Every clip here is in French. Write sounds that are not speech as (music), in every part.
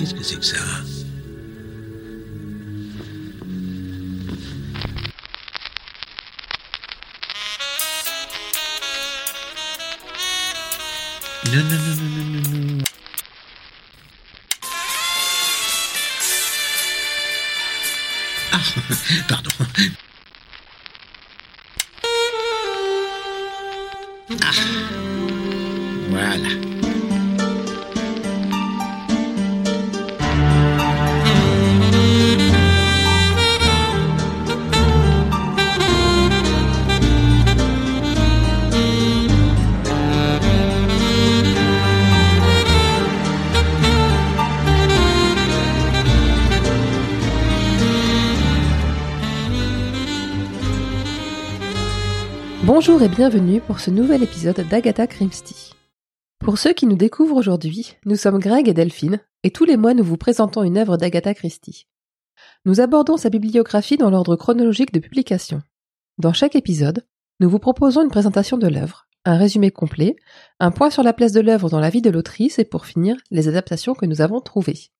Qu'est-ce que c'est que ça? Non, non, non, non, non, non. Ah, (laughs) pardon. Et bienvenue pour ce nouvel épisode d'Agatha Christie. Pour ceux qui nous découvrent aujourd'hui, nous sommes Greg et Delphine, et tous les mois nous vous présentons une œuvre d'Agatha Christie. Nous abordons sa bibliographie dans l'ordre chronologique de publication. Dans chaque épisode, nous vous proposons une présentation de l'œuvre, un résumé complet, un point sur la place de l'œuvre dans la vie de l'autrice et pour finir, les adaptations que nous avons trouvées.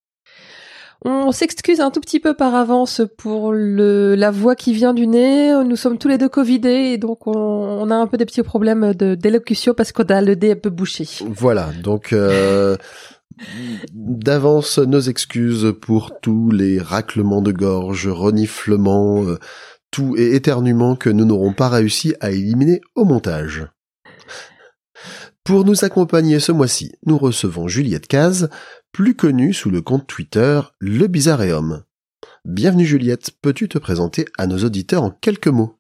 On s'excuse un tout petit peu par avance pour le, la voix qui vient du nez. Nous sommes tous les deux covidés et donc on, a un peu des petits problèmes de d'élocution parce qu'on a le nez un peu bouché. Voilà, donc euh, d'avance nos excuses pour tous les raclements de gorge, reniflements, euh, tout et éternuements que nous n'aurons pas réussi à éliminer au montage. Pour nous accompagner ce mois-ci, nous recevons Juliette Caz, plus connue sous le compte Twitter Le Bizarreum. Bienvenue Juliette, peux-tu te présenter à nos auditeurs en quelques mots?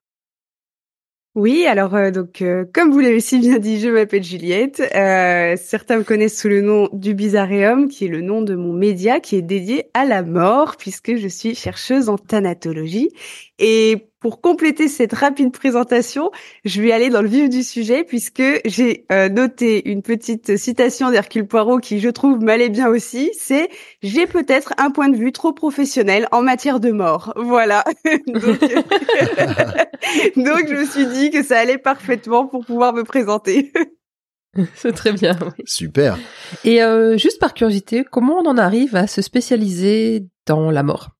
Oui, alors euh, donc euh, comme vous l'avez si bien dit, je m'appelle Juliette. Euh, certains me connaissent sous le nom du Bizarreum, qui est le nom de mon média qui est dédié à la mort, puisque je suis chercheuse en thanatologie. Et pour compléter cette rapide présentation, je vais aller dans le vif du sujet puisque j'ai euh, noté une petite citation d'Hercule Poirot qui, je trouve, m'allait bien aussi. C'est « J'ai peut-être un point de vue trop professionnel en matière de mort. » Voilà. (laughs) donc, (laughs) donc, je me suis dit que ça allait parfaitement pour pouvoir me présenter. (laughs) C'est très bien. oui. Super. Et euh, juste par curiosité, comment on en arrive à se spécialiser dans la mort?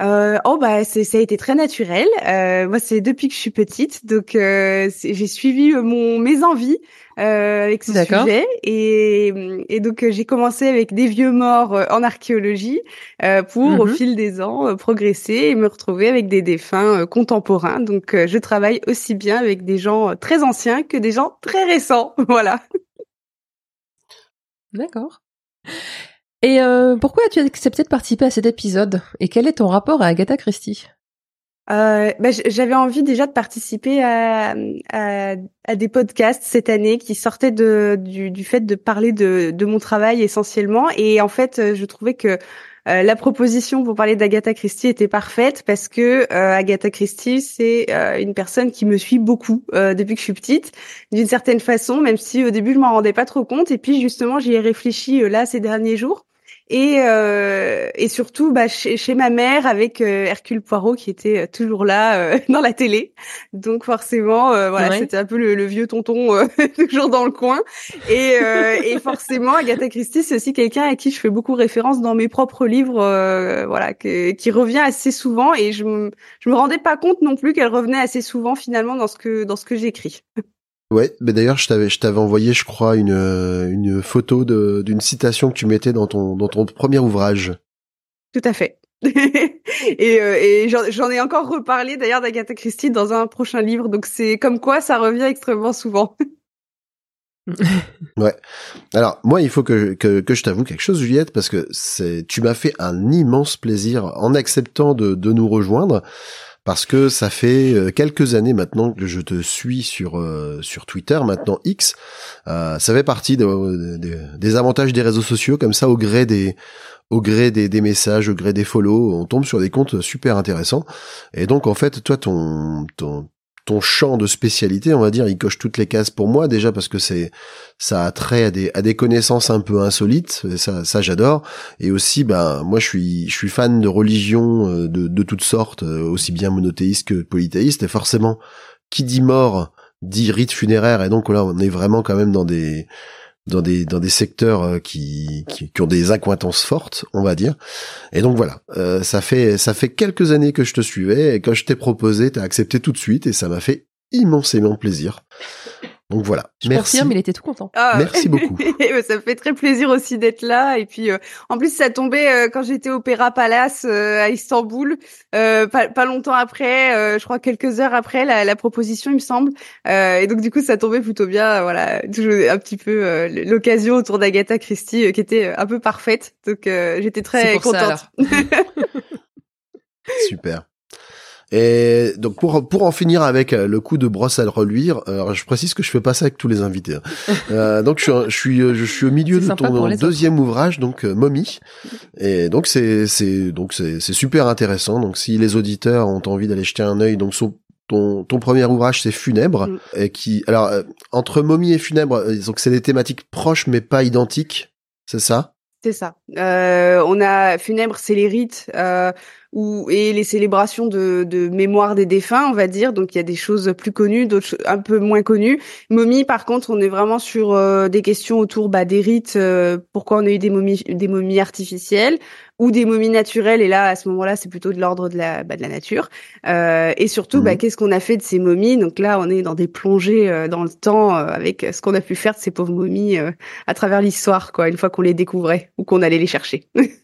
Euh, oh bah ça a été très naturel. Euh, moi c'est depuis que je suis petite, donc euh, j'ai suivi euh, mon mes envies euh, avec ce sujet et, et donc euh, j'ai commencé avec des vieux morts en archéologie euh, pour au Mhm. fil des ans progresser et me retrouver avec des défunts contemporains. Donc je travaille aussi bien avec des gens très anciens que des gens très récents. (laughs) Voilà. D'accord. Et euh, pourquoi as-tu accepté de participer à cet épisode? Et quel est ton rapport à Agatha Christie? Euh, bah, j'avais envie déjà de participer à, à, à des podcasts cette année qui sortaient de, du, du fait de parler de, de mon travail essentiellement. Et en fait, euh, je trouvais que euh, la proposition pour parler d'Agatha Christie était parfaite parce que euh, Agatha Christie, c'est euh, une personne qui me suit beaucoup euh, depuis que je suis petite, d'une certaine façon, même si au début je m'en rendais pas trop compte. Et puis justement, j'y ai réfléchi euh, là ces derniers jours. Et, euh, et surtout bah, chez, chez ma mère avec euh, Hercule Poirot qui était euh, toujours là euh, (laughs) dans la télé. Donc forcément, euh, voilà, Ouais. c'était un peu le, le vieux tonton euh, (laughs) toujours dans le coin. Et, euh, et forcément, Agatha Christie, c'est aussi quelqu'un à qui je fais beaucoup référence dans mes propres livres, euh, voilà, que- qui revient assez souvent. Et je me, je me rendais pas compte non plus qu'elle revenait assez souvent finalement dans ce que dans ce que j'écris. (laughs) Ouais, mais d'ailleurs je t'avais je t'avais envoyé je crois une euh, une photo de d'une citation que tu mettais dans ton dans ton premier ouvrage. Tout à fait. (laughs) et euh, et j'en ai encore reparlé d'ailleurs d'Agatha Christie dans un prochain livre. Donc c'est comme quoi ça revient extrêmement souvent. (laughs) (laughs) Alors moi il faut que que, que je t'avoue quelque chose Juliette parce que c'est tu m'as fait un immense plaisir en acceptant de de nous rejoindre parce que ça fait euh, quelques années maintenant que je te suis sur euh, sur Twitter maintenant X Euh, ça fait partie de- de- des avantages des réseaux sociaux comme ça au gré des au gré des, des messages, au gré des follow, on tombe sur des comptes super intéressants. Et donc en fait, toi, ton ton ton champ de spécialité, on va dire, il coche toutes les cases pour moi déjà parce que c'est ça a trait à des à des connaissances un peu insolites, et ça j'adore. Et aussi, ben moi je suis je suis fan de religions euh, de de toutes sortes, euh, aussi bien monothéistes que polythéistes. Et forcément, qui dit mort dit rite funéraire. Et donc là, on est vraiment quand même dans des dans des dans des secteurs euh, qui, qui, qui ont des accointances fortes, on va dire. Et donc voilà, euh, ça fait ça fait quelques années que je te suivais et quand je t'ai proposé, t'as accepté tout de suite et ça m'a fait immensément plaisir. Donc voilà. Je Merci. confirme, il était tout content. Ah, Merci (laughs) beaucoup. ça me fait très plaisir aussi d'être là. Et puis, euh, en plus, ça tombait euh, quand j'étais au Opéra Palace euh, à Istanbul, euh, pas, pas longtemps après, euh, je crois quelques heures après la, la proposition, il me semble. Euh, et donc, du coup, ça tombait plutôt bien. voilà, toujours un petit peu euh, l'occasion autour d'Agatha Christie euh, qui était un peu parfaite. Donc, euh, j'étais très pour ça, contente. (laughs) Super. Et donc pour pour en finir avec euh, le coup de brosse à reluire, alors je précise que je fais pas ça avec tous les invités. hein. (laughs) Euh, donc je suis je suis euh, je suis au milieu de ton deuxième ouvrage donc euh, Mommy et donc c'est c'est donc c'est c'est super intéressant. Donc si les auditeurs ont envie d'aller jeter un œil donc son ton, ton premier ouvrage c'est Funèbre Mm. et qui alors euh, entre Mommy et Funèbre euh, donc c'est des thématiques proches mais pas identiques, c'est ça? C'est ça. Euh, on a funèbre, c'est les rites euh, ou et les célébrations de, de mémoire des défunts, on va dire. Donc il y a des choses plus connues, d'autres un peu moins connues. Momie, par contre, on est vraiment sur euh, des questions autour bah, des rites. euh, pourquoi on a eu des momies, des momies artificielles ou des momies naturelles Et là, à ce moment-là, c'est plutôt de l'ordre de la bah, de la nature. Euh, et surtout, Mhm. bah, qu'est-ce qu'on a fait de ces momies? Donc là, on est dans des plongées euh, dans le temps euh, avec ce qu'on a pu faire de ces pauvres momies euh, à travers l'histoire, quoi, une fois qu'on les découvrait ou qu'on allait les chercher. (laughs)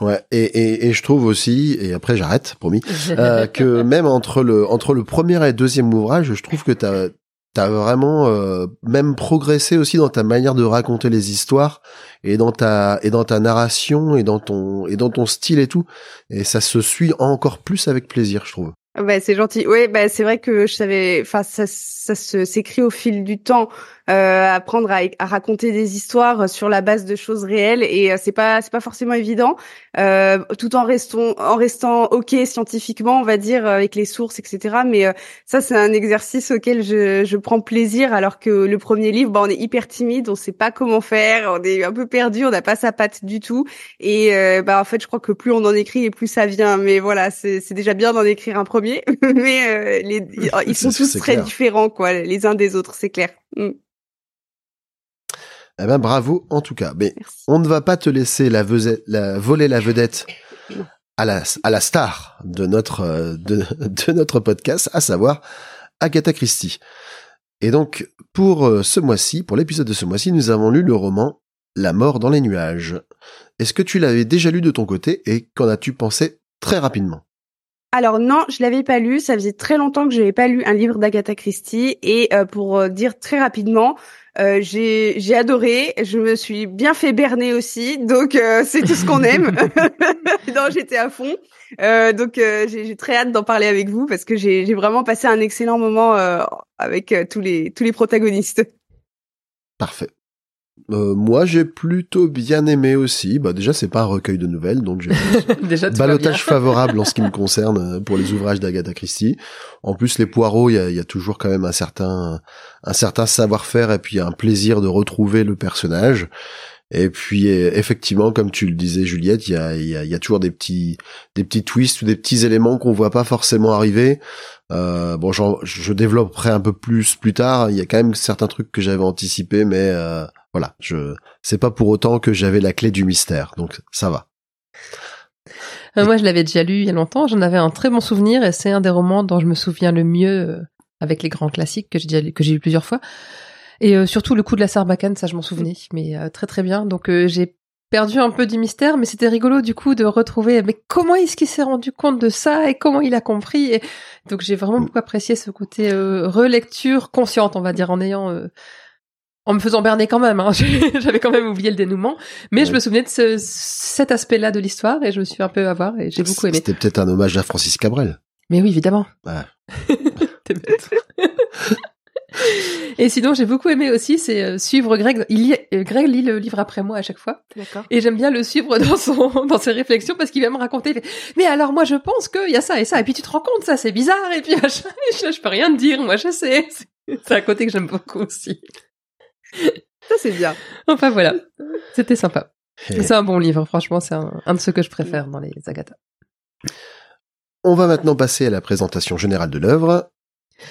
Ouais, et, et, et je trouve aussi, et après j'arrête, promis, euh, (laughs) que même entre le entre le premier et le deuxième ouvrage, je trouve que t'as t'as vraiment euh, même progressé aussi dans ta manière de raconter les histoires et dans ta et dans ta narration et dans ton et dans ton style et tout, et ça se suit encore plus avec plaisir, je trouve. Bah, c'est gentil. Oui, bah, c'est vrai que je savais, enfin, ça, ça s'écrit au fil du temps, apprendre à, à raconter des histoires sur la base de choses réelles et euh, c'est pas, c'est pas forcément évident, euh, tout en restant, en restant ok scientifiquement, on va dire, avec les sources, etc. Mais euh, ça, c'est un exercice auquel je, je prends plaisir, alors que le premier livre, bah, on est hyper timide, on sait pas comment faire, on est un peu perdu, on n'a pas sa patte du tout. Et euh, bah, en fait, je crois que plus on en écrit et plus ça vient. Mais voilà, c'est c'est déjà bien d'en écrire un premier, (laughs) mais euh, les, ils sont tous très clair. différents, quoi, les uns des autres, c'est clair. Mm, Eh ben bravo en tout cas. Mais merci. on ne va pas te laisser la, la voler la vedette à la, à la star de notre, euh, de, (laughs) de notre podcast, à savoir Agatha Christie. Et donc, pour euh, ce mois-ci, pour l'épisode de ce mois-ci, nous avons lu le roman La mort dans les nuages. Est-ce que tu l'avais déjà lu de ton côté et qu'en as-tu pensé très rapidement? Alors non, je l'avais pas lu. Ça faisait très longtemps que je n'avais pas lu un livre d'Agatha Christie. Et euh, pour euh, dire très rapidement, euh, j'ai j'ai adoré. Je me suis bien fait berner aussi. Donc euh, c'est tout ce qu'on aime. (laughs) (laughs) non, j'étais à fond. Euh, donc euh, j'ai très hâte d'en parler avec vous parce que j'ai j'ai vraiment passé un excellent moment euh, avec tous les tous les protagonistes. Parfait. Euh, moi, j'ai plutôt bien aimé aussi. Bah, déjà, c'est pas un recueil de nouvelles, donc j'ai (laughs) Déjà. Balotage favorable en ce qui me (laughs) concerne euh, pour les ouvrages d'Agatha Christie. En plus, les poireaux, il y a, y a toujours quand même un certain, un certain savoir-faire et puis un plaisir de retrouver le personnage. Et puis, euh, effectivement, comme tu le disais, Juliette, il y a, il y a, y a toujours des petits, des petits twists ou des petits éléments qu'on voit pas forcément arriver. Euh, bon, je développerai un peu plus plus tard. Il y a quand même certains trucs que j'avais anticipés, mais euh, voilà, je, c'est pas pour autant que j'avais la clé du mystère, donc ça va. Euh, moi, je l'avais déjà lu il y a longtemps. J'en avais un très bon souvenir et c'est un des romans dont je me souviens le mieux euh, avec les grands classiques que j'ai déjà lu- que j'ai lu plusieurs fois. Et euh, surtout le coup de la sarbacane, ça je m'en souvenais, mais euh, très très bien. Donc euh, j'ai perdu un peu du mystère, mais c'était rigolo du coup de retrouver. Mais comment est-ce qu'il s'est rendu compte de ça et comment il a compris et Donc j'ai vraiment beaucoup apprécié ce côté euh, relecture consciente, on va dire, en ayant euh, en me faisant berner quand même. hein. (laughs) J'avais quand même oublié le dénouement, mais je Ouais. me souvenais de ce, cet aspect-là de l'histoire et je me suis un peu à voir et j'ai beaucoup aimé. C'était peut-être un hommage à Francis Cabrel. Mais oui, évidemment. T'es bête. (laughs) Et sinon, j'ai beaucoup aimé aussi, c'est euh, suivre Greg. Il lit, euh, Greg lit le livre après moi à chaque fois, D'accord. et j'aime bien le suivre dans son (laughs) dans ses réflexions parce qu'il va me raconter. fait, Mais alors moi, je pense qu'il y a ça et ça, et puis tu te rends compte, ça c'est bizarre, et puis je, je peux rien te dire, moi je sais. C'est- C'est un côté que j'aime beaucoup aussi. Ça c'est bien. Enfin voilà, c'était sympa. Et C'est un bon livre, franchement, c'est un, un de ceux que je préfère dans les Agatha. on va maintenant passer à la présentation générale de l'œuvre.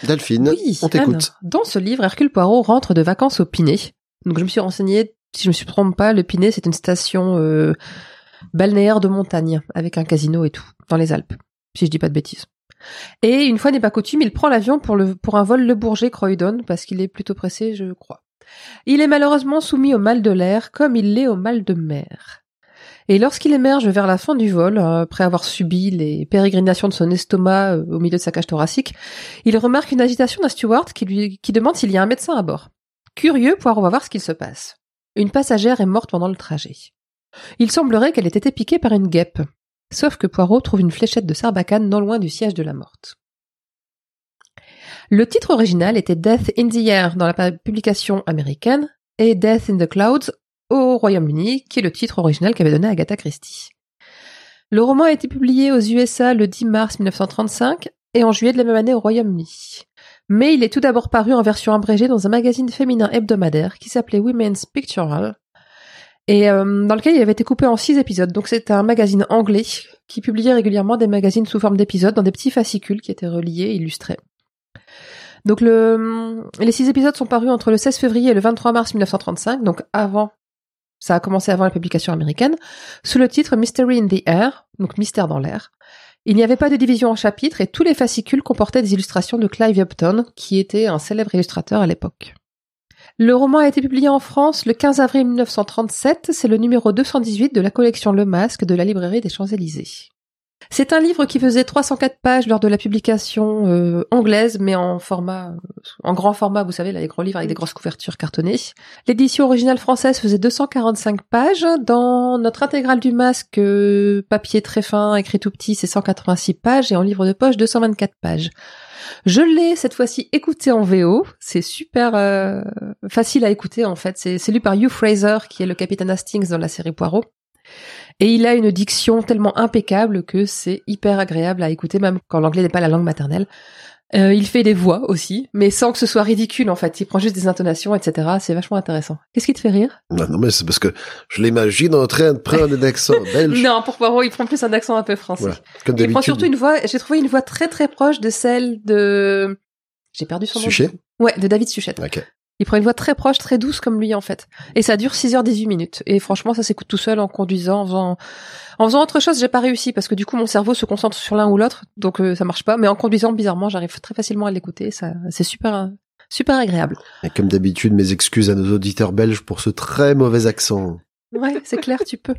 Delphine, on t'écoute. dans ce livre, Hercule Poirot rentre de vacances au Pinet. Donc je me suis renseignée, si je me suis trompe pas, le Pinet c'est une station euh, balnéaire de montagne avec un casino et tout dans les Alpes, si je dis pas de bêtises. Et une fois n'est pas coutume, il prend l'avion pour le pour un vol Le Bourget-Croydon parce qu'il est plutôt pressé, je crois. Il est malheureusement soumis au mal de l'air comme il l'est au mal de mer. Et lorsqu'il émerge vers la fin du vol, euh, après avoir subi les pérégrinations de son estomac euh, au milieu de sa cage thoracique, il remarque une agitation d'un steward qui lui qui demande s'il y a un médecin à bord. Curieux, Poirot va voir ce qu'il se passe. Une passagère est morte pendant le trajet. Il semblerait qu'elle ait été piquée par une guêpe. Sauf que Poirot trouve une fléchette de sarbacane non loin du siège de la morte. Le titre original était Death in the Air dans la publication américaine et Death in the Clouds au Royaume-Uni, qui est le titre original qu'avait donné Agatha Christie. Le roman a été publié aux USA le 10 mars 1935 et en juillet de la même année au Royaume-Uni. Mais il est tout d'abord paru en version abrégée dans un magazine féminin hebdomadaire qui s'appelait Women's Pictorial et euh, dans lequel il avait été coupé en six épisodes. Donc c'est un magazine anglais qui publiait régulièrement des magazines sous forme d'épisodes dans des petits fascicules qui étaient reliés et illustrés. Donc le, les six épisodes sont parus entre le 16 février et le 23 mars 1935, donc avant, ça a commencé avant la publication américaine, sous le titre Mystery in the Air, donc mystère dans l'air. Il n'y avait pas de division en chapitres et tous les fascicules comportaient des illustrations de Clive Upton, qui était un célèbre illustrateur à l'époque. Le roman a été publié en France le 15 avril 1937, c'est le numéro 218 de la collection Le Masque de la librairie des Champs-Élysées. C'est un livre qui faisait 304 pages lors de la publication euh, anglaise, mais en format, en grand format, vous savez, là, les gros livres avec des grosses couvertures cartonnées. L'édition originale française faisait 245 pages. Dans notre intégrale du masque, euh, papier très fin, écrit tout petit, c'est 186 pages, et en livre de poche, 224 pages. Je l'ai cette fois-ci écouté en VO. C'est super euh, facile à écouter en fait. C'est lu par Hugh Fraser, qui est le capitaine Hastings dans la série Poirot. Et il a une diction tellement impeccable que c'est hyper agréable à écouter, même quand l'anglais n'est pas la langue maternelle. Euh, il fait des voix aussi, mais sans que ce soit ridicule en fait. Il prend juste des intonations, etc. C'est vachement intéressant. Qu'est-ce qui te fait rire? Non, non, mais c'est parce que je l'imagine en train de prendre un accent (laughs) belge. non, pour Poirot, il prend plus un accent un peu français. Voilà, comme il prend surtout une voix. J'ai trouvé une voix très très proche de celle de. J'ai perdu son nom. Suchet? Ouais, de David Suchet. Ok. Il prend une voix très proche, très douce comme lui en fait. Et ça dure 6h18 minutes. Et franchement, ça s'écoute tout seul en conduisant, en faisant, en faisant autre chose, j'ai pas réussi parce que du coup mon cerveau se concentre sur l'un ou l'autre, donc euh, ça marche pas. Mais en conduisant, bizarrement, j'arrive très facilement à l'écouter. Ça, c'est super, super agréable. Et comme d'habitude, mes excuses à nos auditeurs belges pour ce très mauvais accent. Ouais, c'est clair, tu peux.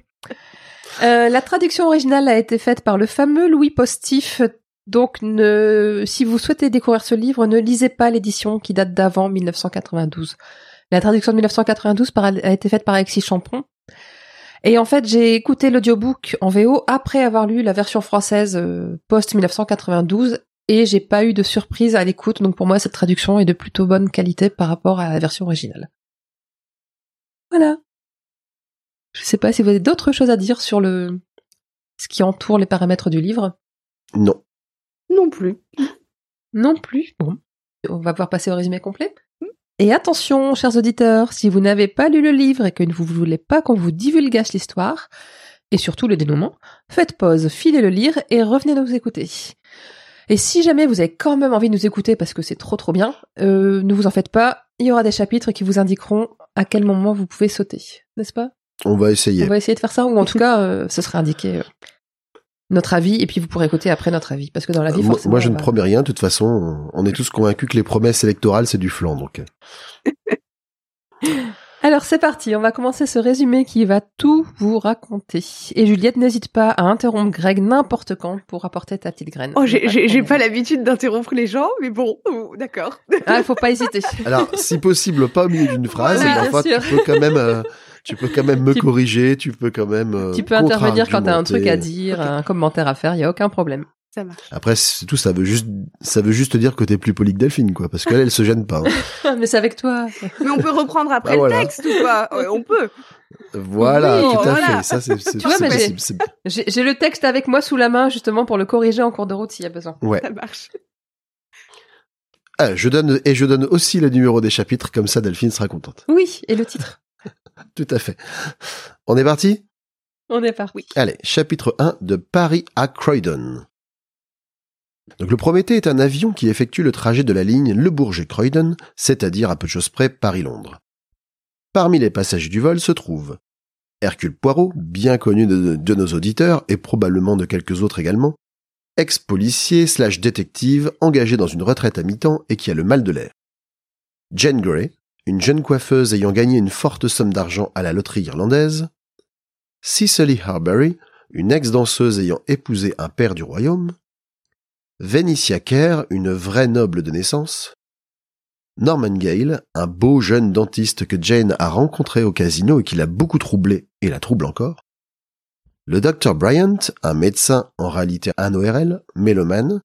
Euh, la traduction originale a été faite par le fameux Louis Postif. Donc, ne, si vous souhaitez découvrir ce livre, ne lisez pas l'édition qui date d'avant 1992. La traduction de 1992 par- a été faite par Alexis Champron. Et en fait, j'ai écouté l'audiobook en VO après avoir lu la version française euh, post 1992 et j'ai pas eu de surprise à l'écoute. Donc pour moi, cette traduction est de plutôt bonne qualité par rapport à la version originale. Voilà. Je sais pas si vous avez d'autres choses à dire sur le ce qui entoure les paramètres du livre. Non. Non plus. Non plus. Bon, on va pouvoir passer au résumé complet. Et attention, chers auditeurs, si vous n'avez pas lu le livre et que vous ne voulez pas qu'on vous divulgage l'histoire, et surtout le dénouement, faites pause, filez le lire et revenez nous écouter. Et si jamais vous avez quand même envie de nous écouter parce que c'est trop trop bien, euh, ne vous en faites pas, il y aura des chapitres qui vous indiqueront à quel moment vous pouvez sauter, n'est-ce pas? On va essayer. On va essayer de faire ça, ou en tout cas, euh, ce sera indiqué euh, notre avis, et puis vous pourrez écouter après notre avis, parce que dans la vie, Euh, moi, forcément, moi, je ne va- promets rien. De toute façon, on est tous convaincus que les promesses électorales, c'est du flan. Donc, (laughs) Alors c'est parti, on va commencer ce résumé qui va tout vous raconter. Et Juliette, n'hésite pas à interrompre Greg n'importe quand pour apporter ta petite graine. Oh, j'ai pas l'habitude d'interrompre les gens, mais bon, d'accord. Ah, faut pas hésiter. alors, si possible, pas au milieu d'une phrase. Mais enfin, tu peux quand même, euh, tu peux quand même me Tu- corriger. Tu peux quand même. euh, tu peux intervenir quand t'as un truc à dire, un commentaire à faire, il y a aucun problème. Ça marche. Après, c'est tout. Ça veut juste, ça veut juste dire que t'es plus poli que Delphine, quoi. Parce qu'elle, elle se gêne pas. hein. (laughs) Mais c'est avec toi. Mais on peut reprendre après Ah, le voilà. texte ou pas? Ouais, On peut. Voilà, Oui, tout à voilà. fait. Ça, c'est, c'est, Tu vois, c'est mais j'ai- possible. c'est- (laughs) J'ai j'ai le texte avec moi sous la main justement pour le corriger en cours de route s'il y a besoin. Ouais. Ça marche. Ah, je donne et je donne aussi le numéro des chapitres, comme ça Delphine sera contente. Oui, et le titre. Tout à fait. On est parti? On est parti. Allez, chapitre 1 de Paris à Croydon. Donc le Prométhée est un avion qui effectue le trajet de la ligne Le Bourget-Croydon, c'est-à-dire à peu de choses près Paris-Londres. Parmi les passagers du vol se trouvent Hercule Poirot, bien connu de, de nos auditeurs et probablement de quelques autres également, ex-policier slash détective engagé dans une retraite à mi-temps et qui a le mal de l'air. Jane Grey, une jeune coiffeuse ayant gagné une forte somme d'argent à la loterie irlandaise. Cicely Harbury, une ex-danseuse ayant épousé un père du royaume. Venicia Kerr, une vraie noble de naissance. Norman Gale, un beau jeune dentiste que Jane a rencontré au casino et qui l'a beaucoup troublé et la trouble encore. Le docteur Bryant, un médecin en réalité un ORL, mélomane.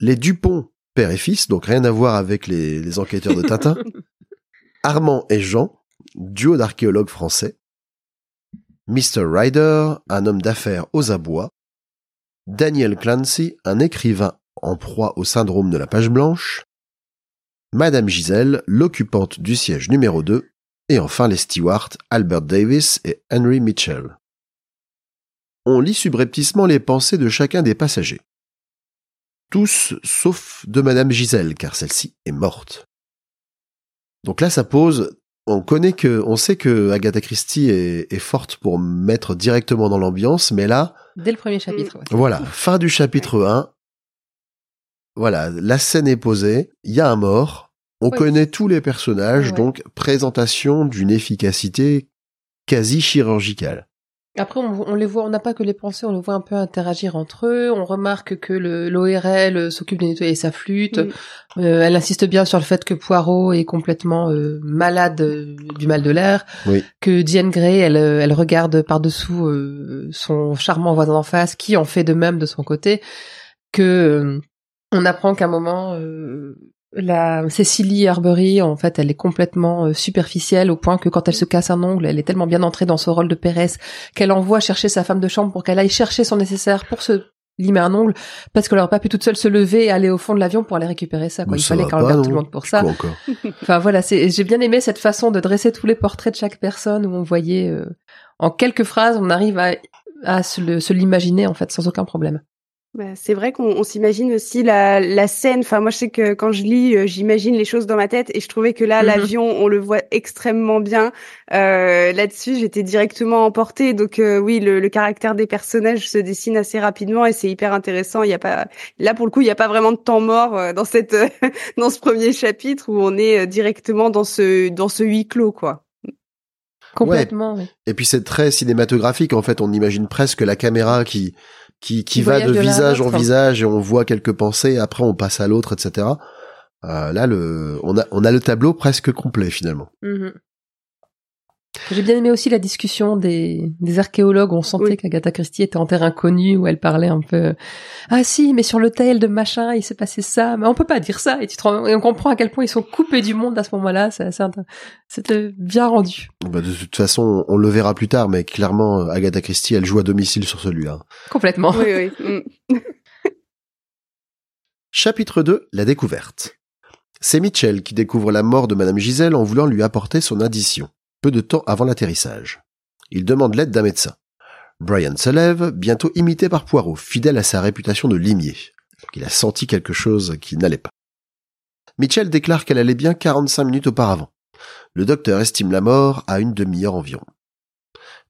Les Dupont, père et fils, donc rien à voir avec les enquêteurs de Tintin. (laughs) Armand et Jean, duo d'archéologues français. Mr. Ryder, un homme d'affaires aux abois. Daniel Clancy, un écrivain en proie au syndrome de la page blanche. Madame Gisèle, l'occupante du siège numéro 2, et enfin les stewards Albert Davis et Henry Mitchell. On lit subrepticement les pensées de chacun des passagers. Tous sauf de Madame Gisèle, car celle-ci est morte. Donc là, ça pose. On connaît que, on sait que Agatha Christie est, est forte pour mettre directement dans l'ambiance, mais là, Dès le premier chapitre. ouais. voilà, fin du chapitre 1. Voilà, la scène est posée, il y a un mort, on connaît tous les personnages, Ouais. donc présentation d'une efficacité quasi chirurgicale. Après, on, on les voit, on n'a pas que les pensées, on les voit un peu interagir entre eux. On remarque que le l'ORL euh, s'occupe de nettoyer sa flûte. Euh, elle insiste bien sur le fait que Poirot est complètement euh, malade euh, du mal de l'air. Oui. Que Diane Gray, elle, elle regarde par-dessous euh, son charmant voisin d'en face, qui en fait de même de son côté. Que euh, on apprend qu'à un moment, euh, la Cécilie Arbery, en fait, elle est complètement euh, superficielle au point que quand elle se casse un ongle, elle est tellement bien entrée dans ce rôle de Pérès qu'elle envoie chercher sa femme de chambre pour qu'elle aille chercher son nécessaire pour se limer un ongle parce qu'elle aurait pas pu toute seule se lever et aller au fond de l'avion pour aller récupérer ça. Quoi. Mais Il ça fallait pas, regarde tout le monde pour ça. (laughs) Enfin voilà, c'est j'ai bien aimé cette façon de dresser tous les portraits de chaque personne où on voyait euh, en quelques phrases, on arrive à, à se le- se l'imaginer en fait sans aucun problème. Bah, c'est vrai qu'on on s'imagine aussi la, la scène. Enfin, moi, je sais que quand je lis, euh, j'imagine les choses dans ma tête, et je trouvais que là, Mhm. l'avion, on le voit extrêmement bien. Euh, Là-dessus, j'étais directement emportée. Donc, euh, oui, le, le caractère des personnages se dessine assez rapidement, et c'est hyper intéressant. Il y a pas, là, pour le coup, il n'y a pas vraiment de temps mort euh, dans cette, (laughs) dans ce premier chapitre où on est euh, directement dans ce, dans ce huis clos, quoi. Complètement. oui. Et puis c'est très cinématographique, en fait, on imagine presque la caméra qui qui, qui va de visage en visage et on voit quelques pensées, après on passe à l'autre, etc. Euh, là, le, on a on a le tableau presque complet finalement. Mhm. J'ai bien aimé aussi la discussion des, des archéologues. On sentait Oui. qu'Agatha Christie était en terre inconnue, où elle parlait un peu. Ah si, mais sur l'hôtel de machin, il s'est passé ça. Mais on peut pas dire ça. Et, tu te rends- et on comprend à quel point ils sont coupés du monde à ce moment-là. C'était bien rendu. Bah, de toute façon, on le verra plus tard, mais clairement, euh, Agatha Christie, elle joue à domicile sur celui-là. Complètement. Oui, oui. mm. (laughs) Chapitre 2, la découverte. C'est Mitchell qui découvre la mort de Madame Gisèle en voulant lui apporter son addition, peu de temps avant l'atterrissage. Il demande l'aide d'un médecin. Brian se lève, bientôt imité par Poirot, fidèle à sa réputation de limier. Il a senti quelque chose qui n'allait pas. Mitchell déclare qu'elle allait bien 45 minutes auparavant. Le docteur estime la mort à une demi-heure environ.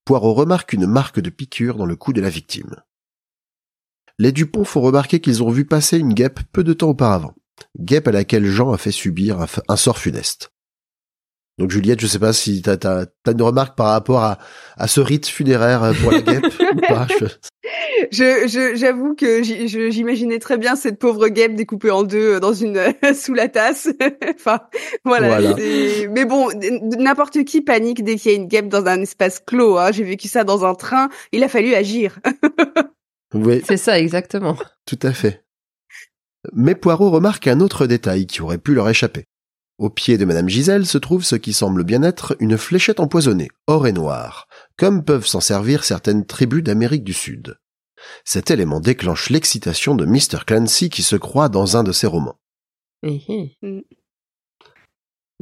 Poirot remarque une marque de piqûre dans le cou de la victime. Les Dupont font remarquer qu'ils ont vu passer une guêpe peu de temps auparavant. Guêpe à laquelle Jean a fait subir un sort funeste. Donc Juliette, je sais pas si t'as as, une remarque par rapport à, à ce rite funéraire pour la guêpe (laughs) ou pas. Je- Je, je, j'avoue que j'imaginais très bien cette pauvre guêpe découpée en deux euh, dans une (laughs) sous la tasse. (laughs) enfin, voilà. Mais bon, n'importe qui panique dès qu'il y a une guêpe dans un espace clos. Hein. J'ai vécu ça dans un train. Il a fallu agir. Oui, C'est ça, exactement. tout à fait. Mais Poirot remarque un autre détail qui aurait pu leur échapper. Au pied de Madame Gisèle se trouve ce qui semble bien être une fléchette empoisonnée, or et noir, comme peuvent s'en servir certaines tribus d'Amérique du Sud. Cet élément déclenche l'excitation de Mr. Clancy qui se croit dans un de ses romans. Hé. Mm.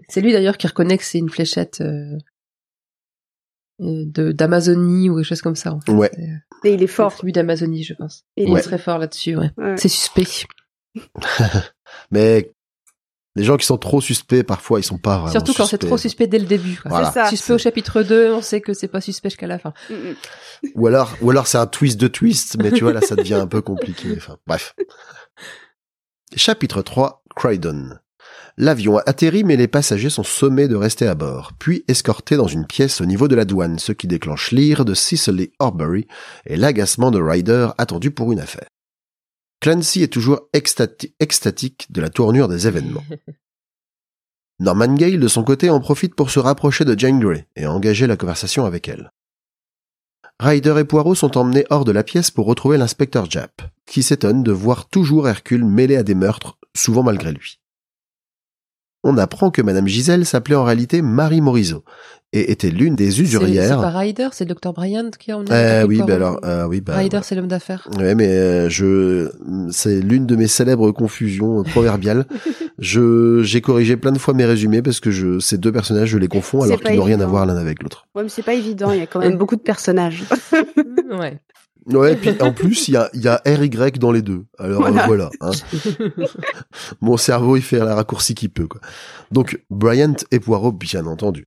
C'est lui d'ailleurs qui reconnaît que c'est une fléchette euh, euh, d'Amazonie ou quelque chose comme ça. En fait. Ouais. Euh, Et il est Fort. Celui d'Amazonie, je pense. Il Il Ouais. est très fort là-dessus, ouais. Ouais. C'est suspect. (laughs) (laughs) Mais Les gens qui sont trop suspects, parfois, ils sont pas vraiment Surtout quand c'est trop suspect dès le début. quoi. Voilà. C'est ça. Suspect au chapitre 2, on sait que c'est pas suspect jusqu'à la fin. Mm, mm. Ou alors, ou alors c'est un twist de twist, mais tu vois, là, ça devient un peu compliqué. Enfin, bref. Chapitre 3, Croydon. L'avion a atterri, mais les passagers sont sommés de rester à bord, puis escortés dans une pièce au niveau de la douane, ce qui déclenche l'ire de Cicely Horbury et l'agacement de Ryder attendu pour une affaire. Clancy est toujours extati- extatique de la tournure des événements. (laughs) Norman Gale, de son côté, en profite pour se rapprocher de Jane Grey et engager la conversation avec elle. Ryder et Poirot sont emmenés hors de la pièce pour retrouver l'inspecteur Japp, qui s'étonne de voir toujours Hercule mêlé à des meurtres, souvent malgré lui. On apprend que Madame Gisèle s'appelait en réalité Marie Morisot et était l'une des C'est c'est usurières. pas Ryder, c'est Dr. Bryant qui a emmené. Eh oui, Poirot. bah alors, euh, oui, bah, Ryder, ouais. c'est l'homme d'affaires. Ouais, mais euh, je, c'est l'une de mes célèbres confusions euh, proverbiales. (laughs) je, j'ai corrigé plein de fois mes résumés parce que je, ces deux personnages, je les confonds alors qu'ils n'ont rien à voir l'un avec l'autre. Ouais, mais c'est pas évident. Il y a quand (laughs) même beaucoup de personnages. ouais. Ouais, et puis en plus, il y a, il y a RY dans les deux. Alors euh, Voilà. hein. (laughs) Mon cerveau, il fait la raccourci qu'il peut. Quoi. Donc, Bryant et Poirot, bien entendu.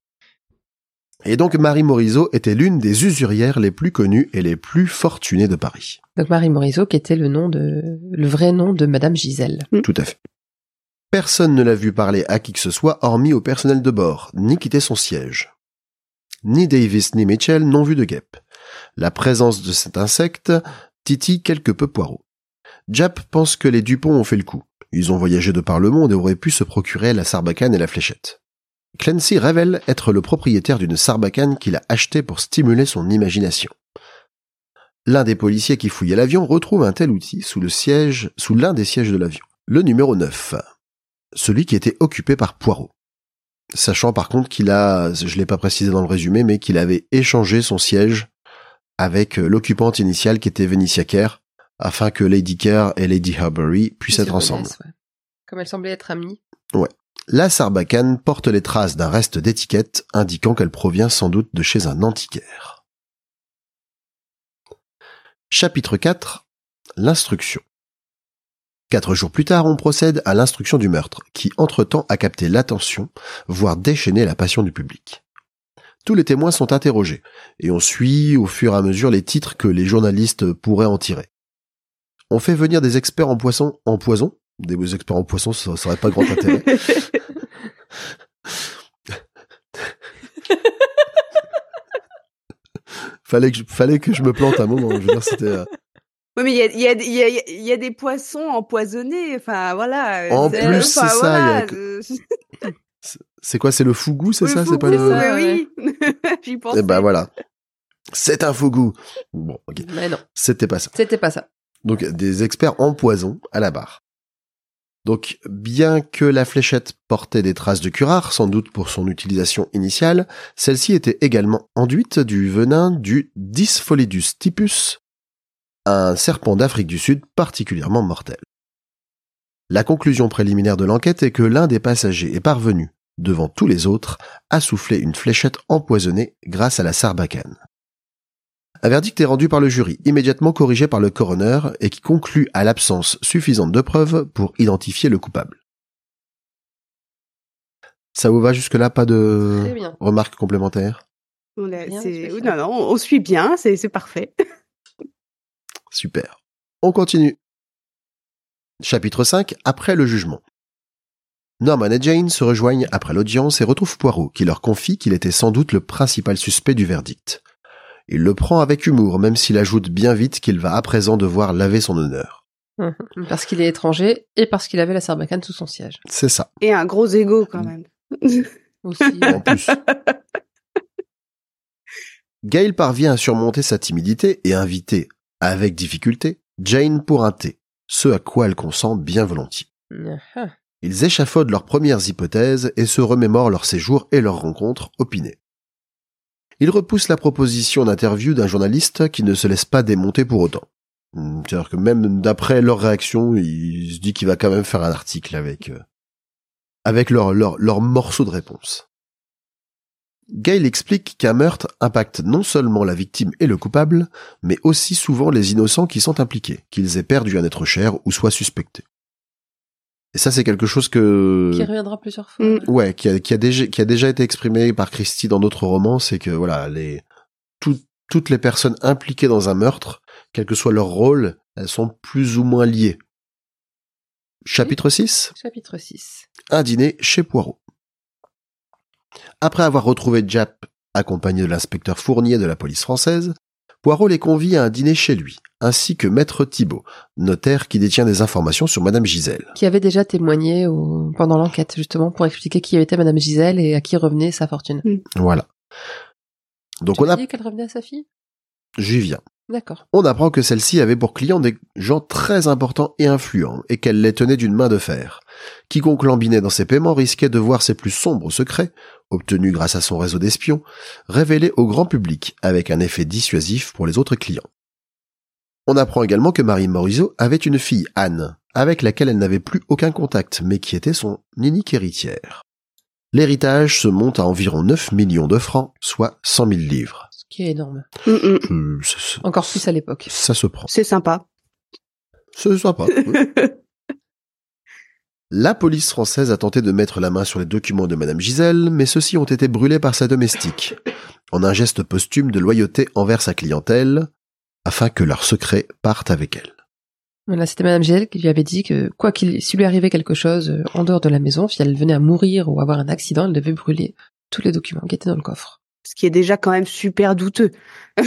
Et donc, Marie Morisot était l'une des usurières les plus connues et les plus fortunées de Paris. Donc Marie Morisot, qui était le nom de, le vrai nom de Madame Gisèle. Tout à fait. Personne ne l'a vu parler à qui que ce soit hormis au personnel de bord, ni quitter son siège. Ni Davis ni Mitchell n'ont vu de guêpe. La présence de cet insecte titille quelque peu Poirot. Japp pense que les Dupont ont fait le coup. Ils ont voyagé de par le monde et auraient pu se procurer la sarbacane et la fléchette. Clancy révèle être le propriétaire d'une sarbacane qu'il a achetée pour stimuler son imagination. L'un des policiers qui fouillait l'avion retrouve un tel outil sous le siège, sous l'un des sièges de l'avion. Le numéro 9. Celui qui était occupé par Poirot. Sachant par contre qu'il a, je l'ai pas précisé dans le résumé, mais qu'il avait échangé son siège avec euh, l'occupante initiale qui était Venicia Kerr, afin que Lady Kerr et Lady Harbury puissent être se ensemble. ouais. Comme elles semblaient être amies. La sarbacane porte les traces d'un reste d'étiquette indiquant qu'elle provient sans doute de chez un antiquaire. Chapitre 4. L'instruction. Quatre jours plus tard, on procède à l'instruction du meurtre, qui entre-temps a capté l'attention, voire déchaîné la passion du public. Tous les témoins sont interrogés, et on suit au fur et à mesure les titres que les journalistes pourraient en tirer. On fait venir des experts en poisson, en poison, des experts en poisson, ça serait pas grand intérêt. (laughs) fallait que je, fallait que je me plante un moment. Je veux dire, c'était. euh, Oui, mais il y a, il y, a, il y, a, il y a des poissons empoisonnés. Enfin, voilà. En plus, c'est ça, voilà, (laughs) C'est quoi C'est le fougou, c'est ça? C'est pas le. ça, Ouais, Oui, (laughs) j'y pensais. Eh ben voilà. C'est un fougou. Bon, ok. Mais non, C'était pas ça. c'était pas ça. Donc des experts en poison à la barre. Donc bien que la fléchette portait des traces de curare, sans doute pour son utilisation initiale, celle-ci était également enduite du venin du Dyspholidus typus, un serpent d'Afrique du Sud particulièrement mortel. La conclusion préliminaire de l'enquête est que l'un des passagers est parvenu, devant tous les autres, à souffler une fléchette empoisonnée grâce à la sarbacane. Un verdict est rendu par le jury, immédiatement corrigé par le coroner, et qui conclut à l'absence suffisante de preuves pour identifier le coupable. Ça vous va jusque-là? Pas de remarques complémentaires? On a- non, non, on suit bien, c'est c'est parfait. (laughs) Super. On continue. Chapitre 5, après le jugement. Norman et Jane se rejoignent après l'audience et retrouvent Poirot, qui leur confie qu'il était sans doute le principal suspect du verdict. Il le prend avec humour, même s'il ajoute bien vite qu'il va à présent devoir laver son honneur. Mhm. Parce qu'il est étranger et parce qu'il avait la sarbacane sous son siège. C'est ça. Et un gros ego quand même. Aussi. (laughs) En plus. Gail parvient à surmonter sa timidité et inviter, avec difficulté, Jane pour un thé, ce à quoi elle consent bien volontiers. Ils échafaudent leurs premières hypothèses et se remémorent leur séjour et leur rencontre opinée. Ils repoussent la proposition d'interview d'un journaliste qui ne se laisse pas démonter pour autant. Hmm, C'est-à-dire que même d'après leur réaction, il se dit qu'il va quand même faire un article avec euh, avec leur morceau de réponse. Gail explique qu'un meurtre impacte non seulement la victime et le coupable, mais aussi souvent les innocents qui sont impliqués, qu'ils aient perdu un être cher ou soient suspectés. Et ça, c'est quelque chose que Qui reviendra plusieurs fois. Mm. ouais, qui a, qui a déjà qui a déjà été exprimé par Christie dans d'autres romans, c'est que voilà, les tout- toutes les personnes impliquées dans un meurtre, quel que soit leur rôle, elles sont plus ou moins liées. Chapitre 6 Chapitre 6. un dîner chez Poirot. Après avoir retrouvé Jap accompagné de l'inspecteur Fournier de la police française, Poirot les convie à un dîner chez lui, ainsi que Maître Thibault, notaire qui détient des informations sur Madame Gisèle. Qui avait déjà témoigné au- pendant l'enquête, justement, pour expliquer qui était Madame Gisèle et à qui revenait sa fortune. Voilà. Donc tu on a, dit qu'elle revenait à sa fille? J'y viens. D'accord. On apprend que celle-ci avait pour clients des gens très importants et influents, et qu'elle les tenait d'une main de fer. Quiconque lambinait dans ses paiements risquait de voir ses plus sombres secrets, obtenus grâce à son réseau d'espions, révélés au grand public, avec un effet dissuasif pour les autres clients. On apprend également que Marie Morisot avait une fille, Anne, avec laquelle elle n'avait plus aucun contact, mais qui était son unique héritière. L'héritage se monte à environ 9 millions de francs, soit 100 000 livres. Ce qui est énorme. Mm, mm. Euh, ça, ça- Encore plus à l'époque. ça se prend. C'est sympa. C'est sympa. (laughs) La police française a tenté de mettre la main sur les documents de Madame Gisèle, mais ceux-ci ont été brûlés par sa domestique, en un geste posthume de loyauté envers sa clientèle, afin que leurs secrets partent avec elle. Voilà, c'était Madame Gisèle qui lui avait dit que quoi qu'il, s'il lui arrivait quelque chose euh, en dehors de la maison, si elle venait à mourir ou avoir un accident, elle devait brûler tous les documents qui étaient dans le coffre. Ce qui est déjà quand même super douteux. (laughs)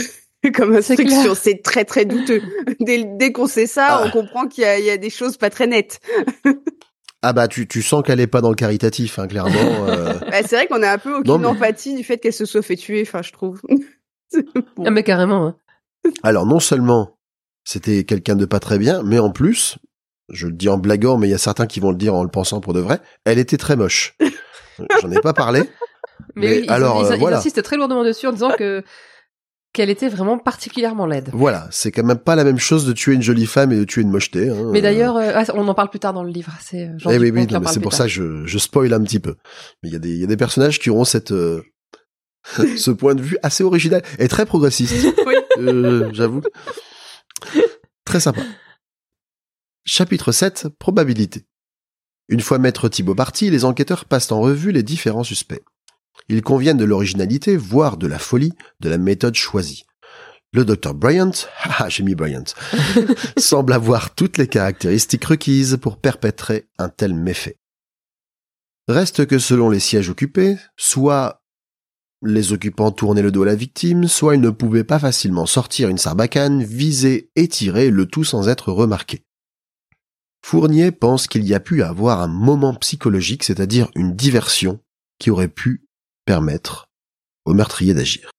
Comme C'est instruction, c'est très très douteux. (laughs) Dès, dès qu'on sait ça, Ah. on comprend qu'il y, a- il y a des choses pas très nettes. (laughs) Ah bah tu, tu sens qu'elle est pas dans le caritatif, hein, clairement. euh. Bah, c'est vrai qu'on a un peu aucune Non, mais- empathie du fait qu'elle se soit fait tuer, enfin je trouve. Bon. Ah mais carrément. Hein. Alors non seulement c'était quelqu'un de pas très bien, mais en plus, je le dis en blaguant, mais il y a certains qui vont le dire en le pensant pour de vrai, elle était très moche. J'en ai pas parlé. Mais, (laughs) Mais oui, alors, ils- euh, voilà. insistent très lourdement dessus en disant que qu'elle était vraiment particulièrement laide. Voilà, c'est quand même pas la même chose de tuer une jolie femme et de tuer une mocheté. hein. Mais d'ailleurs, euh, ah, on en parle plus tard dans le livre. C'est euh, Eh oui, oui, c'est pour tard. ça que je, je spoil un petit peu. Mais il y a des, il y a des personnages qui auront cette, euh, (laughs) ce point de vue assez original et très progressiste. (laughs) Oui. Euh, J'avoue. Très sympa. Chapitre 7, probabilité. Une fois maître Thibault parti, les enquêteurs passent en revue les différents suspects. Ils conviennent de l'originalité, voire de la folie, de la méthode choisie. Le docteur Bryant, (laughs) ah j'ai mis Bryant, semble avoir toutes les caractéristiques requises pour perpétrer un tel méfait. Reste que selon les sièges occupés, soit les occupants tournaient le dos à la victime, soit ils ne pouvaient pas facilement sortir une sarbacane, viser et tirer le tout sans être remarqués. Fournier pense qu'il y a pu avoir un moment psychologique, c'est-à-dire une diversion, qui aurait pu permettre au meurtrier d'agir.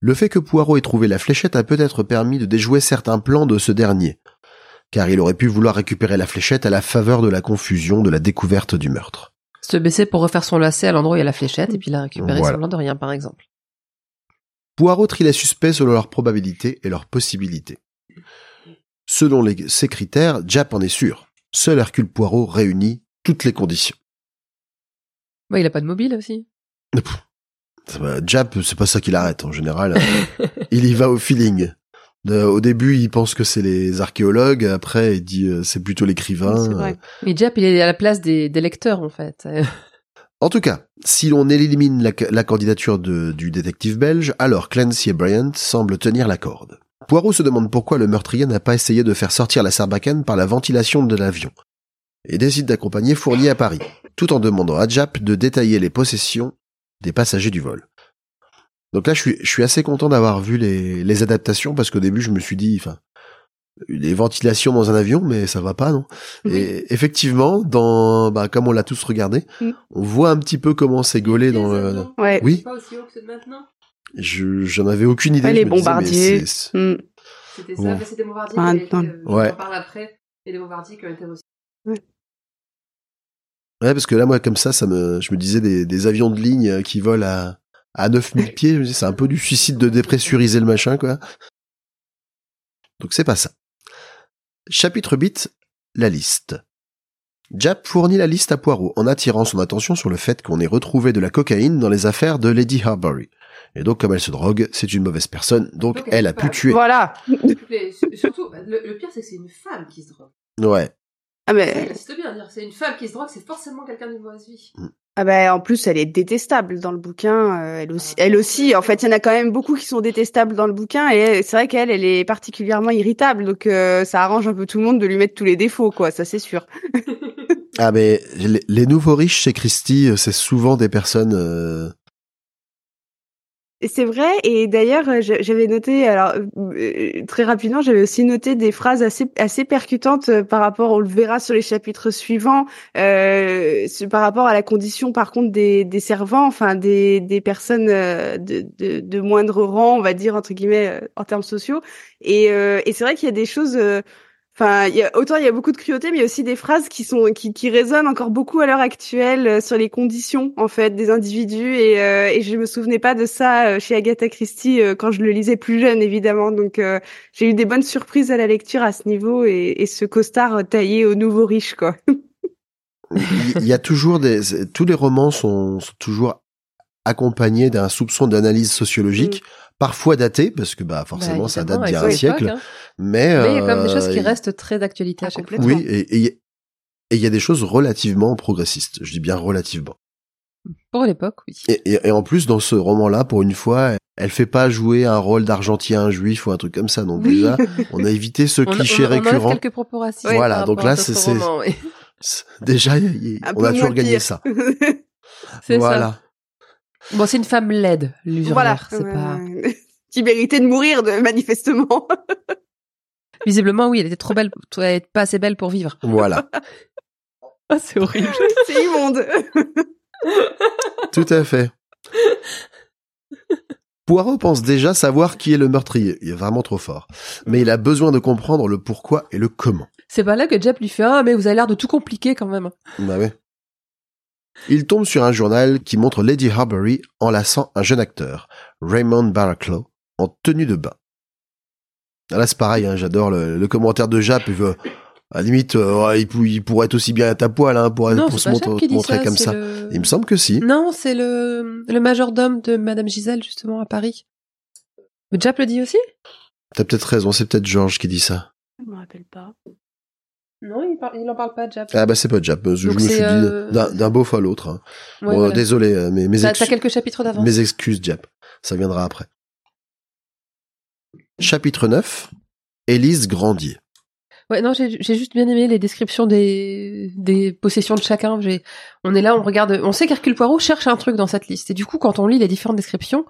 Le fait que Poirot ait trouvé la fléchette a peut-être permis de déjouer certains plans de ce dernier, car il aurait pu vouloir récupérer la fléchette à la faveur de la confusion de la découverte du meurtre. Se baisser pour refaire son lacet à l'endroit où il y a la fléchette et puis la récupérer Voilà. semblant de rien, par exemple. Poirot trie les suspects selon leurs probabilités et leurs possibilités. Selon les- ces critères, Jap en est sûr. Seul Hercule Poirot réunit toutes les conditions. Il a pas de mobile aussi. Va, Jap, c'est pas ça qui l'arrête en général. (laughs) il y va au feeling. Euh, au début, il pense que c'est les archéologues. Après, il dit euh, c'est plutôt l'écrivain. Vrai. Mais Jap, il est à la place des, des lecteurs, en fait. (laughs) En tout cas, si l'on élimine la, la candidature de- du détective belge, alors Clancy et Bryant semblent tenir la corde. Poirot se demande pourquoi le meurtrier n'a pas essayé de faire sortir la sarbacane par la ventilation de l'avion, et décide d'accompagner Fournier à Paris, tout en demandant à Jap de détailler les possessions des passagers du vol. Donc là, je suis, je suis assez content d'avoir vu les, les adaptations, parce qu'au début, je me suis dit, enfin, les ventilations dans un avion, mais ça va pas, non? Oui. Et effectivement, dans, bah, comme on l'a tous regardé, Mm. on voit un petit peu comment c'est gaulé dans le. Ouais. Oui. pas aussi haut que ceux de maintenant? Je, j'en avais aucune idée. Ouais, je les me disais, mais bombardiers. Mm. C'était ça, Ouais. mais c'était Bombardier qui avait été, euh, Ouais. On parle après, et les Bombardiers qui ont été aussi. Ouais, parce que là, moi, comme ça, ça me, je me disais des, des avions de ligne euh, qui volent à, à 9000 pieds. Je me dis, c'est un peu du suicide de dépressuriser le machin, quoi. Donc c'est pas ça. Chapitre 8, la liste. Jap fournit la liste à Poirot en attirant son attention sur le fait qu'on ait retrouvé de la cocaïne dans les affaires de Lady Harbury. Et donc, comme elle se drogue, c'est une mauvaise personne, donc elle a pu coupable. tuer. Voilà. Surtout, le, le pire, c'est que c'est une femme qui se drogue. Ouais. Ah mais C'est bien dire, c'est une femme qui se drogue, c'est forcément quelqu'un de mauvaise vie. Ah bah en plus elle est détestable dans le bouquin. euh, elle aussi, elle aussi. En fait, il y en a quand même beaucoup qui sont détestables dans le bouquin et c'est vrai qu'elle, elle est particulièrement irritable. Donc euh, ça arrange un peu tout le monde de lui mettre tous les défauts, quoi. Ça c'est sûr. (laughs) Ah mais les, les nouveaux riches chez Christie, euh, c'est souvent des personnes. euh, C'est vrai, et d'ailleurs euh, j'avais noté, alors euh, très rapidement, j'avais aussi noté des phrases assez assez percutantes euh, par rapport, on le verra sur les chapitres suivants, euh, par rapport à la condition par contre des, des servants, enfin des, des personnes de, de, de moindre rang, on va dire entre guillemets en termes sociaux. Et, euh, et c'est vrai qu'il y a des choses. Enfin, y a, autant il y a beaucoup de cruauté, mais il y a aussi des phrases qui sont qui, qui résonnent encore beaucoup à l'heure actuelle euh, sur les conditions en fait des individus et, euh, et je me souvenais pas de ça euh, chez Agatha Christie euh, quand je le lisais plus jeune évidemment. Donc euh, j'ai eu des bonnes surprises à la lecture à ce niveau et, et ce costard taillé au nouveau riche quoi. (laughs) Il y a toujours des. Tous les romans sont, sont toujours accompagnés d'un soupçon d'analyse sociologique, parfois daté parce que bah forcément Bah, ça date d'il y a un époque, siècle. hein. Mais Mais il y a quand même des choses qui euh, restent très d'actualité à Ah, chaque fois. complètement. Oui, et et- et il y a des choses relativement progressistes. Je dis bien relativement. Pour l'époque, oui. Et, et- et en plus, dans ce roman-là, pour une fois, elle, fait pas jouer un rôle d'argentien juif ou un truc comme ça. Donc Oui. déjà, (laughs) on a évité ce On- cliché on, on récurrent. quelques propos racistes. Voilà, par donc là, ce c'est- oui. Déjà, y- on a toujours gagné ça. (laughs) C'est ça. Bon, c'est une femme laide, l'usurière. voilà. C'est pas. (laughs) Qui méritait de mourir de manifestement. (laughs) Visiblement, oui, elle était trop belle, elle était pas assez belle pour vivre. Voilà. (laughs) Ah, c'est horrible. C'est immonde. Tout à fait. Poirot pense déjà savoir qui est le meurtrier. Il est vraiment trop fort. Mais il a besoin de comprendre le pourquoi et le comment. C'est pas là que Jep lui fait ah mais vous avez l'air de tout compliquer quand même. Bah ouais. Il tombe sur un journal qui montre Lady Harbury enlaçant un jeune acteur, Raymond Barraclough, en tenue de bain. Ah, Là, c'est pareil, hein, j'adore le, le commentaire de Jap. Il veut, à la limite, euh, ouais, il, pou- il pourrait être aussi bien à ta poil hein, pour, non, pour c'est se montre- montrer ça. comme ça. le- Il me semble que si. Non, c'est le le majordome de Madame Gisèle justement à Paris. Mais Jap le dit aussi? T'as peut-être raison, c'est peut-être Georges qui dit ça. Je me rappelle pas. Non, il, par- il en parle pas Jap. Ah bah c'est pas Jap, je, me suis c'est, dit euh, d'un beauf à l'autre. hein. Ouais, Bon, voilà. Désolé, euh, mais mes, T'as ex- t'as quelques chapitres d'avance. mes excuses, Jap. Ça viendra après. Chapitre 9. Élise Grandier. Ouais, non, j'ai juste bien aimé les descriptions des, des possessions de chacun. On est là, on regarde, on sait qu'Hercule Poirot cherche un truc dans cette liste. Et du coup, quand on lit les différentes descriptions,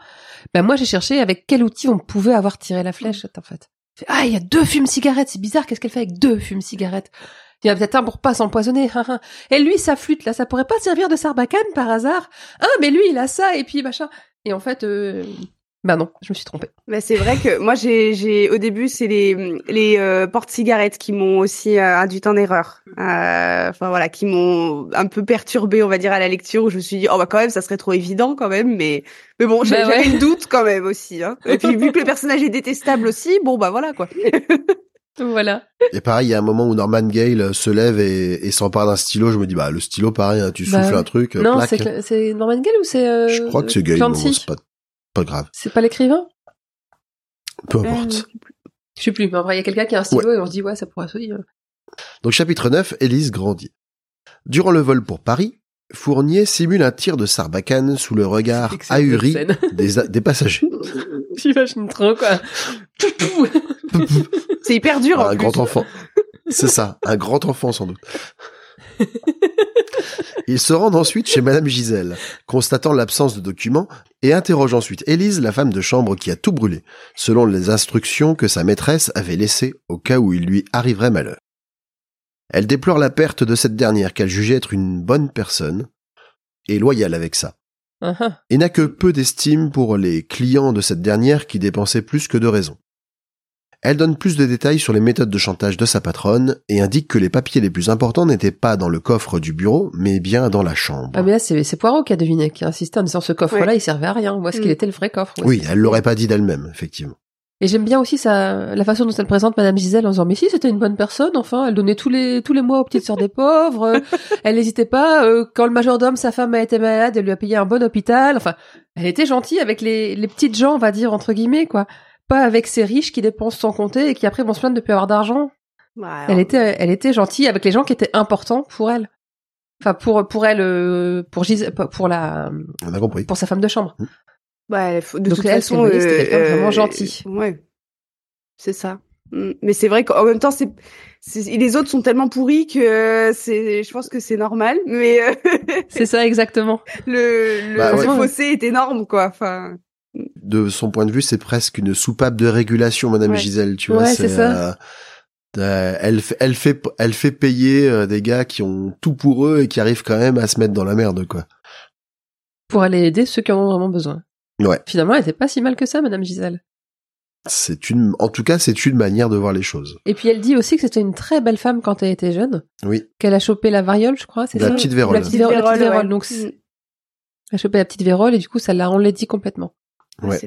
ben moi j'ai cherché avec quel outil on pouvait avoir tiré la fléchette, en fait. Ah, il y a deux fumes-cigarettes, c'est bizarre, qu'est-ce qu'elle fait avec deux fumes-cigarettes Il y en a peut-être un pour pas s'empoisonner. hein, hein. et lui, sa flûte, là, ça pourrait pas servir de sarbacane par hasard? Ah, mais lui, il a ça, et puis machin. Et en fait, euh... bah non, je me suis trompée. Bah, c'est vrai que moi j'ai j'ai au début c'est les les euh, porte-cigarettes qui m'ont aussi euh, induit en erreur. Euh, Enfin voilà, qui m'ont un peu perturbée, on va dire à la lecture où je me suis dit oh bah quand même ça serait trop évident quand même mais mais bon j'ai- Bah ouais. j'avais une doute quand même aussi hein. Et puis vu que le personnage est détestable aussi, bon bah voilà quoi. (laughs) Voilà. Et pareil, il y a un moment où Norman Gale se lève et, et s'empare d'un stylo. Je me dis, bah, le stylo, pareil, hein, tu Bah souffles ouais. un truc, euh, non, plaque. c'est c'est Norman Gale ou c'est euh, Je crois que c'est Gale, bon, pas, pas grave. C'est pas l'écrivain? Peu Euh, importe. Je sais plus, mais en vrai, il y a quelqu'un qui a un stylo et on se dit, ouais, ça pourrait se dire. Donc, chapitre 9, Élise Grandier. Durant le vol pour Paris, Fournier simule un tir de sarbacane sous le regard ahuri des, a- des passagers. (laughs) J'imagine trop, quoi. (laughs) C'est hyper dur. en un plus. grand enfant. C'est ça, un grand enfant sans doute. (laughs) Ils se rendent ensuite chez Madame Gisèle, constatant l'absence de documents, et interrogent ensuite Élise, la femme de chambre qui a tout brûlé, selon les instructions que sa maîtresse avait laissées au cas où il lui arriverait malheur. Elle déplore la perte de cette dernière qu'elle jugeait être une bonne personne, et loyale avec ça, ah. et n'a que peu d'estime pour les clients de cette dernière qui dépensaient plus que de raison. Elle donne plus de détails sur les méthodes de chantage de sa patronne et indique que les papiers les plus importants n'étaient pas dans le coffre du bureau, mais bien dans la chambre. Ah, mais là, c'est c'est Poirot qui a deviné, qui a insisté en disant ce coffre-là, il servait à rien. Où est-ce qu'il Mm. était le vrai coffre? Oui, elle l'aurait pas dit d'elle-même, effectivement. Et j'aime bien aussi sa, la façon dont elle présente Madame Gisèle en disant, mais si, c'était une bonne personne, enfin, elle donnait tous les, tous les mois aux petites sœurs des pauvres, euh, (laughs) elle n'hésitait pas, euh, quand le majordome, sa femme a été malade, elle lui a payé un bon hôpital, enfin, elle était gentille avec les, les petites gens, on va dire, entre guillemets, quoi. Pas avec ces riches qui dépensent sans compter et qui après vont se plaindre de plus avoir d'argent. Ouais, Elle était, elle était gentille avec les gens qui étaient importants pour elle. Enfin, pour pour elle, euh, pour Gis- pour la, On a compris. pour sa femme de chambre. Ouais, elle- de Donc, toute elle, façon, c'était vraiment gentil. Ouais, c'est ça. Mm. Mais c'est vrai qu'en même temps, c'est, les autres sont tellement pourris que euh, c'est, je pense que c'est normal. Mais euh, C'est ça exactement. (laughs) le, le, Bah, le fossé est énorme, quoi. Enfin, De son point de vue, c'est presque une soupape de régulation, Madame Ouais. Gisèle. Tu vois, Ouais, c'est ça. euh, euh, elle, fait- elle fait, elle fait payer euh, des gars qui ont tout pour eux et qui arrivent quand même à se mettre dans la merde, quoi. Pour aller aider ceux qui en ont vraiment besoin. Ouais. Finalement, elle était pas si mal que ça, Madame Gisèle. C'est une, en tout cas, c'est une manière de voir les choses. Et puis elle dit aussi que c'était une très belle femme quand elle était jeune, Oui. qu'elle a chopé la variole, je crois. C'est La ça? petite vérole. La petite vérole. la petite vérole. ouais. Donc, elle a chopé la petite vérole et du coup, ça l'a enlaidie complètement. Ouais.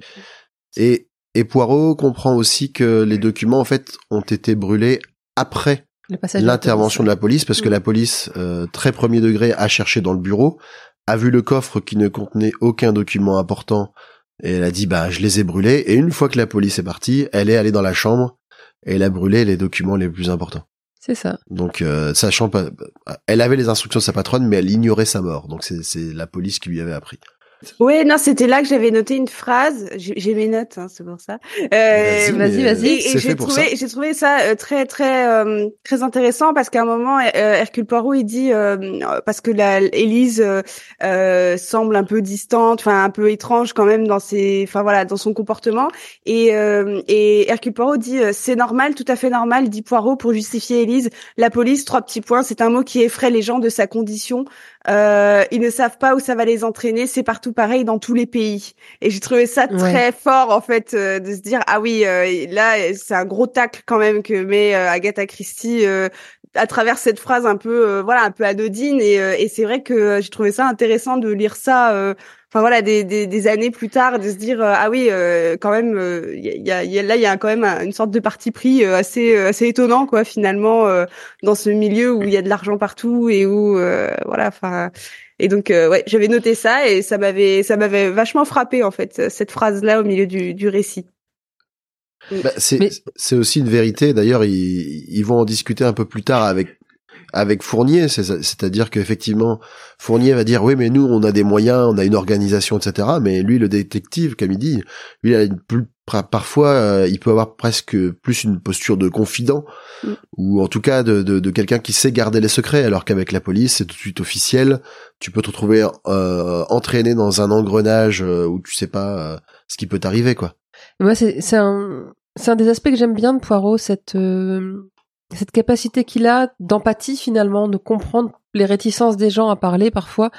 Et, et Poirot comprend aussi que les documents, en fait, ont été brûlés après de l'intervention de la police, parce que la police, euh, très premier degré, a cherché dans le bureau, a vu le coffre qui ne contenait aucun document important, et elle a dit, bah, je les ai brûlés, et une fois que la police est partie, elle est allée dans la chambre, et elle a brûlé les documents les plus importants. C'est ça. Donc, euh, sachant pas, elle avait les instructions de sa patronne, mais elle ignorait sa mort. Donc, c'est, c'est la police qui lui avait appris. Ouais, non, c'était là que j'avais noté une phrase. J'ai mes notes, hein, c'est pour ça. Euh, Vas-y, vas-y. Et, et j'ai trouvé, ça. j'ai trouvé ça euh, très très euh, très intéressant parce qu'à un moment, euh, Hercule Poirot il dit euh, parce que la Élise euh, euh, semble un peu distante, enfin un peu étrange quand même dans ses, enfin voilà, dans son comportement. Et euh, et Hercule Poirot dit euh, c'est normal, tout à fait normal, dit Poirot pour justifier Élise. La police, trois petits points, c'est un mot qui effraie les gens de sa condition. Euh, ils ne savent pas où ça va les entraîner. C'est partout pareil dans tous les pays. Et j'ai trouvé ça Ouais. très fort en fait euh, de se dire ah oui euh, là c'est un gros tacle quand même que met euh, Agatha Christie euh, à travers cette phrase un peu euh, voilà un peu anodine et, euh, et c'est vrai que j'ai trouvé ça intéressant de lire ça. Euh, Enfin voilà des, des, des années plus tard de se dire euh, ah oui euh, quand même euh, il y a, il y a- là il y a quand même un- une sorte de parti pris euh, assez euh, assez étonnant quoi finalement euh, dans ce milieu où il y a de l'argent partout et où euh, voilà enfin et donc euh, ouais j'avais noté ça et ça m'avait ça m'avait vachement frappé en fait cette phrase là au milieu du, du récit Bah, c'est, Mais- c'est aussi une vérité. D'ailleurs, ils, ils vont en discuter un peu plus tard avec avec Fournier. C'est, c'est-à-dire qu'effectivement, Fournier va dire oui, mais nous, on a des moyens, on a une organisation, etc. Mais lui, le détective, comme il dit, lui, il a une plus, parfois, euh, il peut avoir presque plus une posture de confident Mm. ou en tout cas de, de, de quelqu'un qui sait garder les secrets, alors qu'avec la police, c'est tout de suite officiel. Tu peux te retrouver euh, entraîné dans un engrenage euh, où tu sais pas euh, ce qui peut t'arriver, quoi. Moi, c'est un, un des aspects que j'aime bien de Poirot, cette, euh, cette capacité qu'il a d'empathie finalement, de comprendre les réticences des gens à parler parfois,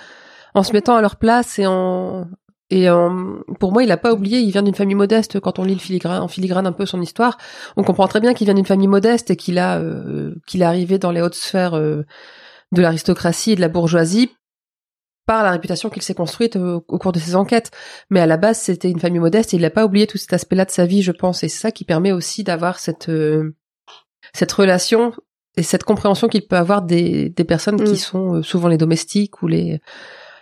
en se mettant à leur place et en, et en, pour moi, il a pas oublié, il vient d'une famille modeste. Quand on lit le filigrane, en filigrane un peu son histoire, on comprend très bien qu'il vient d'une famille modeste et qu'il a, euh, qu'il est arrivé dans les hautes sphères euh, de l'aristocratie et de la bourgeoisie par la réputation qu'il s'est construite euh, au cours de ses enquêtes. Mais à la base, c'était une famille modeste et il n'a pas oublié tout cet aspect-là de sa vie, je pense. Et c'est ça qui permet aussi d'avoir cette, euh, cette relation et cette compréhension qu'il peut avoir des, des personnes Mm. qui sont euh, souvent les domestiques ou les,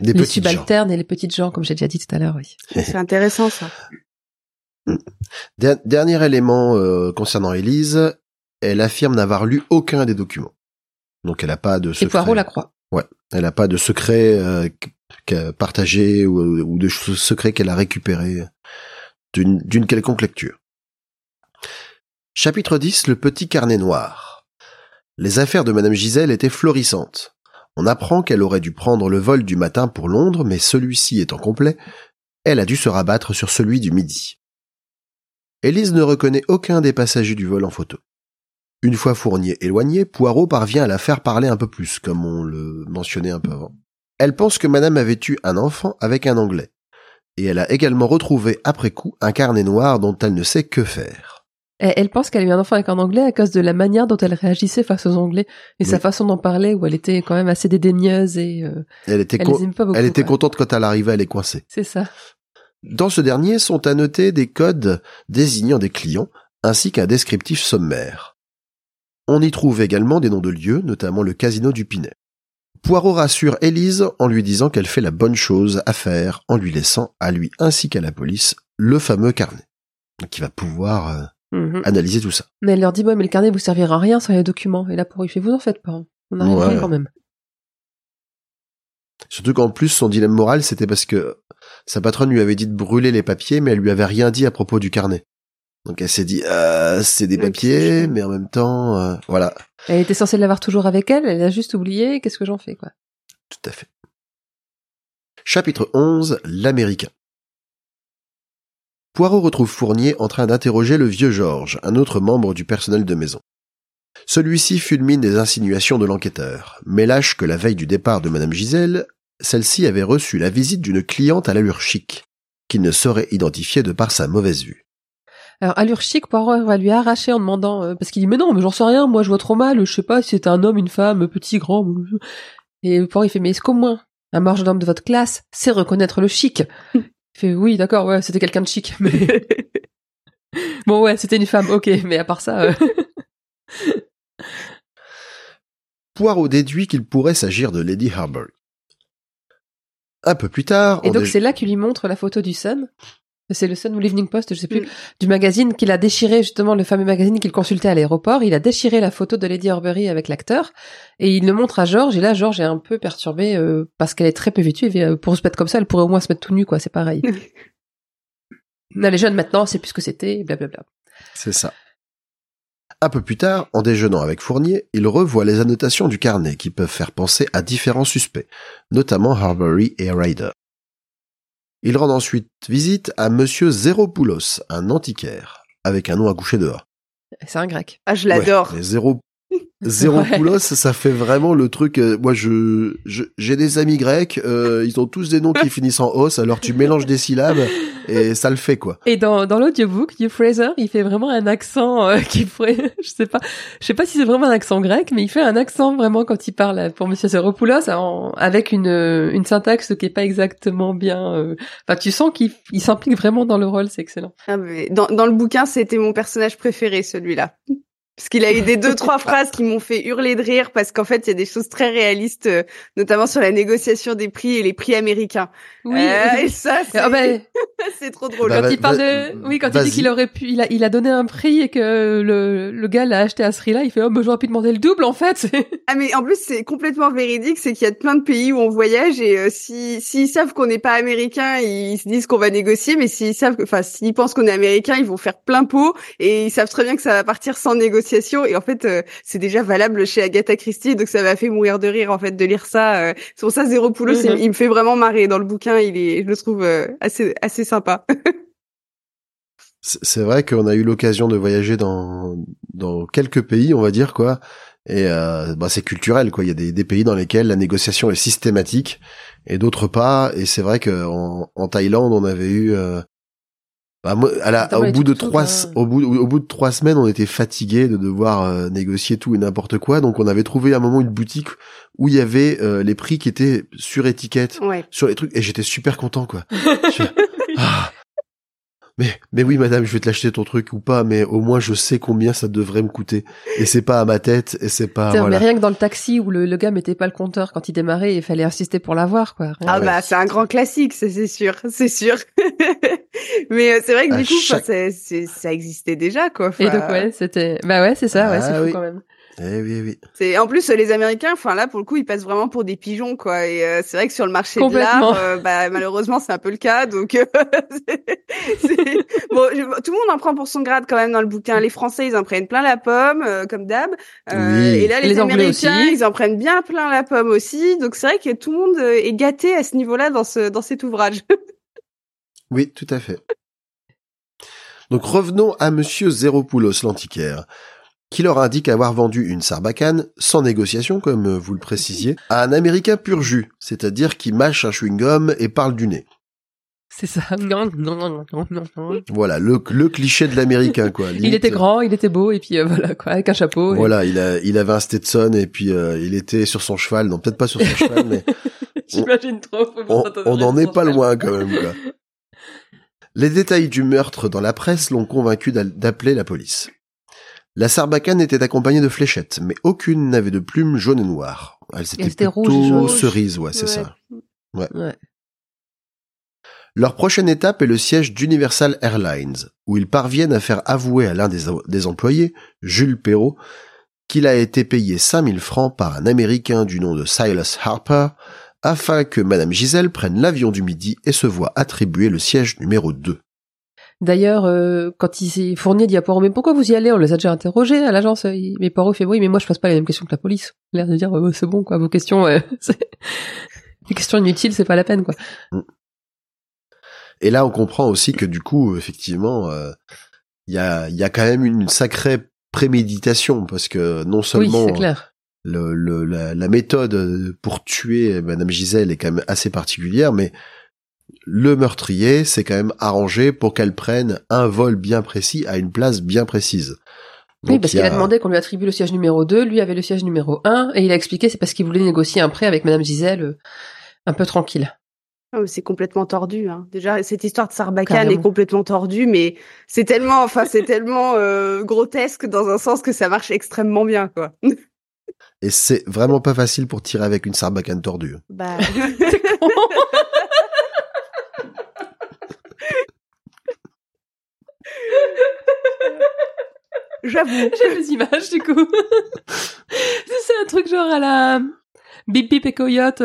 Des les gens. subalternes et les petites gens, comme j'ai déjà dit tout à l'heure, oui. (laughs) c'est intéressant ça Der- dernier élément euh, concernant Élise, elle affirme n'avoir lu aucun des documents. Donc elle n'a pas de Et secret. Poirot la croix. Elle n'a pas de secret euh, partagé ou, ou de secret qu'elle a récupéré d'une quelconque lecture. Chapitre 10, le petit carnet noir. Les affaires de Madame Gisèle étaient florissantes. On apprend qu'elle aurait dû prendre le vol du matin pour Londres, mais celui-ci étant complet, elle a dû se rabattre sur celui du midi. Élise ne reconnaît aucun des passagers du vol en photo. Une fois Fournier éloigné, Poirot parvient à la faire parler un peu plus, comme on le mentionnait un peu avant. Elle pense que madame avait eu un enfant avec un Anglais. Et elle a également retrouvé après coup un carnet noir dont elle ne sait que faire. Elle, elle pense qu'elle a eu un enfant avec un anglais à cause de la manière dont elle réagissait face aux anglais et sa façon d'en parler où elle était quand même assez dédaigneuse et euh, Elle était, elle con- les aime pas beaucoup. elle était contente quand elle arrivait à les coincer. C'est ça. Dans ce dernier sont annotés des codes désignant des clients, ainsi qu'un descriptif sommaire. On y trouve également des noms de lieux, notamment le casino du Pinet. Poirot rassure Élise en lui disant qu'elle fait la bonne chose à faire en lui laissant à lui ainsi qu'à la police le fameux carnet, qui va pouvoir Mhm. analyser tout ça. Mais elle leur dit, ouais, mais le carnet vous servira à rien sans les documents. Et là, pour il fait, vous en faites pas. hein. On a Ouais. rien quand même. Surtout qu'en plus, son dilemme moral, c'était parce que sa patronne lui avait dit de brûler les papiers, mais elle lui avait rien dit à propos du carnet. Donc elle s'est dit, euh, c'est des Ouais, papiers, mais en même temps, euh, voilà, Elle était censée l'avoir toujours avec elle, elle a juste oublié. Qu'est-ce que j'en fais, quoi tout à fait. Chapitre 11, l'Américain. Poirot retrouve Fournier en train d'interroger le vieux Georges, un autre membre du personnel de maison. Celui-ci fulmine des insinuations de l'enquêteur, mais lâche que la veille du départ de Madame Gisèle, celle-ci avait reçu la visite d'une cliente à l'allure chic, qu'il ne saurait identifier de par sa mauvaise vue. Alors, allure chic, Poirot va lui arracher en demandant, euh, parce qu'il dit, mais non, mais j'en sais rien, moi je vois trop mal, je sais pas si c'était un homme, une femme, petit, grand. Et Poirot il fait, mais est-ce qu'au moins, un marge d'homme de votre classe sait reconnaître le chic? Fait, oui, d'accord, ouais, c'était quelqu'un de chic, (laughs) mais (laughs) bon, ouais, c'était une femme, ok, mais à part ça, euh, Poirot déduit qu'il pourrait s'agir de Lady Harbury. Un peu plus tard, Et on donc dé- c'est là qu'il lui montre la photo du Sun. C'est le Sun ou l'Evening Post, je sais plus, Mm. du magazine qu'il a déchiré, justement, le fameux magazine qu'il consultait à l'aéroport. Il a déchiré la photo de Lady Horbury avec l'acteur et il le montre à George. Et là, George est un peu perturbé euh, parce qu'elle est très peu vêtue. Et euh, pour se mettre comme ça, elle pourrait au moins se mettre tout nu, quoi. C'est pareil. (laughs) Non, les jeunes maintenant, c'est plus ce que c'était, blablabla. C'est ça. Un peu plus tard, en déjeunant avec Fournier, il revoit les annotations du carnet qui peuvent faire penser à différents suspects, notamment Harbury et Ryder. Il rend ensuite visite à Monsieur Zeropoulos, un antiquaire, avec un nom à coucher dehors. C'est un grec. Ah, je l'adore. Ouais, Zéro... Zeropoulos, ça fait vraiment le truc. euh, moi, je je- j'ai des amis grecs, euh, ils ont tous des noms qui (laughs) finissent en os, alors tu mélanges des syllabes et ça le fait quoi. Et dans, dans l'audiobook, Hugh Fraser, il fait vraiment un accent euh, (laughs) qui pourrait, (laughs) je sais pas, je sais pas si c'est vraiment un accent grec, mais il fait un accent vraiment quand il parle pour Monsieur Zeropoulos en- avec une, euh, une syntaxe qui est pas exactement bien. euh, Enfin, tu sens qu'il il s'implique vraiment dans le rôle, c'est excellent. Ah, mais dans, dans le bouquin, c'était mon personnage préféré, celui-là. Parce qu'il a eu des deux, trois phrases qui m'ont fait hurler de rire parce qu'en fait, il y a des choses très réalistes, euh, notamment sur la négociation des prix et les prix américains. Oui. Euh, et ça, c'est Ah ben, (laughs) c'est trop drôle. Bah, quand il parle de, oui, quand il dit qu'il aurait pu, il a, il a donné un prix et que le, le gars l'a acheté à ce prix-là, il fait, oh, mais j'aurais pu demander le double, en fait. (laughs) Ah mais en plus c'est complètement véridique, c'est qu'il y a plein de pays où on voyage et euh, si s'ils savent qu'on n'est pas américain, ils se disent qu'on va négocier, mais s'ils savent, que- enfin s'ils pensent qu'on est américain, ils vont faire plein pot et ils savent très bien que ça va partir sans et en fait euh, c'est déjà valable chez Agatha Christie, donc ça m'a fait mourir de rire en fait de lire ça. euh. C'est pour ça Zéro Poulos, Mhm. il, il me fait vraiment marrer dans le bouquin, il est, je le trouve euh, assez assez sympa. (laughs) C'est c'est vrai qu'on a eu l'occasion de voyager dans dans quelques pays, on va dire quoi. Et euh, bah, c'est culturel, quoi. Il y a des, des pays dans lesquels la négociation est systématique et d'autres pas. Et c'est vrai que en, en Thaïlande, on avait eu euh, bah, moi, à la- Notamment au bout de trois au bout au bout de trois semaines, on était fatigué de devoir euh, négocier tout et n'importe quoi. Donc on avait trouvé à un moment une boutique où il y avait euh, les prix qui étaient sur étiquette Ouais. sur les trucs et j'étais super content quoi. (laughs) Je- Ah. Mais mais oui madame, je vais te l'acheter ton truc ou pas, mais au moins je sais combien ça devrait me coûter et c'est pas à ma tête et c'est pas voilà. Mais rien que dans le taxi où le, le gars mettait pas le compteur quand il démarrait, il fallait insister pour l'avoir, quoi. Rien Ah ouais. bah c'est un grand classique, ça c'est sûr, (laughs) c'est sûr. (laughs) Mais euh, c'est vrai que À du coup, chaque- c'est- ça existait déjà quoi. Et donc ouais, c'était, bah ouais, c'est ça, ouais, Ah c'est fou oui. quand même. Eh oui oui. C'est en plus les Américains, enfin là pour le coup ils passent vraiment pour des pigeons quoi. Et euh, c'est vrai que sur le marché de l'art, euh, bah malheureusement c'est un peu le cas. Donc euh, (laughs) c'est- c'est- bon, je- tout le monde en prend pour son grade quand même dans le bouquin. Les Français ils en prennent plein la pomme euh, comme d'hab. Euh, Oui. Et là les, Les Américains ils en prennent bien plein la pomme aussi. Donc c'est vrai que tout le monde est gâté à ce niveau-là dans ce dans cet ouvrage. (laughs) Oui, tout à fait. Donc revenons à monsieur Zeropoulos l'antiquaire, qui leur indique avoir vendu une sarbacane, sans négociation comme euh, vous le précisiez, à un américain pur jus, c'est-à-dire qui mâche un chewing-gum et parle du nez. C'est ça. (laughs) Non, non, non, non, non, non. Voilà, le, le cliché de l'américain quoi. (laughs) Il était grand, il était beau, et puis euh, voilà, quoi, avec un chapeau. et- Voilà, il a, il avait un Stetson et puis euh, il était sur son cheval. Non, peut-être pas sur son cheval, mais (laughs) J'imagine trop. on, n'en est pas loin quand même. Quoi. Les détails du meurtre dans la presse l'ont convaincu d'appeler la police. La sarbacane était accompagnée de fléchettes, mais aucune n'avait de plumes jaunes et noires. Elles étaient plutôt jaunes. cerises, ouais, c'est Ouais. ça. Ouais. Leur prochaine étape est le siège d'Universal Airlines, où ils parviennent à faire avouer à l'un des, des employés, Jules Perrault, qu'il a été payé 5000 francs par un Américain du nom de Silas Harper, afin que Madame Gisèle prenne l'avion du midi et se voit attribuer le siège numéro 2. D'ailleurs, euh, quand il s'est fourni, dit à Poirot, mais pourquoi vous y allez? On les a déjà interrogés à l'agence. Il- Mais Poirot fait, oui, mais moi je pose pas les mêmes questions que la police. L'air de dire, c'est bon, quoi, vos questions, euh, (laughs) c'est- les questions inutiles, c'est pas la peine, quoi. Et là, on comprend aussi que du coup, effectivement, euh, il y, a, il y a quand même une sacrée préméditation, parce que non seulement c'est clair. le, le- la, la méthode pour tuer Madame Gisèle est quand même assez particulière, mais le meurtrier s'est quand même arrangé pour qu'elle prenne un vol bien précis à une place bien précise. Oui, parce qu'il a demandé qu'on lui attribue le siège numéro 2, lui avait le siège numéro 1, et il a expliqué c'est parce qu'il voulait négocier un prêt avec Madame Gisèle, euh, un peu tranquille. Ah, C'est complètement tordu. Hein. Déjà, cette histoire de Sarbacane Carrément. est complètement tordue, mais c'est tellement, enfin, c'est tellement euh, grotesque dans un sens que ça marche extrêmement bien, quoi. Et c'est vraiment pas facile pour tirer avec une sarbacane tordue. bah, (laughs) (laughs) j'avoue. (laughs) J'ai les images, du coup. (laughs) c'est un truc genre à la Bip Bip et Coyote.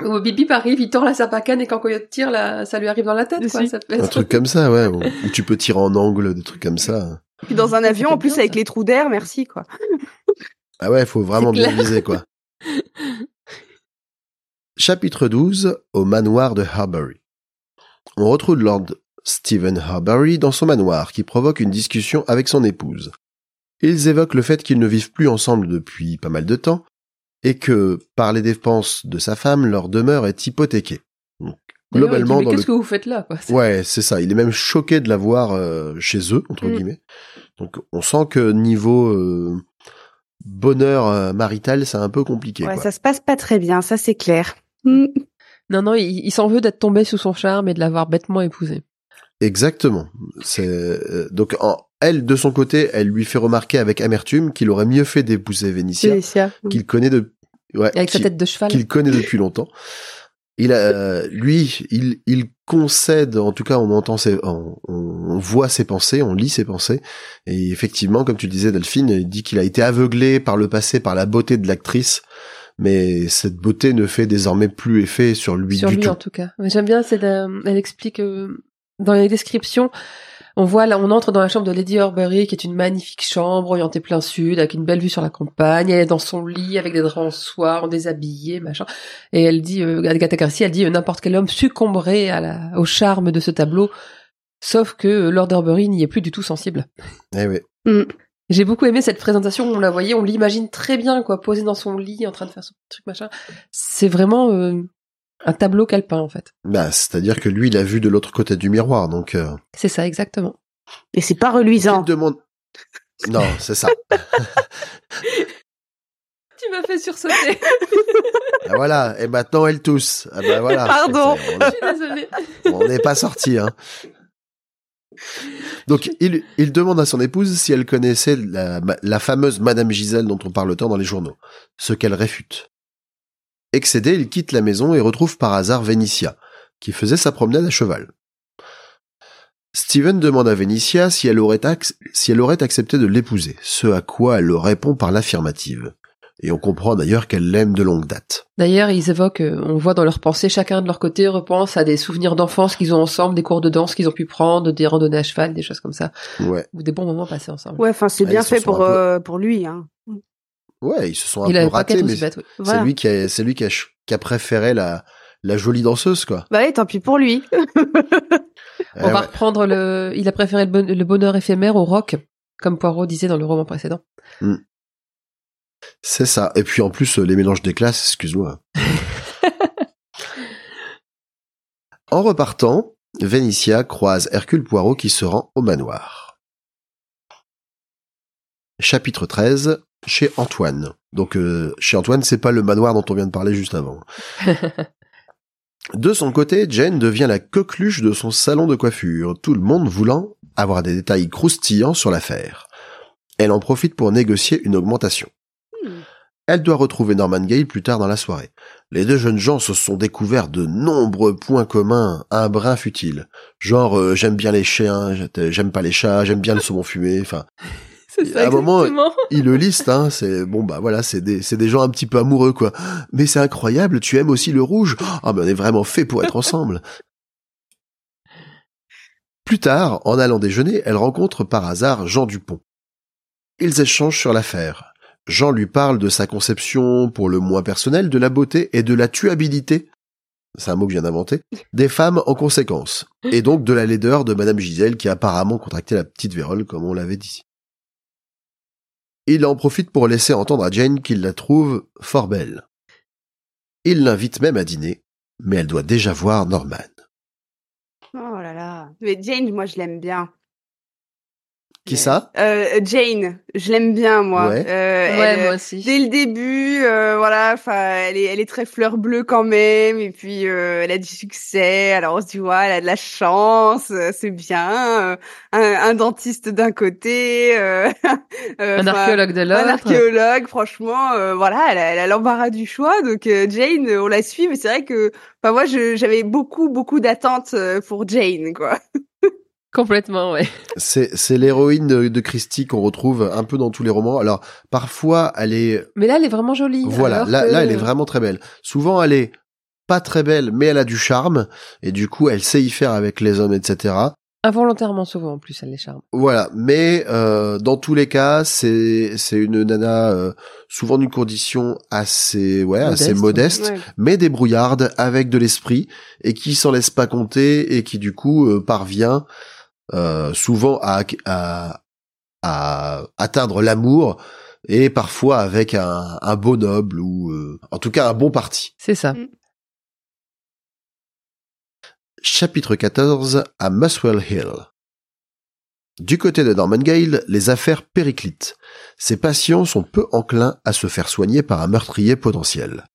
Où Bip Bip arrive, il tord la sapacane et quand Coyote tire, là, ça lui arrive dans la tête, quoi. Si. Ça fait Un truc comme ça, ouais, où où tu peux tirer en angle, des trucs comme ça. Puis dans un avion, en plus bien, avec ça. les trous d'air, merci, quoi. Ah ouais, faut vraiment bien viser, quoi. (laughs) Chapitre 12 au manoir de Harbury. On retrouve Lord Stephen Harbury dans son manoir qui provoque une discussion avec son épouse. Ils évoquent le fait qu'ils ne vivent plus ensemble depuis pas mal de temps et que, par les dépenses de sa femme, leur demeure est hypothéquée. Donc, dit, globalement, mais dans qu'est-ce le... que vous faites là, quoi? Ouais, c'est ça. Il est même choqué de la voir euh, chez eux, entre Mm. guillemets. Donc, on sent que niveau euh, bonheur euh, marital, c'est un peu compliqué. Ouais, quoi. ça se passe pas très bien, ça c'est clair. Mm. Non, non, il, il s'en veut d'être tombé sous son charme et de l'avoir bêtement épousé. Exactement. C'est euh, donc en, elle de son côté, elle lui fait remarquer avec amertume qu'il aurait mieux fait d'épouser Vénitia, Vénétia. qu'il connaît de ouais, Avec sa tête de cheval. qu'il connaît depuis longtemps. Il a, euh, lui, il, il concède, en tout cas, on entend ses, on, on voit ses pensées, on lit ses pensées, et effectivement, comme tu le disais, Delphine, il dit qu'il a été aveuglé par le passé par la beauté de l'actrice, mais cette beauté ne fait désormais plus effet sur lui sur du lui tout. en tout cas. J'aime bien, c'est de- elle explique euh, dans les descriptions, on voit là, on entre dans la chambre de Lady Horbury, qui est une magnifique chambre orientée plein sud, avec une belle vue sur la campagne. Elle est dans son lit avec des draps en soie, en déshabillé, machin. Et elle dit, euh, Agatha Christie, elle dit, euh, n'importe quel homme succomberait à la, au charme de ce tableau, sauf que euh, Lord Horbury n'y est plus du tout sensible. Eh oui. J'ai beaucoup aimé cette présentation où on la voyait, on l'imagine très bien, quoi, posé dans son lit, en train de faire son truc, machin. C'est vraiment euh, un tableau qu'elle peint, en fait. Bah, c'est-à-dire que lui, il a vu de l'autre côté du miroir, donc. Euh, C'est ça, exactement. Et c'est pas il reluisant. demande. (laughs) Non, c'est ça. (laughs) Tu m'as fait sursauter. Ah, voilà. Et maintenant, elle tousse. Ah bah voilà. Pardon. C'est- Je suis désolée. On on n'est pas sorti, hein. Donc, il, il demande à son épouse si elle connaissait la, la fameuse Madame Gisèle dont on parle tant dans les journaux, ce qu'elle réfute. Excédé, il quitte la maison et retrouve par hasard Vénitia, qui faisait sa promenade à cheval. Steven demande à Vénitia si elle aurait, ac- si elle aurait accepté de l'épouser, ce à quoi elle répond par l'affirmative. Et on comprend d'ailleurs qu'elle l'aime de longue date. D'ailleurs, ils évoquent, euh, on voit dans leurs pensées, chacun de leur côté repense à des souvenirs d'enfance qu'ils ont ensemble, des cours de danse qu'ils ont pu prendre, des randonnées à cheval, des choses comme ça, Ouais. ou des bons moments passés ensemble. Ouais, enfin c'est Ouais, bien fait pour euh, pour lui. Hein. Ouais, ils se sont un Il peu ratés, mais oui. Voilà. C'est lui qui a, c'est lui qui a, ch- qui a préféré la, la jolie danseuse, quoi. Bah ouais, tant pis pour lui. (laughs) On Eh va ouais. reprendre le, il a préféré le, bon- le bonheur éphémère au rock, comme Poirot disait dans le roman précédent. C'est ça. Et puis en plus, euh, les mélanges des classes, excuse-moi. (laughs) en repartant, Vénitia croise Hercule Poirot qui se rend au manoir. Chapitre 13, chez Antoine. Donc euh, chez Antoine, c'est pas le manoir dont on vient de parler juste avant. (laughs) De son côté, Jane devient la coqueluche de son salon de coiffure, tout le monde voulant avoir des détails croustillants sur l'affaire. Elle en profite pour négocier une augmentation. Hmm. Elle doit retrouver Norman Gale plus tard dans la soirée. Les deux jeunes gens se sont découverts de nombreux points communs, un brin futile. Genre, euh, j'aime bien les chiens, j'aime pas les chats, j'aime bien le saumon fumé, enfin... (laughs) C'est ça, À un moment. Ils le listent, hein, c'est bon bah voilà, c'est des c'est des gens un petit peu amoureux quoi. Mais c'est incroyable, tu aimes aussi le rouge. Ah mais on est vraiment fait pour être ensemble. (laughs) Plus tard, en allant déjeuner, elle rencontre par hasard Jean Dupont. Ils échangent sur l'affaire. Jean lui parle de sa conception, pour le moins personnelle, de la beauté et de la tuabilité, c'est un mot que je viens d'inventer, des femmes en conséquence. Et donc de la laideur de Madame Gisèle qui a apparemment contracté la petite vérole, comme on l'avait dit. Il en profite pour laisser entendre à Jane qu'il la trouve fort belle. Il l'invite même à dîner, mais elle doit déjà voir Norman. Oh là là. Mais Jane, moi, je l'aime bien. Qui ça Euh, Jane, je l'aime bien, moi. Ouais. Euh, Ouais, elle, moi aussi. Dès le début, euh, voilà, enfin, elle est, elle est très fleur bleue quand même, et puis euh, elle a du succès. Alors on se dit, ouais, elle a de la chance, euh, c'est bien. euh, un, un dentiste d'un côté, euh, (laughs) euh, Un archéologue de un l'autre. archéologue, franchement, euh, voilà, elle a elle a l'embarras du choix. Donc euh, Jane, on la suit, mais c'est vrai que, enfin moi, je- j'avais beaucoup, beaucoup d'attentes pour Jane, quoi. (laughs) Complètement, ouais. C'est c'est l'héroïne de, de Christie qu'on retrouve un peu dans tous les romans. Alors parfois elle est Mais là, elle est vraiment jolie. voilà là que- là elle est vraiment très belle. Souvent elle est pas très belle mais elle a du charme et du coup elle sait y faire avec les hommes etc. Involontairement, souvent, en plus, elle les charme. Voilà, mais euh, dans tous les cas, c'est c'est une nana euh, souvent d'une condition assez ouais assez modeste, Ouais. mais débrouillarde avec de l'esprit et qui s'en laisse pas compter et qui du coup euh, parvient euh, souvent à, à à atteindre l'amour et parfois avec un, un beau noble ou euh, en tout cas un bon parti. C'est ça. Chapitre 14 à Muswell Hill. Du côté de Norman Gale, les affaires périclitent. Ses patients sont peu enclins à se faire soigner par un meurtrier potentiel.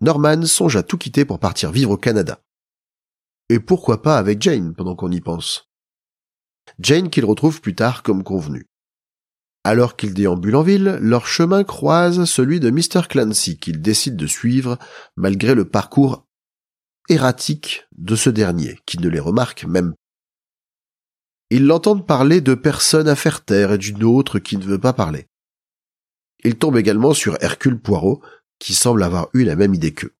Norman songe à tout quitter pour partir vivre au Canada. Et pourquoi pas avec Jane pendant qu'on y pense? Jane qu'il retrouve plus tard comme convenu. Alors qu'ils déambulent en ville, leur chemin croise celui de Mr. Clancy qu'il décide de suivre malgré le parcours erratique de ce dernier, qui ne les remarque même pas. Ils l'entendent parler de personnes à faire taire et d'une autre qui ne veut pas parler. Ils tombent également sur Hercule Poirot, qui semble avoir eu la même idée qu'eux.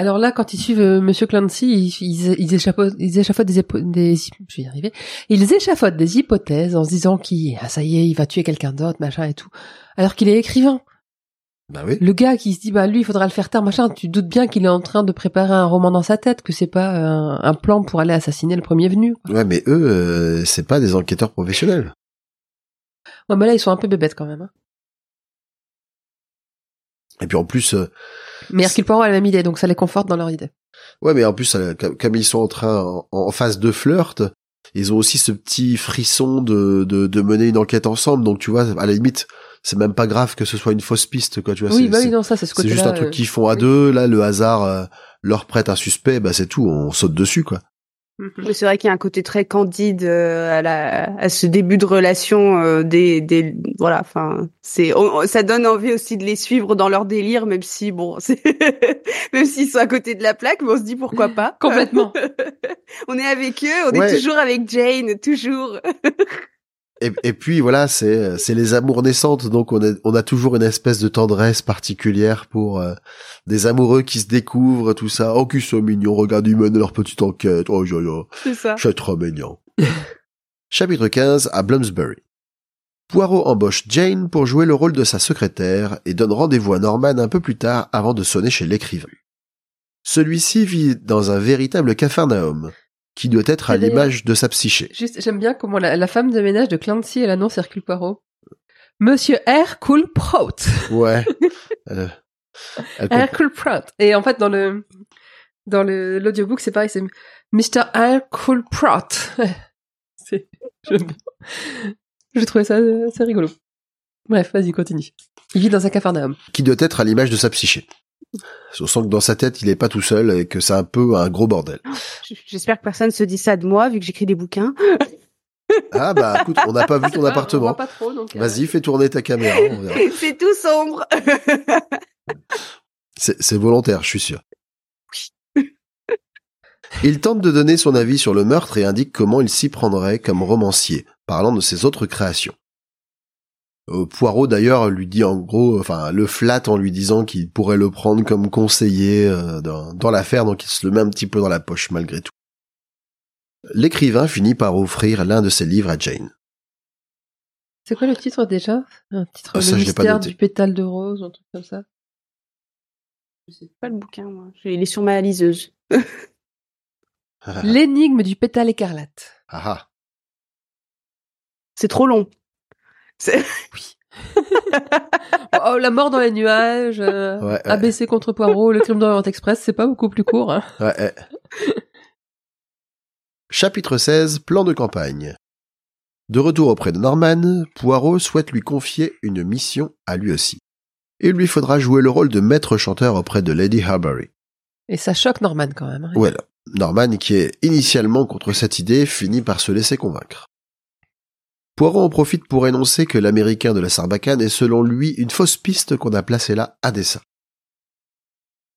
Alors là, quand ils suivent euh, Monsieur Clancy, ils, ils, ils échafaudent, ils échafaudent des, épo- des, je vais y arriver, ils échafaudent des hypothèses en se disant qu'il, ah, ça y est, il va tuer quelqu'un d'autre, machin et tout. Alors qu'il est écrivain. Bah oui. Le gars qui se dit, bah, lui, il faudra le faire taire, machin, tu doutes bien qu'il est en train de préparer un roman dans sa tête, que c'est pas un, un plan pour aller assassiner le premier venu. quoi. Ouais, mais eux, euh, c'est pas des enquêteurs professionnels. Ouais, mais là, ils sont un peu bébêtes quand même. hein. Et puis en plus, euh, Mais Hercule Poirot a la même idée, donc ça les conforte dans leur idée. ouais, mais en plus, euh, comme, ils sont en train, en, en phase de flirt, ils ont aussi ce petit frisson de, de, de mener une enquête ensemble. Donc tu vois, à la limite, c'est même pas grave que ce soit une fausse piste, quoi. Tu vois, Oui, bah oui, non, ça, c'est ce C'est juste un truc euh, qu'ils font à oui. deux. Là, le hasard euh, leur prête un suspect, bah c'est tout. On saute dessus, quoi. Mais c'est vrai qu'il y a un côté très candide euh, à, la, à ce début de relation euh, des, des voilà enfin c'est on- on- ça donne envie aussi de les suivre dans leur délire même si bon (laughs) c'est même s'ils sont à côté de la plaque mais on se dit pourquoi pas Complètement. (laughs) on est avec eux on Ouais. est toujours avec Jane toujours (laughs) Et, et puis voilà, c'est c'est les amours naissantes, donc on a on a toujours une espèce de tendresse particulière pour euh, des amoureux qui se découvrent, tout ça. Oh, qu'ils sont mignons, regarde, ils mènent leur petite enquête. Oh, yo, yo, c'est ça c'est trop mignon. (laughs) Chapitre 15 à Bloomsbury. Poirot embauche Jane pour jouer le rôle de sa secrétaire et donne rendez-vous à Norman un peu plus tard avant de sonner chez l'écrivain. Celui-ci vit dans un véritable capharnaüm, qui doit être à Et d'ailleurs- l'image de sa psyché. Juste, j'aime bien comment la, la femme de ménage de Clancy, elle annonce Hercule Poirot. Monsieur Hercule Poirot. (laughs) Ouais. Comprend. Hercule Poirot. Et en fait, dans le, dans le, l'audiobook, c'est pareil, c'est Mr. Hercule Poirot. (laughs) c'est. J'ai trouvé ça euh, assez rigolo. Bref, vas-y, continue. Il vit dans un capharnaüm. qui doit être à l'image de sa psyché. On sent que dans sa tête, il est pas tout seul et que c'est un peu un gros bordel. J'espère que personne se dit ça de moi vu que j'écris des bouquins (laughs) Ah bah écoute, on n'a pas vu ton On appartement. voit pas trop, donc, euh, Vas-y, fais tourner ta caméra. on verra. (laughs) C'est tout sombre. (laughs) C'est c'est volontaire, je suis sûr. Il tente de donner son avis sur le meurtre et indique comment il s'y prendrait comme romancier, parlant de ses autres créations. Euh, Poirot d'ailleurs lui dit en gros, enfin le flatte en lui disant qu'il pourrait le prendre comme conseiller euh, dans, dans l'affaire, donc il se le met un petit peu dans la poche malgré tout. L'écrivain finit par offrir l'un de ses livres à Jane. C'est quoi le titre déjà? Un titre Ah, ça, Le mystère du pétale de rose, un truc comme ça? Je sais pas le bouquin, moi. Il est sur ma liseuse. L'énigme du pétale écarlate. Ah ah. C'est trop long. C'est- (laughs) Oh, la mort dans les nuages, euh, Ouais, ouais. ABC contre Poirot, le crime d'Orient Express, c'est pas beaucoup plus court. Hein. Ouais, ouais. Chapitre 16, plan de campagne. De retour auprès de Norman, Poirot souhaite lui confier une mission à lui aussi. Il lui faudra jouer le rôle de maître chanteur auprès de Lady Harbury. Et ça choque Norman quand même. hein. Voilà. Norman, qui est initialement contre cette idée, finit par se laisser convaincre. Poirot en profite pour énoncer que l'américain de la Sarbacane est selon lui une fausse piste qu'on a placée là à dessein.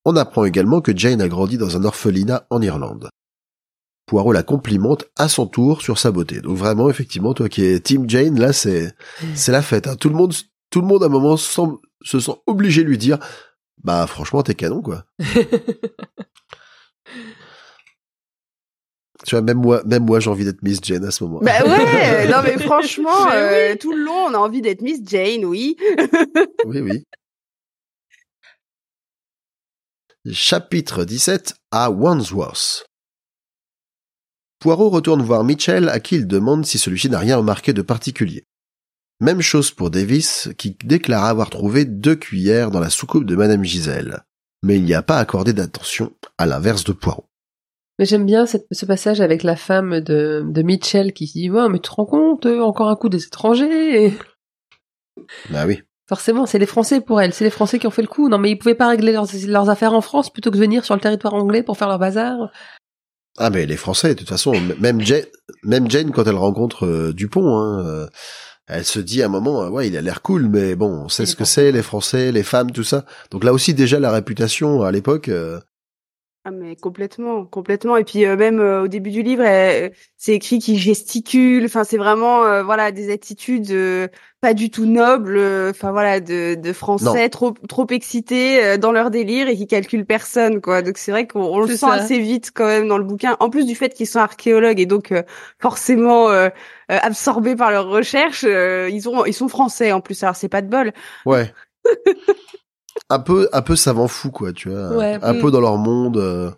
On apprend également que Jane a grandi dans un orphelinat en Irlande. Poirot la complimente à son tour sur sa beauté. Donc vraiment, effectivement, toi qui es Team Jane, là, c'est, c'est la fête. hein. Tout le monde, tout le monde à un moment semble- se sent obligé de lui dire, bah, franchement, t'es canon, quoi. (laughs) Tu vois, même moi, même moi, j'ai envie d'être Miss Jane à ce moment. Bah ouais, (laughs) non mais franchement, Mais euh, oui. tout le long, on a envie d'être Miss Jane, oui. (laughs) Oui, oui. Chapitre 17 à Wandsworth. Poirot retourne voir Mitchell à qui il demande si celui-ci n'a rien remarqué de particulier. Même chose pour Davis qui déclara avoir trouvé deux cuillères dans la soucoupe de Madame Gisèle. Mais il n'y a pas accordé d'attention à l'inverse de Poirot. Mais j'aime bien cette- ce passage avec la femme de, de Mitchell qui dit ouais mais tu te rends compte euh, encore un coup des étrangers et (laughs) Bah oui. forcément c'est les Français pour elle c'est les Français qui ont fait le coup non mais ils pouvaient pas régler leurs, leurs affaires en France plutôt que de venir sur le territoire anglais pour faire leur bazar Ah mais les Français, de toute façon, même Jane, même Jane quand elle rencontre euh, Dupont, hein, euh, elle se dit à un moment, ouais, il a l'air cool, mais bon, on sait ce que c'est, les Français, les femmes, tout ça. Donc là aussi déjà la réputation à l'époque. euh, Ah mais complètement, complètement. Et puis euh, même euh, au début du livre, euh, c'est écrit qu'il gesticule. Enfin, c'est vraiment euh, voilà des attitudes euh, pas du tout nobles. euh, Enfin voilà de, de Français trop trop excités euh, dans leur délire et qui calculent personne quoi. Donc c'est vrai qu'on on le sent ça. assez vite quand même dans le bouquin. En plus du fait qu'ils sont archéologues et donc euh, forcément absorbés par leurs recherches, euh, ils ont ils sont français en plus. Alors c'est pas de bol. Ouais. (laughs) un peu, un peu savant fou, quoi, tu vois. Ouais. un peu dans leur monde. euh,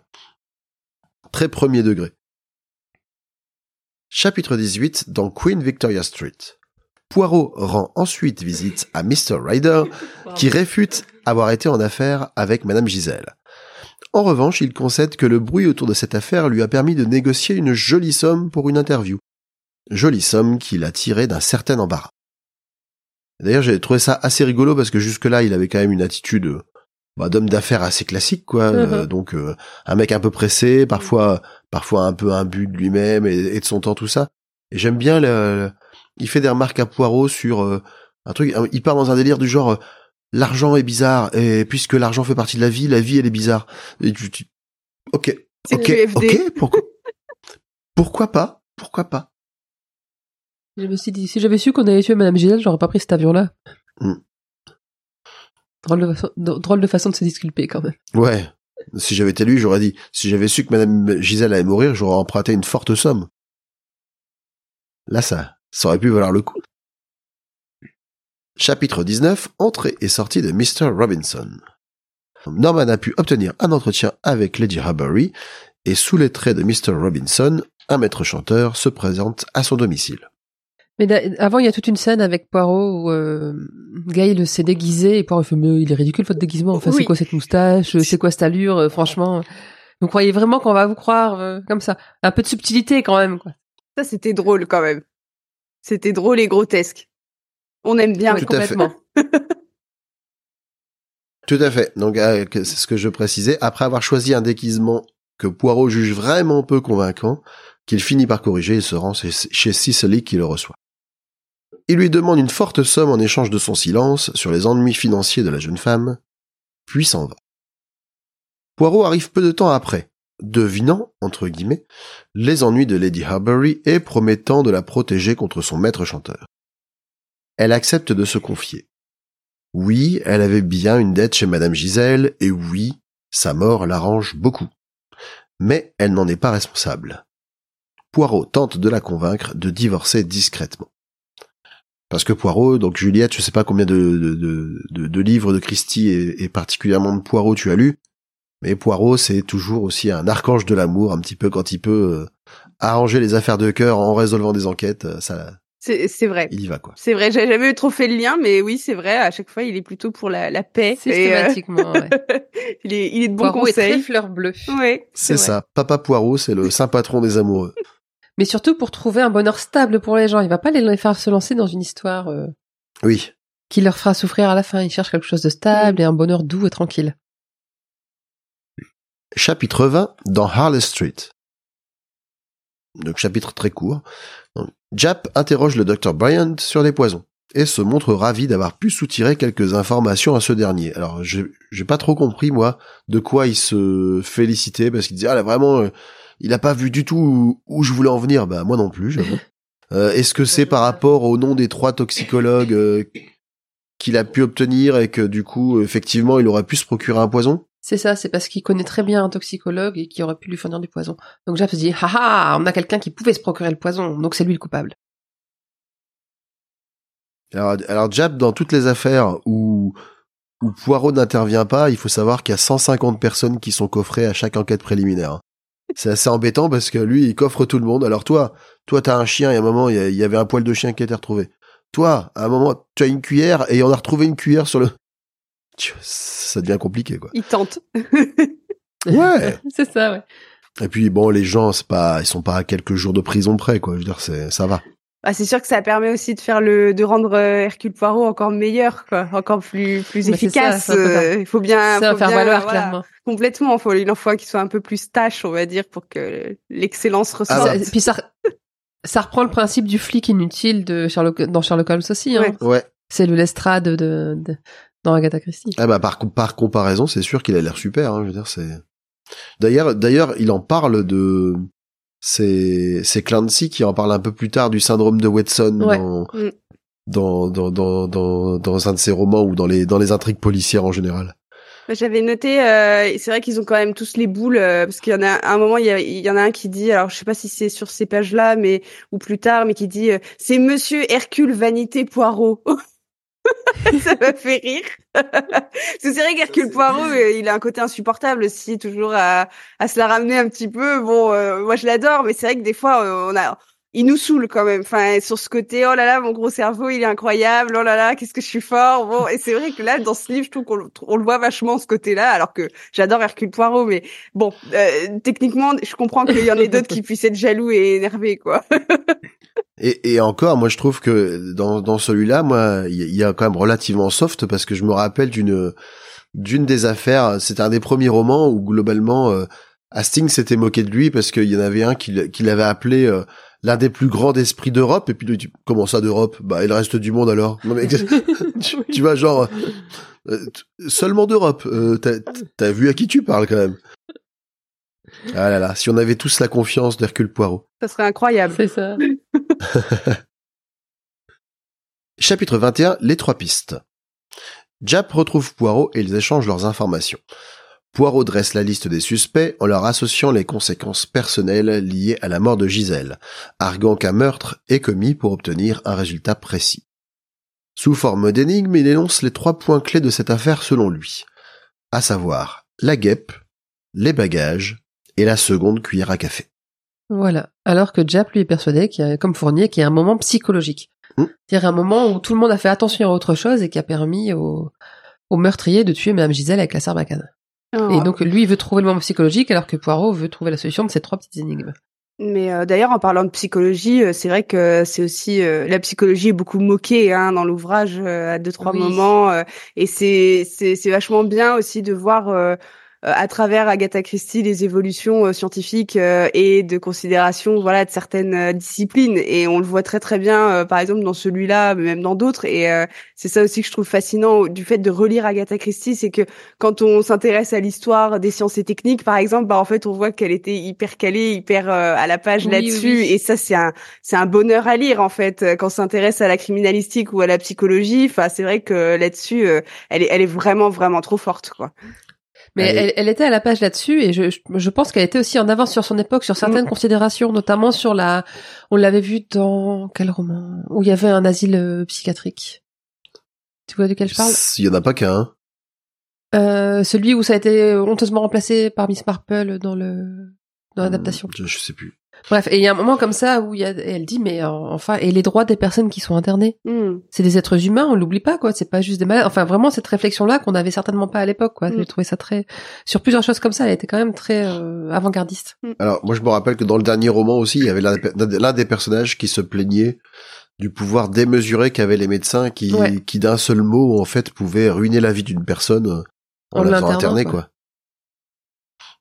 très premier degré. Chapitre 18 dans Queen Victoria Street. Poirot rend ensuite visite à Mr. Ryder, (laughs) qui réfute avoir été en affaire avec Madame Gisèle. En revanche, il concède que le bruit autour de cette affaire lui a permis de négocier une jolie somme pour une interview. Jolie somme qu'il a tirée d'un certain embarras. D'ailleurs, j'ai trouvé ça assez rigolo parce que jusque-là, il avait quand même une attitude euh, bah, d'homme d'affaires assez classique, quoi. Euh, Mhm. donc, euh, un mec un peu pressé, parfois, parfois un peu imbu de lui-même et, et de son temps, tout ça. Et j'aime bien le, le- il fait des remarques à Poirot sur euh, un truc. euh, Il part dans un délire du genre euh, l'argent est bizarre et puisque l'argent fait partie de la vie, la vie elle est bizarre. Et tu, tu- ok, ok, ok, pourquoi, pourquoi pas, pourquoi pas. Je me suis dit si j'avais su qu'on avait tué Madame Gisèle j'aurais pas pris cet avion là Mm. drôle, de façon, drôle de façon de se disculper quand même Ouais. Si j'avais été lui, j'aurais dit, si j'avais su que Madame Gisèle allait mourir, j'aurais emprunté une forte somme. Là, ça, ça aurait pu valoir le coup. Chapitre 19, entrée et sortie de Mr. Robinson. Norman a pu obtenir un entretien avec Lady Harbury, et sous les traits de Mr. Robinson, un maître chanteur se présente à son domicile. Mais avant, il y a toute une scène avec Poirot où euh, Gail s'est déguisé et Poirot fait mais il est ridicule votre déguisement. Enfin, c'est quoi cette moustache? C'est quoi cette allure? Euh, Franchement, vous croyez vraiment qu'on va vous croire euh, comme ça? Un peu de subtilité quand même. Quoi. Ça c'était drôle quand même. C'était drôle et grotesque. On aime bien. Tout à fait. complètement. (laughs) Tout à fait. Donc, euh, c'est ce que je précisais. Après avoir choisi un déguisement que Poirot juge vraiment peu convaincant, qu'il finit par corriger et se rend chez Cicely qui le reçoit. Il lui demande une forte somme en échange de son silence sur les ennuis financiers de la jeune femme, puis s'en va. Poirot arrive peu de temps après, devinant, entre guillemets, les ennuis de Lady Harbury et promettant de la protéger contre son maître chanteur. Elle accepte de se confier. Oui, elle avait bien une dette chez Madame Gisèle, et oui, sa mort l'arrange beaucoup. Mais elle n'en est pas responsable. Poirot tente de la convaincre de divorcer discrètement. Parce que Poirot, donc Juliette, je sais pas combien de, de, livres de Christie et, particulièrement de Poirot tu as lu, mais Poirot c'est toujours aussi un archange de l'amour, un petit peu quand il peut euh, arranger les affaires de cœur en résolvant des enquêtes, euh, ça. C'est vrai. Il y va quoi. C'est vrai, j'ai jamais trop fait le lien, mais oui c'est vrai. À chaque fois, il est plutôt pour la, la paix. Euh, Systématiquement. ouais. (laughs) il est il est de bon Poirot conseils. est très fleur bleue. Ouais. C'est ça. Papa Poirot, c'est le saint patron des amoureux. Mais surtout pour trouver un bonheur stable pour les gens. Il va pas les faire se lancer dans une histoire euh, Oui. qui leur fera souffrir à la fin. Il cherche quelque chose de stable et un bonheur doux et tranquille. Chapitre 20 dans Harley Street. Donc chapitre très court. Donc, Jap interroge le docteur Bryant sur les poisons et se montre ravi d'avoir pu soutirer quelques informations à ce dernier. Alors j'ai pas trop compris moi de quoi il se félicitait parce qu'il disait ah là vraiment euh, il a pas vu du tout où, je voulais en venir. Bah moi non plus, j'avoue. (laughs) Euh, Est-ce que c'est par rapport au nom des trois toxicologues euh, qu'il a pu obtenir et que du coup effectivement il aurait pu se procurer un poison? C'est ça, c'est parce qu'il connaît très bien un toxicologue et qui aurait pu lui fournir du poison. Donc Jap se dit, haha, on a quelqu'un qui pouvait se procurer le poison, donc c'est lui le coupable. Alors, alors Jap, dans toutes les affaires où, où Poirot n'intervient pas, il faut savoir qu'il y a 150 personnes qui sont coffrées à chaque enquête préliminaire. C'est assez embêtant parce que lui, il coffre tout le monde. Alors toi, toi, t'as un chien et à un moment, il y, avait un poil de chien qui a été retrouvé. Toi, à un moment, tu as une cuillère et on a retrouvé une cuillère sur le... (laughs) Ça devient compliqué, quoi. Il tente. (laughs) Ouais. (laughs) c'est ça, ouais. Et puis bon, les gens, c'est pas, ils sont pas à quelques jours de prison près, quoi. Je veux dire, c'est, ça va. Bah, c'est sûr que ça permet aussi de faire le, de rendre euh, Hercule Poirot encore meilleur, quoi, encore plus, plus Bah, efficace. ça, ça peut euh, il faut bien, Ça va faut faire bien, valoir, voilà, clairement. Complètement. Il faut, il en faut qu'il soit un peu plus tâche, on va dire, pour que l'excellence ressorte. Ah, Ça- Puis ça, ça reprend le principe du flic inutile de Sherlock, dans Sherlock Holmes aussi. Hein. Ouais. Ouais. C'est le Lestrade de, de, dans Agatha Christie. Ah bah par, par comparaison, c'est sûr qu'il a l'air super. Hein, je veux dire, c'est. D'ailleurs, d'ailleurs, il en parle de. C'est c'est Clancy qui en parle un peu plus tard du syndrome de Watson Ouais. dans, Mm. dans, dans dans dans dans un de ses romans ou dans les dans les intrigues policières en général. J'avais noté, euh, c'est vrai qu'ils ont quand même tous les boules, euh, parce qu'il y en a à un moment, il y, a- il y en a un qui dit, alors je sais pas si c'est sur ces pages-là, mais ou plus tard, mais qui dit, euh, c'est Monsieur Hercule Vanité Poirot. (laughs) (laughs) Ça m'a fait rire. (laughs) C'est vrai qu'Hercule Poirot, euh, il a un côté insupportable aussi, toujours à, à se la ramener un petit peu. Bon, euh, moi je l'adore, mais c'est vrai que des fois, euh, on a, il nous saoule quand même. Enfin, sur ce côté, oh là là, mon gros cerveau, il est incroyable. Oh là là, qu'est-ce que je suis fort. Bon, et c'est vrai que là, dans ce livre, je trouve qu'on le- voit vachement ce côté-là, alors que j'adore Hercule Poirot, mais bon, euh, techniquement, je comprends qu'il y en ait d'autres qui puissent être jaloux et énervés, quoi. (laughs) Et, encore, moi je trouve que dans, dans celui-là, moi, il y, a- quand même relativement soft parce que je me rappelle d'une d'une des affaires. C'était un des premiers romans où globalement euh, Hastings s'était moqué de lui parce qu'il y en avait un qui l'avait appelé euh, l'un des plus grands esprits d'Europe. Et puis lui, dit, comment ça d'Europe? Bah, et le reste du monde alors Non mais (laughs) tu, tu vois genre euh, t- seulement d'Europe. Euh, T'as t'as vu à qui tu parles quand même Ah là là, si on avait tous la confiance d'Hercule Poirot. Ça serait incroyable. C'est ça. (laughs) Chapitre 21, les trois pistes. Jap retrouve Poirot et ils échangent leurs informations. Poirot dresse la liste des suspects en leur associant les conséquences personnelles liées à la mort de Gisèle, arguant qu'un meurtre est commis pour obtenir un résultat précis. Sous forme d'énigme, il énonce les trois points clés de cette affaire selon lui, à savoir la guêpe, les bagages et la seconde cuillère à café. Voilà. Alors que Jap, lui, est persuadé qu'il y a, comme Fournier, qu'il y a un moment psychologique. Mm. C'est-à-dire un moment où tout le monde a fait attention à autre chose et qui a permis au, au meurtrier de tuer Madame Gisèle avec la sarbacane. Oh. Et donc, lui, il veut trouver le moment psychologique alors que Poirot veut trouver la solution de ces trois petites énigmes. Mais euh, d'ailleurs, en parlant de psychologie, euh, c'est vrai que c'est aussi euh, la psychologie est beaucoup moquée hein, dans l'ouvrage à deux trois Oui. moments, et c'est c'est c'est vachement bien aussi de voir. Euh, à travers Agatha Christie les évolutions scientifiques et de considération voilà de certaines disciplines. Et on le voit très très bien par exemple dans celui-là mais même dans d'autres. Et c'est ça aussi que je trouve fascinant du fait de relire Agatha Christie c'est que quand on s'intéresse à l'histoire des sciences et techniques par exemple bah en fait on voit qu'elle était hyper calée hyper à la page là-dessus. et ça c'est un c'est un bonheur à lire en fait quand on s'intéresse à la criminalistique ou à la psychologie. Enfin c'est vrai que là-dessus elle est elle est vraiment vraiment trop forte quoi mais elle, elle, était à la page là-dessus et je, je pense qu'elle était aussi en avance sur son époque sur certaines Mm. considérations, notamment sur la. On l'avait vu dans quel roman? Où il y avait un asile euh, psychiatrique. Tu vois de quel je parle? Il y en a pas qu'un. euh, Celui où ça a été honteusement remplacé par Miss Marple dans le dans l'adaptation. Je, je sais plus. Bref, et il y a un moment comme ça où il y a, et elle dit mais euh, enfin et les droits des personnes qui sont internées, Mm. c'est des êtres humains, on l'oublie pas quoi, c'est pas juste des malades. Enfin vraiment cette réflexion là qu'on avait certainement pas à l'époque quoi. Mm. J'ai trouvé ça très sur plusieurs choses comme ça, elle était quand même très euh, avant-gardiste. Alors, moi, je me rappelle que dans le dernier roman aussi, il y avait l'un des- personnages qui se plaignait du pouvoir démesuré qu'avaient les médecins qui, Ouais. qui d'un seul mot, en fait, pouvaient ruiner la vie d'une personne euh, en, En la faisant interner, quoi.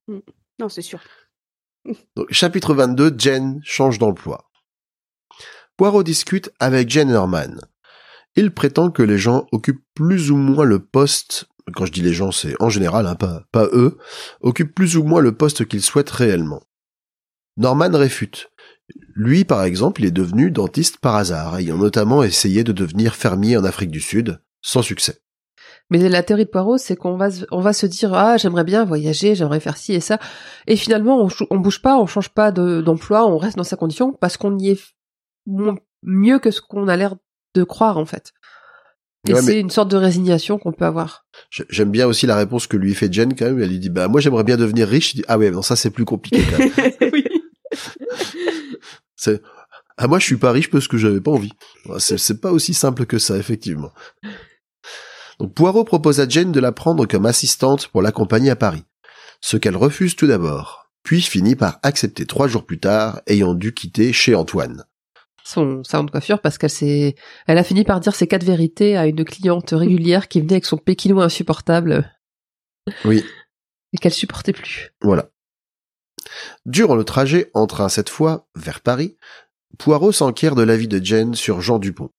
quoi. non c'est sûr Donc, chapitre 22, Jen change d'emploi. Poirot discute avec Jen Norman. Il prétend que les gens occupent plus ou moins le poste, quand je dis les gens, c'est en général, hein, pas, pas eux, occupent plus ou moins le poste qu'ils souhaitent réellement. Norman réfute. Lui, par exemple, il est devenu dentiste par hasard, ayant notamment essayé de devenir fermier en Afrique du Sud, sans succès. Mais la théorie de Poirot, c'est qu'on va, se- on va se dire ah j'aimerais bien voyager, j'aimerais faire ci et ça, et finalement on, bouge pas, on change pas de- d'emploi, on reste dans sa condition parce qu'on y est mieux que ce qu'on a l'air de croire en fait. Et Ouais, c'est une sorte de résignation qu'on peut avoir. J'ai- J'aime bien aussi la réponse que lui fait Jen quand même. Elle lui dit bah moi j'aimerais bien devenir riche. Il dit ah ouais non ça c'est plus compliqué quand même. (laughs) oui. C'est ah moi je suis pas riche parce que j'avais pas envie. C'est c'est pas aussi simple que ça effectivement. Donc Poirot propose à Jane de la prendre comme assistante pour l'accompagner à Paris, ce qu'elle refuse tout d'abord, puis finit par accepter trois jours plus tard, ayant dû quitter chez Antoine. Son salon de coiffure parce qu'elle s'est, elle a fini par dire ses quatre vérités à une cliente régulière qui venait avec son pékinois insupportable Oui, et qu'elle supportait plus. voilà. Durant le trajet en train cette fois vers Paris, Poirot s'enquiert de l'avis de Jane sur Jean Dupont.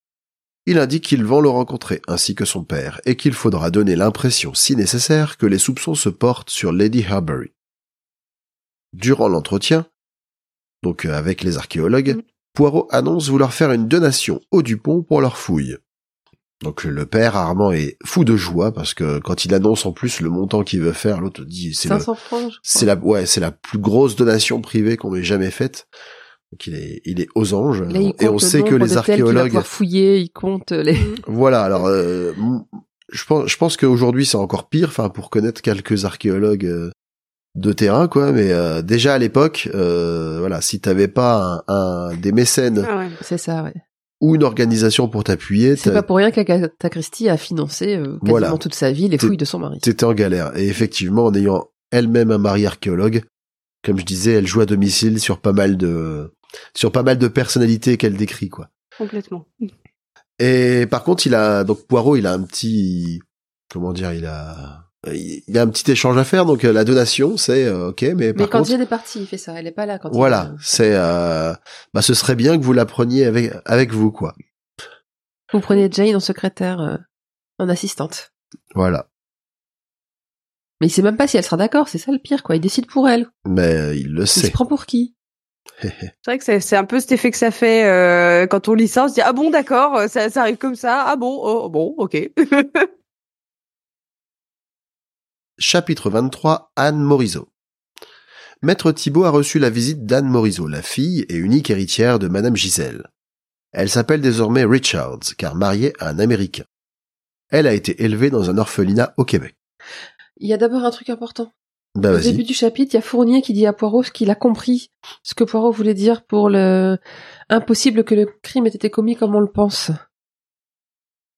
Il indique qu'ils vont le rencontrer ainsi que son père et qu'il faudra donner l'impression si nécessaire que les soupçons se portent sur Lady Harbury. Durant l'entretien, donc euh, avec les archéologues, Mm. Poirot annonce vouloir faire une donation au Dupont pour leur fouille. Donc le père Armand est fou de joie parce que quand il annonce en plus le montant qu'il veut faire, l'autre dit c'est le, 500 francs. je crois. c'est la ouais, c'est la plus grosse donation privée qu'on ait jamais faite. Donc il est il est aux anges Là, et on sait que les archéologues pouvoir fouiller, il compte les. (laughs) voilà, alors euh, je pense je pense qu'aujourd'hui c'est encore pire enfin pour connaître quelques archéologues euh, de terrain quoi mais euh, déjà à l'époque euh, voilà, si t'avais pas un, un- des mécènes Ah ouais. C'est ça, ouais. ou une organisation pour t'appuyer, C'est pas pour rien qu'Agatha Christie a financé euh, quasiment Voilà. toute sa vie les fouilles de son mari. t'étais en galère. Et effectivement, en ayant elle-même un mari archéologue, comme je disais, elle joue à domicile sur pas mal de sur pas mal de personnalités qu'elle décrit quoi. complètement Et par contre, il a donc Poirot, il a un petit comment dire, il a il y a un petit échange à faire. Donc euh, la donation, c'est euh, ok, mais Mais par quand contre, il y a des parties, il fait ça. Elle est pas là quand il voilà, c'est euh, bah ce serait bien que vous la preniez avec avec vous quoi. Vous prenez Jane en secrétaire, euh, en assistante. Voilà. Mais il sait même pas si elle sera d'accord, c'est ça le pire, quoi. Il décide pour elle. Mais il le Il se sait. prend pour qui? (laughs) C'est vrai que c'est c'est un peu cet effet que ça fait euh, quand on lit ça, on se dit ah bon d'accord, euh, ça, ça arrive comme ça, ah bon, oh, bon, ok. (laughs) Chapitre 23 Anne Morisot. Maître Thibault a reçu la visite d'Anne Morisot, la fille et unique héritière de Madame Gisèle. Elle s'appelle désormais Richards, car mariée à un Américain. Elle a été élevée dans un orphelinat au Québec. Il y a d'abord un truc important. Bah Au début du chapitre, il y a Fournier qui dit à Poirot ce qu'il a compris, ce que Poirot voulait dire pour le impossible que le crime ait été commis comme on le pense.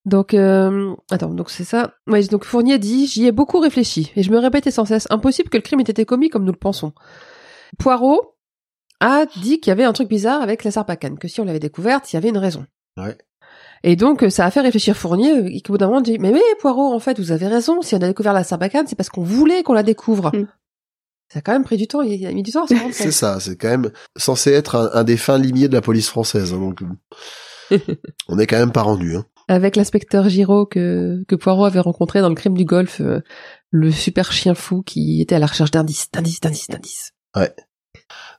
Donc, euh... attends, donc c'est ça. Ouais, donc Fournier dit j'y ai beaucoup réfléchi et je me répétais sans cesse impossible que le crime ait été commis comme nous le pensons. Poirot a dit qu'il y avait un truc bizarre avec la Sarbacane, que si on l'avait découverte, il y avait une raison. Ouais. Et donc, euh, ça a fait réfléchir Fournier, euh, qui au bout d'un moment dit, mais oui, Poirot, en fait, vous avez raison, si on a découvert la sarbacane, c'est parce qu'on voulait qu'on la découvre. Mm. Ça a quand même pris du temps, il a mis du temps à se rendre C'est ça, c'est quand même censé être un, un des fins limiers de la police française. hein, donc, (laughs) on est quand même pas rendu. Hein. Avec l'inspecteur Giraud que, que Poirot avait rencontré dans le crime du golf, euh, le super chien fou qui était à la recherche d'indices, d'indices, d'indices, d'indices.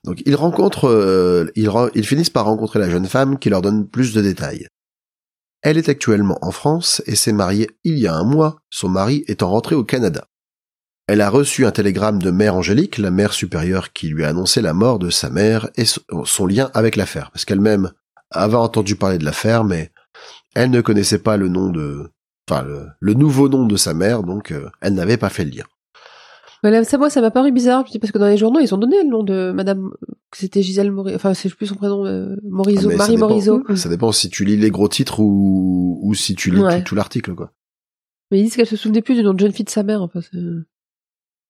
Donc ils rencontrent, euh, ils, ils finissent par rencontrer la jeune femme qui leur donne plus de détails. Elle est actuellement en France et s'est mariée il y a un mois, son mari étant rentré au Canada. Elle a reçu un télégramme de Mère Angélique, la mère supérieure qui lui a annoncé la mort de sa mère et so- son lien avec l'affaire, parce qu'elle-même avait entendu parler de l'affaire, mais elle ne connaissait pas le nom de, enfin le, le nouveau nom de sa mère, donc euh, elle n'avait pas fait le lien. Ça, moi, ça m'a paru bizarre, parce que dans les journaux, ils ont donné le nom de madame, que c'était Gisèle Morizot, enfin, c'est plus son prénom, euh, Morizot, Ah, ça Marie dépend. Morizot. Ça dépend si tu lis les gros titres ou, ou si tu lis Ouais. tout, tout l'article, quoi. Mais ils disent qu'elle se souvenait plus du nom de jeune fille de sa mère, enfin,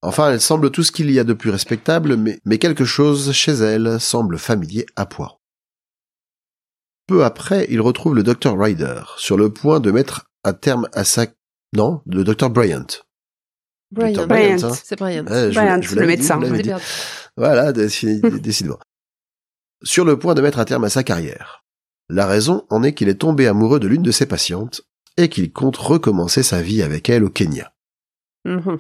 Enfin, elle semble tout ce qu'il y a de plus respectable, mais, mais quelque chose chez elle semble familier à Poirot. Peu après, il retrouve le docteur Ryder, sur le point de mettre un terme à sa... Non, le docteur Bryant. Brian. Bryant. hein. C'est Brian. Ouais, je Bryant, je le médecin. dit. perdu. Voilà, (laughs) décidément. Sur le point de mettre un terme à sa carrière. La raison en est qu'il est tombé amoureux de l'une de ses patientes et qu'il compte recommencer sa vie avec elle au Kenya. Mhm.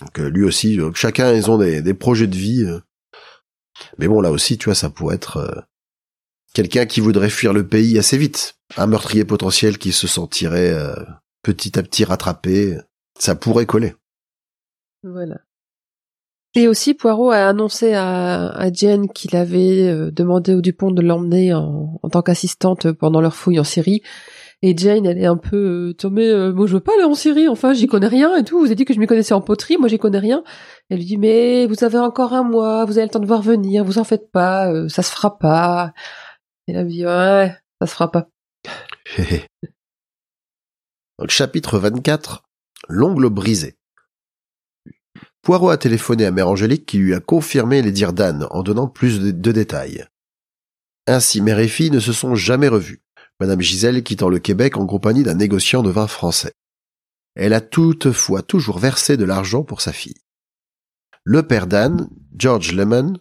Donc euh, lui aussi, euh, chacun ils ont des, des projets de vie. euh. Mais bon, là aussi, tu vois, ça pourrait être euh, quelqu'un qui voudrait fuir le pays assez vite. Un meurtrier potentiel qui se sentirait euh, petit à petit rattrapé. Ça pourrait coller. Voilà. Et aussi, Poirot a annoncé à, à Jen qu'il avait euh, demandé au Dupont de l'emmener en, en tant qu'assistante pendant leur fouille en Syrie. Et Jane, elle est un peu, euh, mais euh, moi je veux pas aller en Syrie, enfin j'y connais rien et tout. Vous avez dit que je m'y connaissais en poterie, moi j'y connais rien. Elle lui dit mais vous avez encore un mois, vous avez le temps de voir venir, vous en faites pas, euh, ça se fera pas. Et elle a dit ouais, ça se fera pas. (laughs) Donc, chapitre 24, l'ongle brisé. Poirot a téléphoné à Mère Angélique qui lui a confirmé les dires d'Anne en donnant plus de, détails. Ainsi, mère et fille ne se sont jamais revues, Madame Gisèle quittant le Québec en compagnie d'un négociant de vin français. Elle a toutefois toujours versé de l'argent pour sa fille. Le père d'Anne, George Lemon,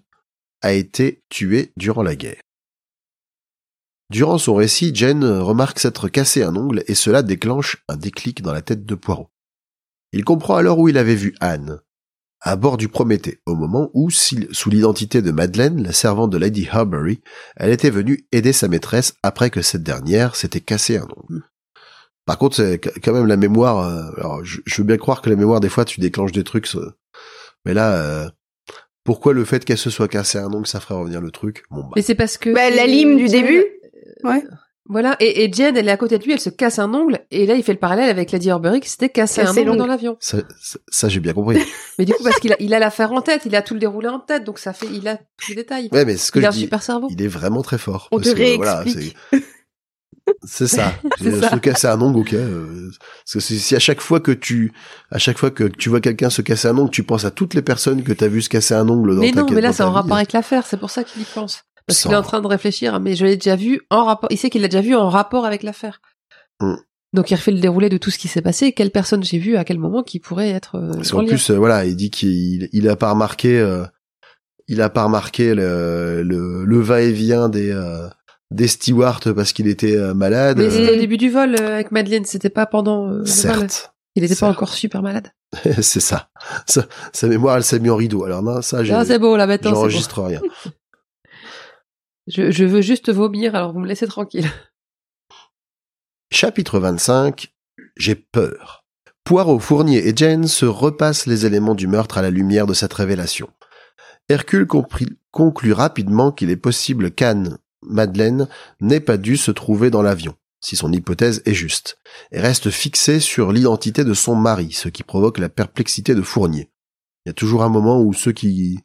a été tué durant la guerre. Durant son récit, Jen remarque s'être cassé un ongle et cela déclenche un déclic dans la tête de Poirot. Il comprend alors où il avait vu Anne, à bord du Prométhée, au moment où, sous l'identité de Madeleine, la servante de Lady Harbury, elle était venue aider sa maîtresse après que cette dernière s'était cassé un ongle. Par contre, c'est qu- quand même la mémoire. euh, alors, je, veux bien croire que la mémoire, des fois, tu déclenches des trucs. ça- Mais là, euh, pourquoi le fait qu'elle se soit cassé un ongle, ça ferait revenir le truc? Bon, bah, Mais c'est parce que Bah, la lime du début. Ouais. Voilà, et, et Jen, elle est à côté de lui, elle se casse un ongle, et là il fait le parallèle avec Lady Horbury qui s'était cassé un ongle dans l'avion. ça, ça, ça, j'ai bien compris. (laughs) Mais du coup, parce qu'il a, il a l'affaire en tête, il a tout le déroulé en tête, donc ça fait, il a tous les détails. Ouais, mais ce que il je a un dis, super cerveau. il est vraiment très fort. On parce te que, voilà, réexplique. c'est- c'est ça. (laughs) Ça. Se casser un ongle, ok. euh, Parce que si, si à chaque fois que tu, à chaque fois que tu vois quelqu'un se casser un ongle, tu penses à toutes les personnes que t'as vu se casser un ongle dans Mais ta non, mais là c'est ta en rapport avec l'affaire, c'est pour ça qu'il y pense. Parce qu'il est en train de réfléchir, mais je l'ai déjà vu en rapport, il sait qu'il l'a déjà vu en rapport avec l'affaire. Mm. Donc il refait le déroulé de tout ce qui s'est passé, quelle personne j'ai vu à quel moment qui pourrait être euh, Parce en qu'en plus, euh, voilà, il dit qu'il il a pas remarqué, euh, il a pas remarqué le, le, le va-et-vient des, des stewards parce qu'il était malade. Mais c'était au début du vol avec Madeleine, c'était pas pendant vol. certes, Il était pas encore super malade. (laughs) c'est ça. Sa, sa mémoire, elle s'est mis en rideau. Alors non, ça, j'ai, Ah, c'est beau là maintenant, j'enregistre rien. (laughs) Je, veux juste vomir, alors vous me laissez tranquille. (laughs) Chapitre 25. J'ai peur. Poirot, Fournier et Jane se repassent les éléments du meurtre à la lumière de cette révélation. Hercule conclut rapidement qu'il est possible qu'Anne, Madeleine, n'ait pas dû se trouver dans l'avion, si son hypothèse est juste, et reste fixé sur l'identité de son mari, ce qui provoque la perplexité de Fournier. Il y a toujours un moment où ceux qui,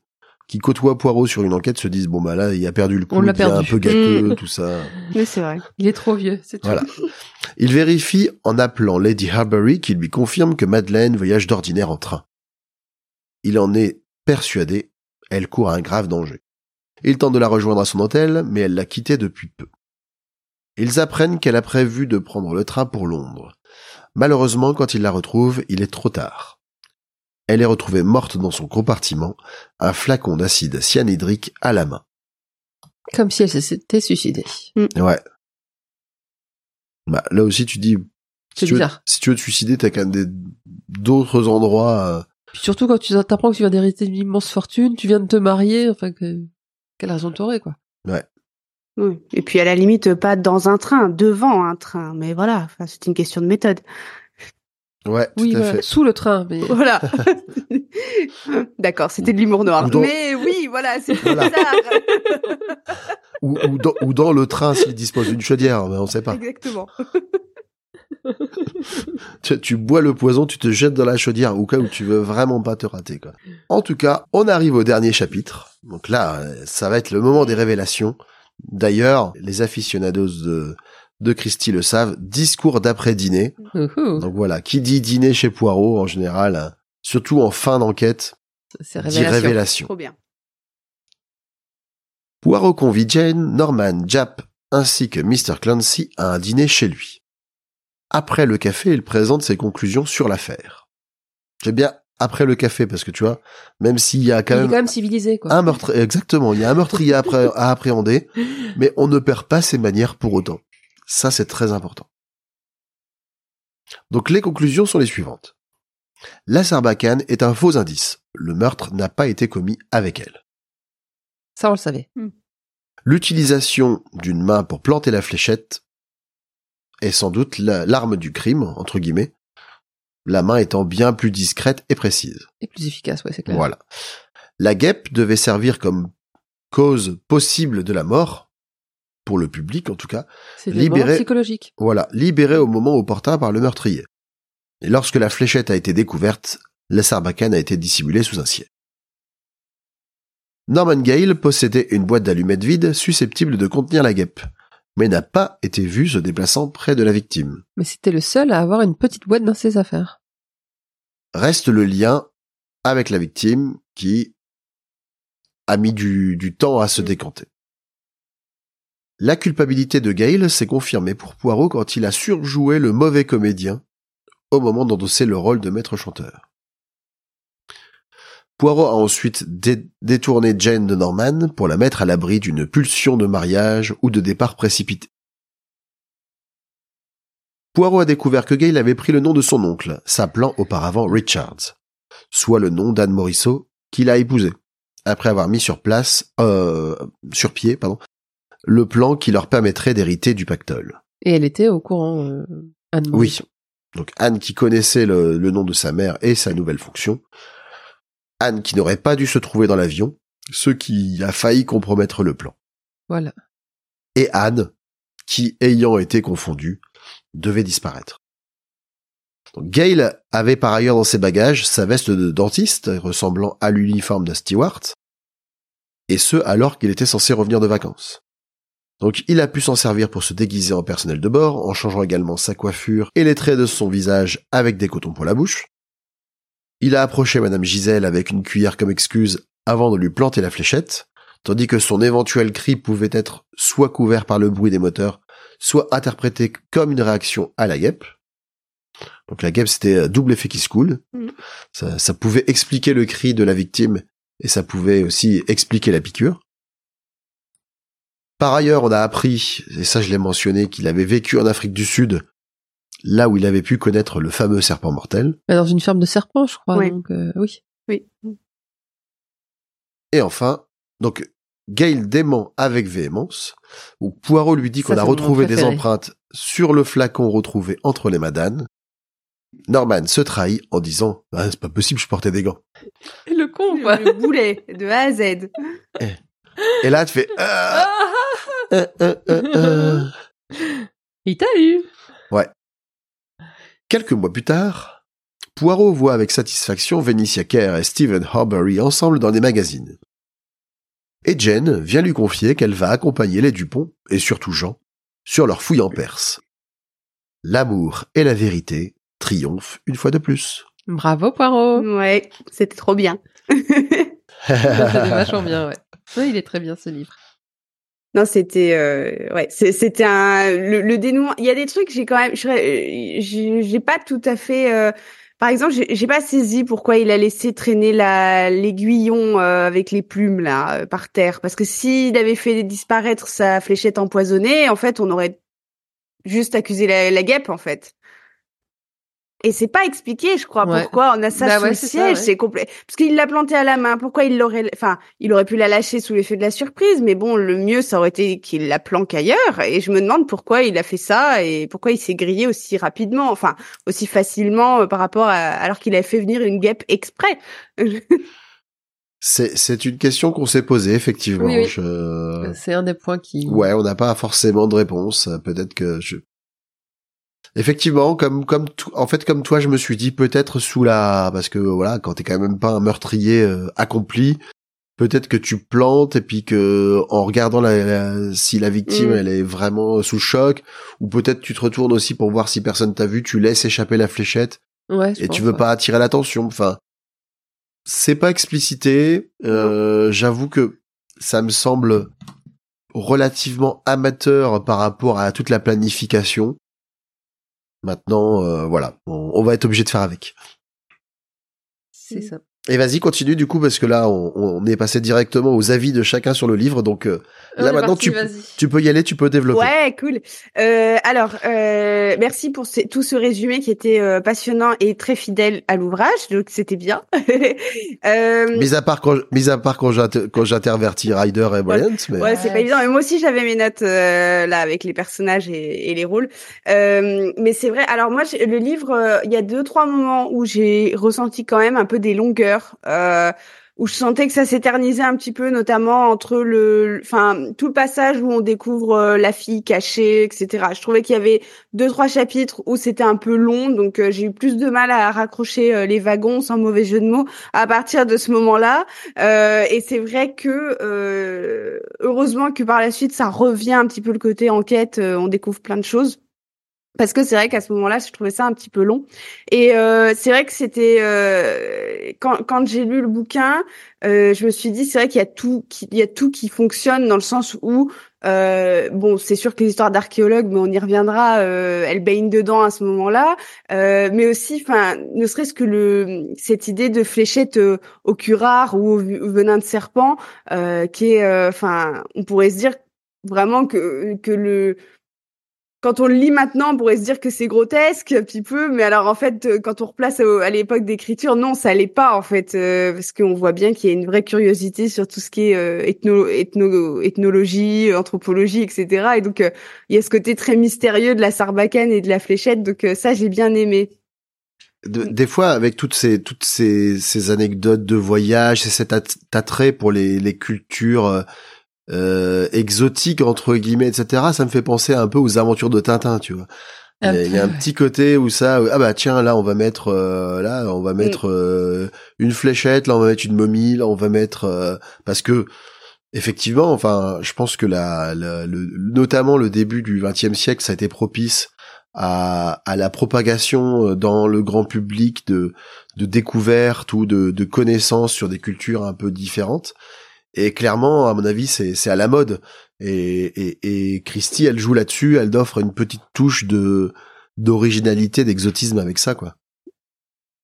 qui côtoient Poirot sur une enquête se disent bon bah là il a perdu le coup, il devient un peu gâteux, (laughs) tout ça. Oui, c'est vrai. Il est trop vieux, c'est tout. Voilà. Il vérifie en appelant Lady Harbury qui lui confirme que Madeleine voyage d'ordinaire en train. Il en est persuadé, elle court un grave danger. Il tente de la rejoindre à son hôtel, mais elle l'a quitté depuis peu. Ils apprennent qu'elle a prévu de prendre le train pour Londres. Malheureusement, quand ils la retrouvent, il est trop tard. Elle est retrouvée morte dans son compartiment, un flacon d'acide cyanhydrique à la main. Comme si elle s'était suicidée. Ouais. Bah, là aussi, tu dis, C'est si tu, veux, bizarre. si tu veux te suicider, t'as quand même des, d'autres endroits, euh, Puis surtout quand tu t'apprends que tu viens d'hériter une immense fortune, tu viens de te marier, enfin que quelle raison t'aurais quoi. Oui. Et puis à la limite pas dans un train, devant un train, mais voilà, enfin, c'est une question de méthode. Ouais, tout Oui, à fait. sous le train, mais (laughs) Voilà. (laughs) D'accord, c'était de l'humour noir. Dans- Mais oui, voilà, c'est (laughs) Voilà. bizarre. Ou, ou, dans, ou dans le train s'il dispose d'une chaudière, mais on sait pas. Exactement. Tu, tu bois le poison, tu te jettes dans la chaudière, au cas où tu veux vraiment pas te rater, quoi. En tout cas, on arrive au dernier chapitre. Donc là, euh, ça va être le moment des révélations. D'ailleurs, les aficionados de, de Christie le savent, discours d'après-dîner. Donc voilà, qui dit dîner chez Poirot, en général, hein, surtout en fin d'enquête, dit révélation. Trop bien. Poirot convie Jane, Norman, Jap ainsi que Mr. Clancy à un dîner chez lui. Après le café, il présente ses conclusions sur l'affaire. J'aime bien après le café parce que tu vois, même s'il y a quand Il est même, quand même civilisé quoi. un meurtre, exactement, il y a un meurtrier à, appré- à appréhender, (laughs) mais on ne perd pas ses manières pour autant. Ça, c'est très important. Donc les conclusions sont les suivantes. La Sarbacane est un faux indice. Le meurtre n'a pas été commis avec elle. Ça on le savait. L'utilisation d'une main pour planter la fléchette est sans doute la- l'arme du crime, entre guillemets, la main étant bien plus discrète et précise. Et plus efficace, ouais, c'est clair. Voilà. La guêpe devait servir comme cause possible de la mort, pour le public en tout cas, Libéré- moments psychologiques. voilà, libérée au moment opportun par le meurtrier. Et lorsque la fléchette a été découverte, la sarbacane a été dissimulée sous un siège. Norman Gale possédait une boîte d'allumettes vide susceptible de contenir la guêpe, mais n'a pas été vu se déplaçant près de la victime. Mais c'était le seul à avoir une petite boîte dans ses affaires. Reste le lien avec la victime qui a mis du, du temps à se décanter. La culpabilité de Gale s'est confirmée pour Poirot quand il a surjoué le mauvais comédien au moment d'endosser le rôle de maître chanteur. Poirot a ensuite dé- détourné Jane de Norman pour la mettre à l'abri d'une pulsion de mariage ou de départ précipité. Poirot a découvert que Gale avait pris le nom de son oncle, s'appelant auparavant Richards, soit le nom d'Anne Morisseau qu'il a épousé, après avoir mis sur place, euh, sur pied, pardon, le plan qui leur permettrait d'hériter du pactole. Et elle était au courant, euh, Anne Oui. Donc Anne qui connaissait le, le nom de sa mère et sa nouvelle fonction. Anne qui n'aurait pas dû se trouver dans l'avion, ce qui a failli compromettre le plan. Voilà. Et Anne, qui, ayant été confondue, devait disparaître. Donc, Gale avait par ailleurs dans ses bagages sa veste de dentiste ressemblant à l'uniforme d'un steward, et ce alors qu'il était censé revenir de vacances. Donc il a pu s'en servir pour se déguiser en personnel de bord, en changeant également sa coiffure et les traits de son visage avec des cotons pour la bouche. Il a approché Madame Gisèle avec une cuillère comme excuse avant de lui planter la fléchette, tandis que son éventuel cri pouvait être soit couvert par le bruit des moteurs, soit interprété comme une réaction à la guêpe. Donc la guêpe, c'était un double effet qui se coule. Mhm. Ça, ça pouvait expliquer le cri de la victime et ça pouvait aussi expliquer la piqûre. Par ailleurs, on a appris, et ça je l'ai mentionné, qu'il avait vécu en Afrique du Sud, là où il avait pu connaître le fameux serpent mortel. Mais Dans une ferme de serpents, je crois. Oui. Donc, euh, oui. Oui. Et enfin, donc Gale dément avec véhémence, où Poirot lui dit qu'on a retrouvé des empreintes sur le flacon retrouvé entre les madanes. Norman se trahit en disant ah, c'est pas possible, je portais des gants. Et le con, quoi. Le boulet de A à Z. Et là, tu fais (laughs) ah, euh, euh, euh. (laughs) Il t'a eu. Quelques mois plus tard, Poirot voit avec satisfaction Venicia Kerr et Stephen Horbury ensemble dans des magazines. Et Jen vient lui confier qu'elle va accompagner les Dupont, et surtout Jean, sur leur fouille en Perse. L'amour et la vérité triomphent une fois de plus. Bravo, Poirot. Ouais, c'était trop bien. (laughs) Ça, C'était vachement bien, ouais. Ouais, il est très bien, ce livre. Non, c'était euh, ouais, c'était un le, le, dénouement. Il y a des trucs, j'ai quand même, j'ai pas tout à fait. Euh, par exemple, j'ai pas saisi pourquoi il a laissé traîner la l'aiguillon euh, avec les plumes là euh, par terre. Parce que s'il avait fait disparaître sa fléchette empoisonnée, en fait, on aurait juste accusé la, la guêpe en fait. Et c'est pas expliqué, je crois, pourquoi on a ça bah sous le siège. C'est complet. Parce qu'il l'a planté à la main. Pourquoi il l'aurait, enfin, il aurait pu la lâcher sous l'effet de la surprise? Mais bon, le mieux, ça aurait été qu'il la planque ailleurs. Et je me demande pourquoi il a fait ça et pourquoi il s'est grillé aussi rapidement, enfin, aussi facilement euh, par rapport à, alors qu'il avait fait venir une guêpe exprès. (laughs) C'est, c'est une question qu'on s'est posée, effectivement. C'est un des points qui... Ouais, on n'a pas forcément de réponse. Peut-être que je, Effectivement, comme comme en fait comme toi, je me suis dit peut-être sous la parce que voilà, quand t'es quand même pas un meurtrier euh, accompli, peut-être que tu plantes et puis que en regardant la, si la victime mm. elle est vraiment sous choc, ou peut-être tu te retournes aussi pour voir si personne t'a vu, tu laisses échapper la fléchette ouais, et tu veux pas attirer l'attention. Enfin, c'est pas explicité. Euh, J'avoue que ça me semble relativement amateur par rapport à toute la planification. Maintenant, euh, voilà, on, va être obligé de faire avec. C'est ça. Et vas-y, continue du coup, parce que là, on, est passé directement aux avis de chacun sur le livre. Donc euh, là, maintenant, tu, tu peux y aller, tu peux développer. Ouais, cool. Euh, alors, euh, merci pour tout ce résumé qui était euh, passionnant et très fidèle à l'ouvrage. Donc, c'était bien. (laughs) euh... Mis à part quand, mis à part quand j'intervertis Ryder et Bryant. Mais... Ouais, c'est pas évident. Mais moi aussi, j'avais mes notes là avec les personnages et, et les rôles. mais c'est vrai. Alors moi, le livre, il y a deux, trois moments où j'ai ressenti quand même un peu des longueurs euh, où je sentais que ça s'éternisait un petit peu, notamment entre le, enfin tout le passage où on découvre euh, la fille cachée, etc. Je trouvais qu'il y avait deux trois chapitres où c'était un peu long, donc euh, j'ai eu plus de mal à raccrocher les wagons, sans mauvais jeu de mots, à partir de ce moment-là. et c'est vrai que heureusement que par la suite ça revient un petit peu le côté enquête, on découvre plein de choses parce que c'est vrai qu'à ce moment-là, je trouvais ça un petit peu long. Et euh, c'est vrai que c'était euh, quand, quand j'ai lu le bouquin, euh, je me suis dit c'est vrai qu'il y a tout, qu'il y a tout qui fonctionne dans le sens où euh, bon, c'est sûr que les histoires d'archéologues, mais on y reviendra, euh, elles baignent dedans à ce moment-là. Euh, mais aussi, enfin, ne serait-ce que le cette idée de fléchette au curare ou au, au venin de serpent, qui est, enfin, on pourrait se dire vraiment que que le quand on le lit maintenant, on pourrait se dire que c'est grotesque un petit peu, mais alors en fait, euh, quand on replace à l'époque d'écriture, non, ça l'est pas en fait, euh, parce qu'on voit bien qu'il y a une vraie curiosité sur tout ce qui est euh, ethno, ethno, ethnologie, anthropologie, etc. Et donc il y a ce côté très mystérieux de la sarbacane et de la fléchette, donc ça j'ai bien aimé. des fois, avec toutes ces toutes ces, anecdotes de voyage, c'est cet attrait pour les, les cultures euh, exotique entre guillemets, etc. Ça me fait penser un peu aux aventures de Tintin, tu vois. Il y, a, un petit côté où ça, ah bah tiens, là on va mettre, euh, là on va mettre euh, une fléchette, là on va mettre une momie, là on va mettre, euh, parce que effectivement, enfin, je pense que la, le, notamment le début du XXe siècle, ça a été propice à, à la propagation dans le grand public de, de découvertes ou de, de connaissances sur des cultures un peu différentes. Et clairement, à mon avis, c'est à la mode. Et, et, et Christie, elle joue là-dessus. Elle offre une petite touche de d'originalité, d'exotisme avec ça, quoi.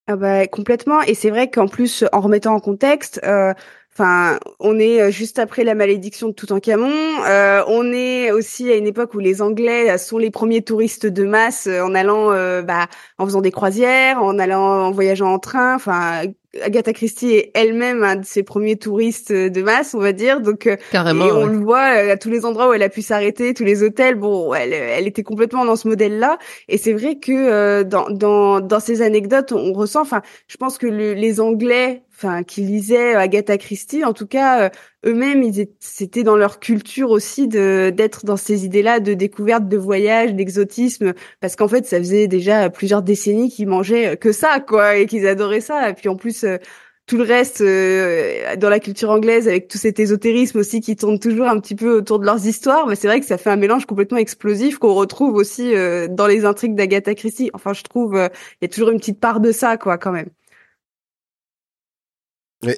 Ah bah complètement. Et c'est vrai qu'en plus, en remettant en contexte, euh, Enfin, on est euh, juste après la malédiction de Toutankhamon. Euh, on est aussi à une époque où les Anglais sont les premiers touristes de masse euh, en allant, euh, bah, en faisant des croisières, en allant, en voyageant en train. Enfin, Agatha Christie est elle-même un de ses premiers touristes de masse, on va dire. Donc, euh, Carrément, et on le voit euh, à tous les endroits où elle a pu s'arrêter, tous les hôtels. Bon, elle, elle était complètement dans ce modèle-là. Et c'est vrai que euh, dans, dans, dans ces anecdotes, on ressent. Enfin, je pense que le, les Anglais, enfin, qui lisaient Agatha Christie, en tout cas, eux-mêmes, ils c'était dans leur culture aussi de d'être dans ces idées-là de découverte, de voyage, d'exotisme, parce qu'en fait, ça faisait déjà plusieurs décennies qu'ils mangeaient que ça, quoi, et qu'ils adoraient ça. Et puis en plus euh, tout le reste euh, dans la culture anglaise avec tout cet ésotérisme aussi qui tourne toujours un petit peu autour de leurs histoires. Mais c'est vrai que ça fait un mélange complètement explosif qu'on retrouve aussi euh, dans les intrigues d'Agatha Christie. Enfin je trouve il y a toujours une petite part de ça quoi quand même.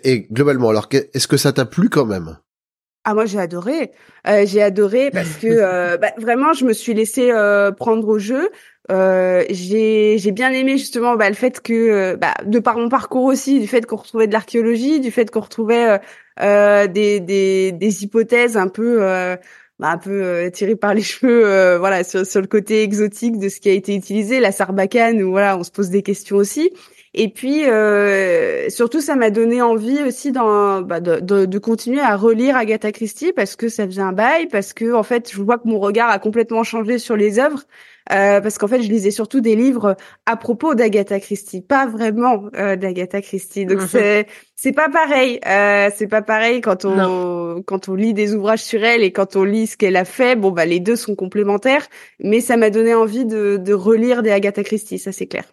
Et, globalement alors est-ce que ça t'a plu quand même? Ah moi j'ai adoré, euh, j'ai adoré parce que (laughs) euh, bah, vraiment je me suis laissée euh, prendre au jeu. Euh, j'ai j'ai bien aimé justement bah, le fait que euh, bah, de par mon parcours aussi, du fait qu'on retrouvait de l'archéologie, du fait qu'on retrouvait euh, des, des des hypothèses un peu bah, un peu tirées par les (laughs) cheveux, voilà sur sur le côté exotique de ce qui a été utilisé, la sarbacane où voilà on se pose des questions aussi. Et puis euh, surtout, ça m'a donné envie aussi dans, bah, de, de, de, continuer à relire Agatha Christie parce que ça faisait un bail, parce que en fait, je vois que mon regard a complètement changé sur les œuvres. Euh, parce qu'en fait, je lisais surtout des livres à propos d'Agatha Christie, pas vraiment euh, d'Agatha Christie. Donc mhm. c'est c'est pas pareil. Euh, c'est pas pareil quand on quand on lit des ouvrages sur elle et quand on lit ce qu'elle a fait. Bon bah les deux sont complémentaires, mais ça m'a donné envie de de relire des Agatha Christie, ça c'est clair.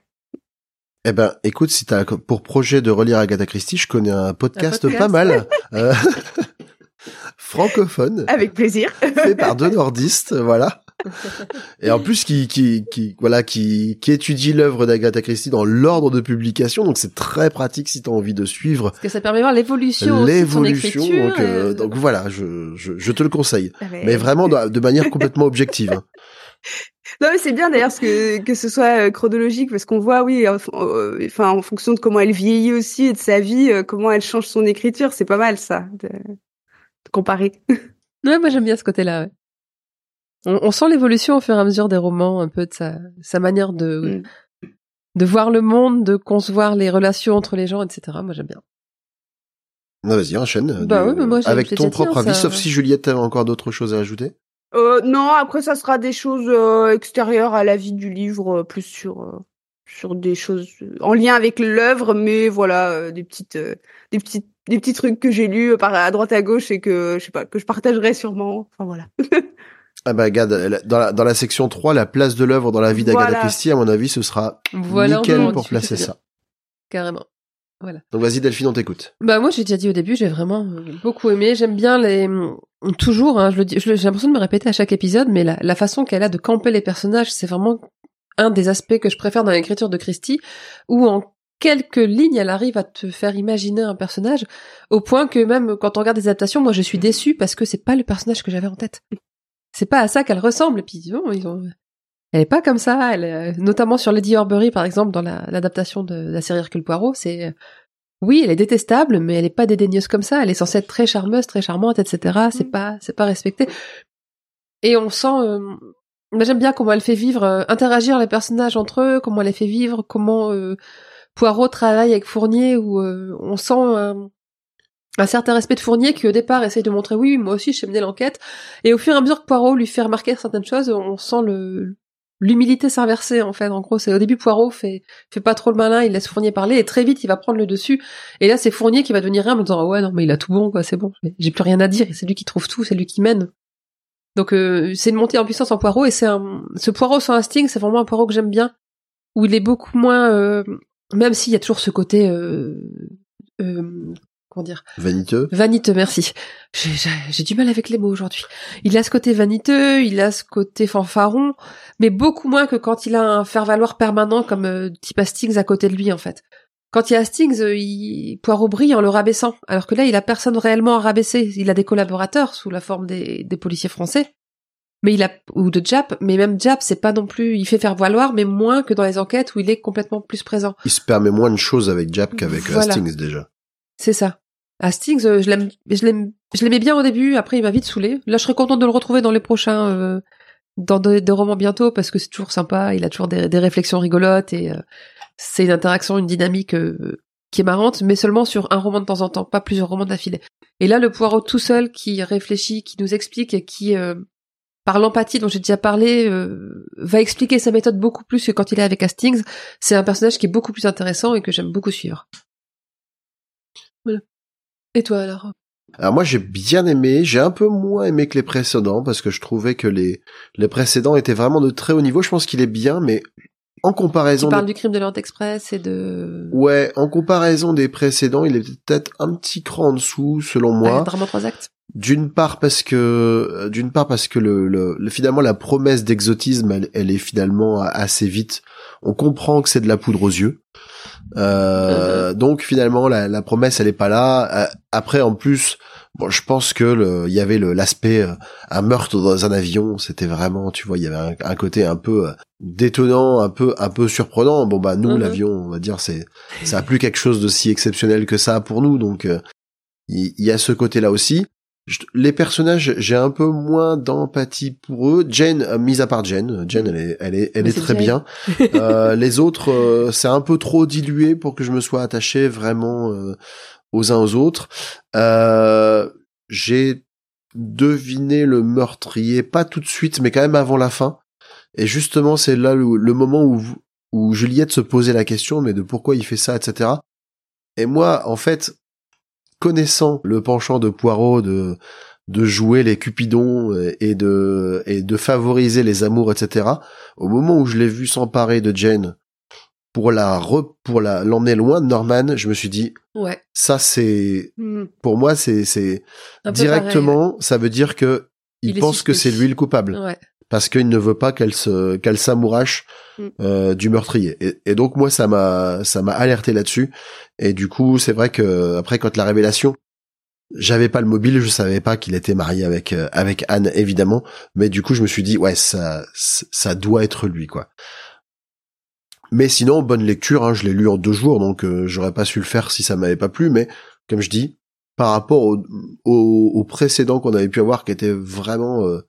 Eh ben, écoute, si t'as pour projet de relire Agatha Christie, je connais un podcast, pas mal, euh, (laughs) francophone. Avec plaisir. fait par deux nordistes, voilà. Et en plus, qui, qui, qui, voilà, qui, qui étudie l'œuvre d'Agatha Christie dans l'ordre de publication, donc c'est très pratique si t'as envie de suivre. Parce que ça permet de voir l'évolution. L'évolution, donc, euh, donc voilà, je, je, je, te le conseille, ah mais vraiment de, manière complètement objective. Hein. (laughs) Non, mais c'est bien d'ailleurs que que ce soit euh, chronologique parce qu'on voit, oui, euh, enfin en fonction de comment elle vieillit aussi et de sa vie, euh, comment elle change son écriture, c'est pas mal ça de, comparer. (laughs) Ouais, moi j'aime bien ce côté-là. On, sent l'évolution au fur et à mesure des romans, un peu de sa sa manière de mm. de voir le monde, de concevoir les relations entre les gens, etc. Moi j'aime bien. Non, vas-y, enchaîne. Bah moi, avec ton propre avis, sauf si Juliette a encore d'autres choses à ajouter. Euh, non, après ça sera des choses euh, extérieures à la vie du livre, euh, plus sur euh, sur des choses en lien avec l'œuvre, mais voilà, des petites des petites des petits trucs que j'ai lus par à droite à gauche et que je sais pas que je partagerai sûrement. Enfin voilà. (laughs) ah bah regarde, dans la dans la section 3, la place de l'œuvre dans la vie d'Agatha Christie, à mon avis, ce sera nickel pour placer ça. Carrément. Voilà. Donc vas-y Delphine, on t'écoute. Bah moi j'ai déjà dit au début, j'ai vraiment beaucoup aimé. J'aime bien les toujours, hein, je le dis, j'ai l'impression de me répéter à chaque épisode, mais la, la façon qu'elle a de camper les personnages, c'est vraiment un des aspects que je préfère dans l'écriture de Christie, où en quelques lignes, elle arrive à te faire imaginer un personnage, au point que même quand on regarde des adaptations, moi je suis déçue parce que c'est pas le personnage que j'avais en tête. C'est pas à ça qu'elle ressemble, et puis bon, ils ont... Elle est pas comme ça, elle, euh, notamment sur Lady Horbury par exemple dans l'adaptation de, de, la série Hercule Poirot, c'est oui, elle est détestable, mais elle est pas dédaigneuse comme ça. Elle est censée être très charmeuse, très charmante, etc. C'est mm. pas, c'est pas respecté. Et on sent, euh, j'aime bien comment elle fait vivre, euh, interagir les personnages entre eux, comment elle les fait vivre, comment euh, Poirot travaille avec Fournier, où on sent un certain respect de Fournier qui au départ essaye de montrer oui, moi aussi je sais mener l'enquête, et au fur et à mesure que Poirot lui fait remarquer certaines choses, on sent le, l'humilité s'inverser en fait. En gros, c'est au début Poirot fait fait pas trop le malin, il laisse Fournier parler et très vite il va prendre le dessus. Et là, c'est Fournier qui va devenir rien en disant ouais non mais il a tout bon quoi, c'est bon, j'ai plus rien à dire. C'est lui qui trouve tout, c'est lui qui mène. Donc euh, c'est une montée en puissance en Poirot et c'est un ce Poirot sans Hastings, c'est vraiment un Poirot que j'aime bien où il est beaucoup moins euh, même s'il y a toujours ce côté euh, euh comment dire? Vaniteux. Vaniteux, merci. J'ai du mal avec les mots aujourd'hui. Il a ce côté vaniteux, il a ce côté fanfaron, mais beaucoup moins que quand il a un faire-valoir permanent comme euh, type Hastings à côté de lui en fait. Quand il y a Hastings, euh, il Poirot brille en le rabaissant, alors que là il a personne réellement à rabaisser. Il a des collaborateurs sous la forme des, des policiers français, mais il a ou de Jap, mais même Jap c'est pas non plus. Il fait faire valoir, mais moins que dans les enquêtes où il est complètement plus présent. Il se permet moins de choses avec Jap qu'avec Hastings déjà. C'est ça. Hastings, euh, je l'aime, je l'aime, je l'aimais bien au début. Après, il m'a vite saoulé. Là, je serais contente de le retrouver dans les prochains, euh, dans des, romans bientôt, parce que c'est toujours sympa. Il a toujours des, réflexions rigolotes et euh, c'est une interaction, une dynamique qui est marrante, mais seulement sur un roman de temps en temps, pas plusieurs romans d'affilée. Et là, le Poirot tout seul qui réfléchit, qui nous explique et qui par l'empathie dont j'ai déjà parlé, va expliquer sa méthode beaucoup plus que quand il est avec Hastings. C'est un personnage qui est beaucoup plus intéressant et que j'aime beaucoup suivre. Voilà. Et toi alors? Alors moi j'ai bien aimé, j'ai un peu moins aimé que les précédents parce que je trouvais que les les précédents étaient vraiment de très haut niveau. Je pense qu'il est bien, mais en comparaison. Tu parles du crime de l'Orient Express et de. Ouais, en comparaison des précédents, il est peut-être un petit cran en dessous selon moi. Ah, vraiment trois actes? D'une part parce que d'une part parce que le, le, finalement la promesse d'exotisme elle, elle, est finalement assez vite. On comprend que c'est de la poudre aux yeux. Euh, donc finalement la, la, promesse elle est pas là. Euh, après en plus Bon, je pense que le, il y avait l'aspect euh, un meurtre dans un avion, c'était vraiment, tu vois, il y avait un, un côté un peu détonnant, un peu, un peu surprenant. Bon bah nous, Mhm. l'avion, on va dire, c'est, ça a plus quelque chose de si exceptionnel que ça pour nous, donc il il y, a ce côté-là aussi. Je- les personnages, j'ai un peu moins d'empathie pour eux. Jane, euh, mis à part Jane, Jane, elle est, elle est, elle est très Jane. bien. (laughs) Euh, les autres, euh, c'est un peu trop dilué pour que je me sois attaché vraiment euh, aux uns aux autres. J'ai deviné le meurtrier, pas tout de suite, mais quand même avant la fin. Et justement, c'est là le, le moment où, où Juliette se posait la question, mais de pourquoi il fait ça, etc. Et moi, en fait, connaissant le penchant de Poirot de de jouer les cupidons et de et de favoriser les amours, etc. Au moment où je l'ai vu s'emparer de Jane pour la re, pour la l'emmener loin de Norman, je me suis dit Ouais. ça c'est Hmm. pour moi c'est c'est directement ça veut dire que il, pense que c'est lui le coupable. Ouais. Parce qu'il ne veut pas qu'elle se qu'elle s'amourache Mm. euh, du meurtrier. Et, et donc moi ça m'a ça m'a alerté là-dessus. Et du coup c'est vrai que après quand la révélation j'avais pas le mobile je savais pas qu'il était marié avec euh, avec Anne évidemment. Mais du coup je me suis dit ouais ça ça doit être lui quoi. Mais sinon bonne lecture hein, je l'ai lu en deux jours donc euh, j'aurais pas su le faire si ça m'avait pas plu. Mais comme je dis par rapport au, au, au précédent qu'on avait pu avoir qui était vraiment euh,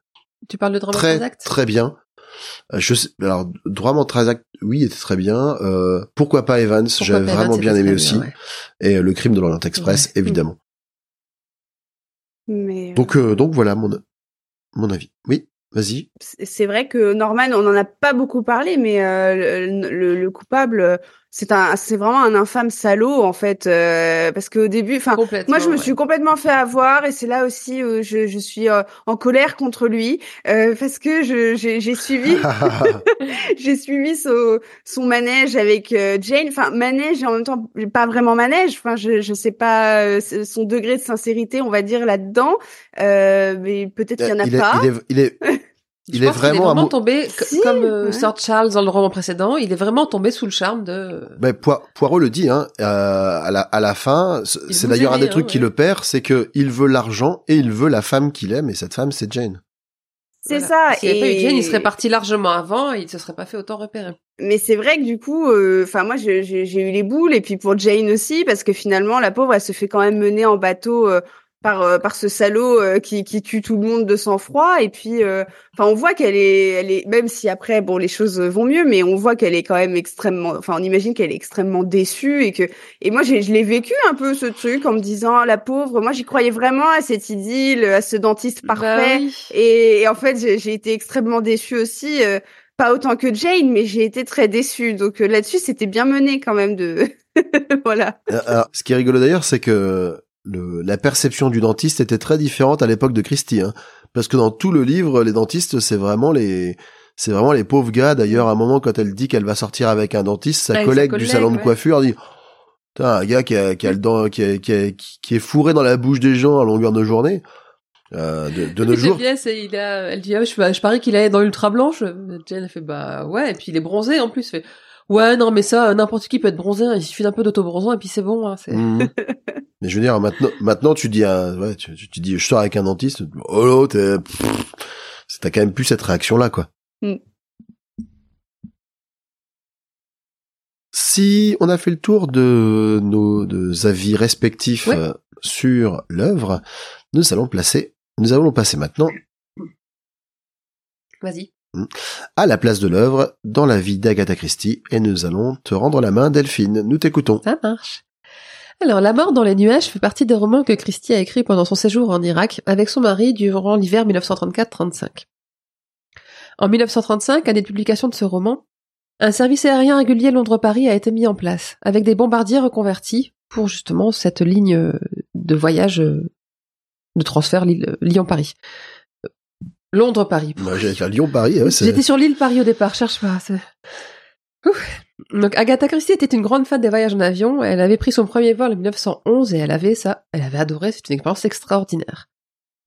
Tu parles de drama très Transact très bien. Euh, Je sais, alors Drama Transact, oui, était très bien. Euh, pourquoi pas Evans, j'avais vraiment Evans, bien aimé aussi. ouais. Et euh, le Crime de l'Orient Express, Ouais. évidemment. Mais euh, Donc euh, donc voilà mon mon avis. Oui, vas-y. c'est vrai que Norman, on en a pas beaucoup parlé, mais euh, le, le- le coupable, euh, c'est un, c'est vraiment un infâme salaud en fait, euh, parce qu'au début, enfin. Moi, je me ouais. suis complètement fait avoir et c'est là aussi où je, je suis euh, en colère contre lui euh, parce que je j'ai suivi (laughs) (laughs) j'ai suivi son, son manège avec euh, Jane. Enfin, manège et en même temps pas vraiment manège. Enfin, je je sais pas euh, son degré de sincérité, on va dire là-dedans, euh, mais peut-être qu'il y en a il, est, pas. il est il est (laughs) il est pense qu'il vraiment tombé Si, comme euh, ouais. Sir Charles dans le roman précédent. Il est vraiment tombé sous le charme de. Ben, Poi- Poirot le dit, hein, euh, à, la, à la fin, Il c'est d'ailleurs un des trucs hein, qui ouais. le perd, c'est que il veut l'argent et il veut la femme qu'il aime, et cette femme, c'est Jane. C'est Voilà. ça. S'il n'y avait pas eu et- Jane, il serait parti largement avant et il se serait pas fait autant repérer. Mais c'est vrai que du coup, euh, enfin moi j'ai eu les boules et puis pour Jane aussi parce que finalement la pauvre elle se fait quand même mener en bateau euh, par euh, par ce salaud euh, qui qui tue tout le monde de sang-froid et puis euh, enfin on voit qu'elle est elle est même si après bon les choses vont mieux mais on voit qu'elle est quand même extrêmement enfin on imagine qu'elle est extrêmement déçue et que et moi j'ai je l'ai vécu un peu ce truc en me disant la pauvre moi j'y croyais vraiment à cette idylle à ce dentiste parfait Bah oui. et, et en fait, j'ai j'ai été extrêmement déçue aussi, euh, pas autant que Jane, mais j'ai été très déçue. Donc euh, là-dessus, c'était bien mené quand même de (laughs) voilà. Alors, ce qui est rigolo d'ailleurs, c'est que le, la perception du dentiste était très différente à l'époque de Christie, hein, parce que dans tout le livre, les dentistes, c'est vraiment les, c'est vraiment les pauvres gars. D'ailleurs, à un moment, quand elle dit qu'elle va sortir avec un dentiste, sa Avec collègue, du salon de coiffure dit, Putain, un gars qui a, qui a le dent, qui, a- qui, a- qui est fourré dans la bouche des gens à longueur de journée. Euh, de, de nos jours, il a, elle dit, ah, je, je parie qu'il est dans l'ultra blanche. Jane a fait, bah ouais, et puis il est bronzé en plus. Fait, ouais, non, mais ça, n'importe qui peut être bronzé. hein, Il suffit d'un peu d'autobronzant et puis c'est bon. Hein, c'est... Mhm. (laughs) Mais je veux dire, maintenant, maintenant, tu dis, un, ouais, tu, tu- tu dis, je sors avec un dentiste. Oh là, t'es, pff, t'as quand même plus cette réaction-là, quoi. Mm. Si on a fait le tour de nos de avis respectifs Ouais. euh, sur l'œuvre, nous allons placer, nous allons passer maintenant Vas-y. À la place de l'œuvre dans la vie d'Agatha Christie et nous allons te rendre la main, Delphine. Nous t'écoutons. Ça marche. Alors, La mort dans les nuages fait partie des romans que Christie a écrits pendant son séjour en Irak avec son mari durant l'hiver 1934-35. En 1935, année de publication de ce roman, un service aérien régulier Londres-Paris a été mis en place, avec des bombardiers reconvertis pour justement cette ligne de voyage de transfert Lyon-Paris. Londres-Paris. Moi, j'allais dire Lyon-Paris. ouais, J'étais sur l'île Paris au départ, cherche pas. Ouf. Donc Agatha Christie était une grande fan des voyages en avion. Elle avait pris son premier vol en 1911 et elle avait ça, elle avait adoré. C'est une expérience extraordinaire.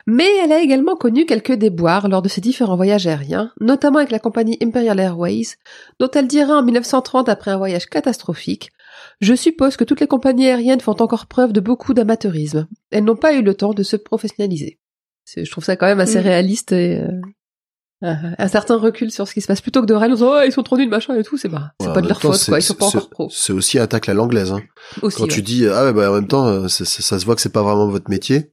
Mais elle a également connu quelques déboires lors de ses différents voyages aériens, notamment avec la compagnie Imperial Airways, dont elle dira en 1930 après un voyage catastrophique Je suppose que toutes les compagnies aériennes font encore preuve de beaucoup d'amateurisme. Elles n'ont pas eu le temps de se professionnaliser. C'est- Je trouve ça quand même assez Mm. réaliste et euh, un, un certain recul sur ce qui se passe plutôt que de râler en disant oh, ils sont trop nuls machin et tout c'est pas c'est Ouais, pas en de leur temps, faute c'est- quoi ils sont pas encore pros C'est aussi un tacle à l'anglaise. Hein. aussi Quand ouais. tu dis ah ouais bah en même temps euh, c'est- c'est- ça se voit que c'est pas vraiment votre métier.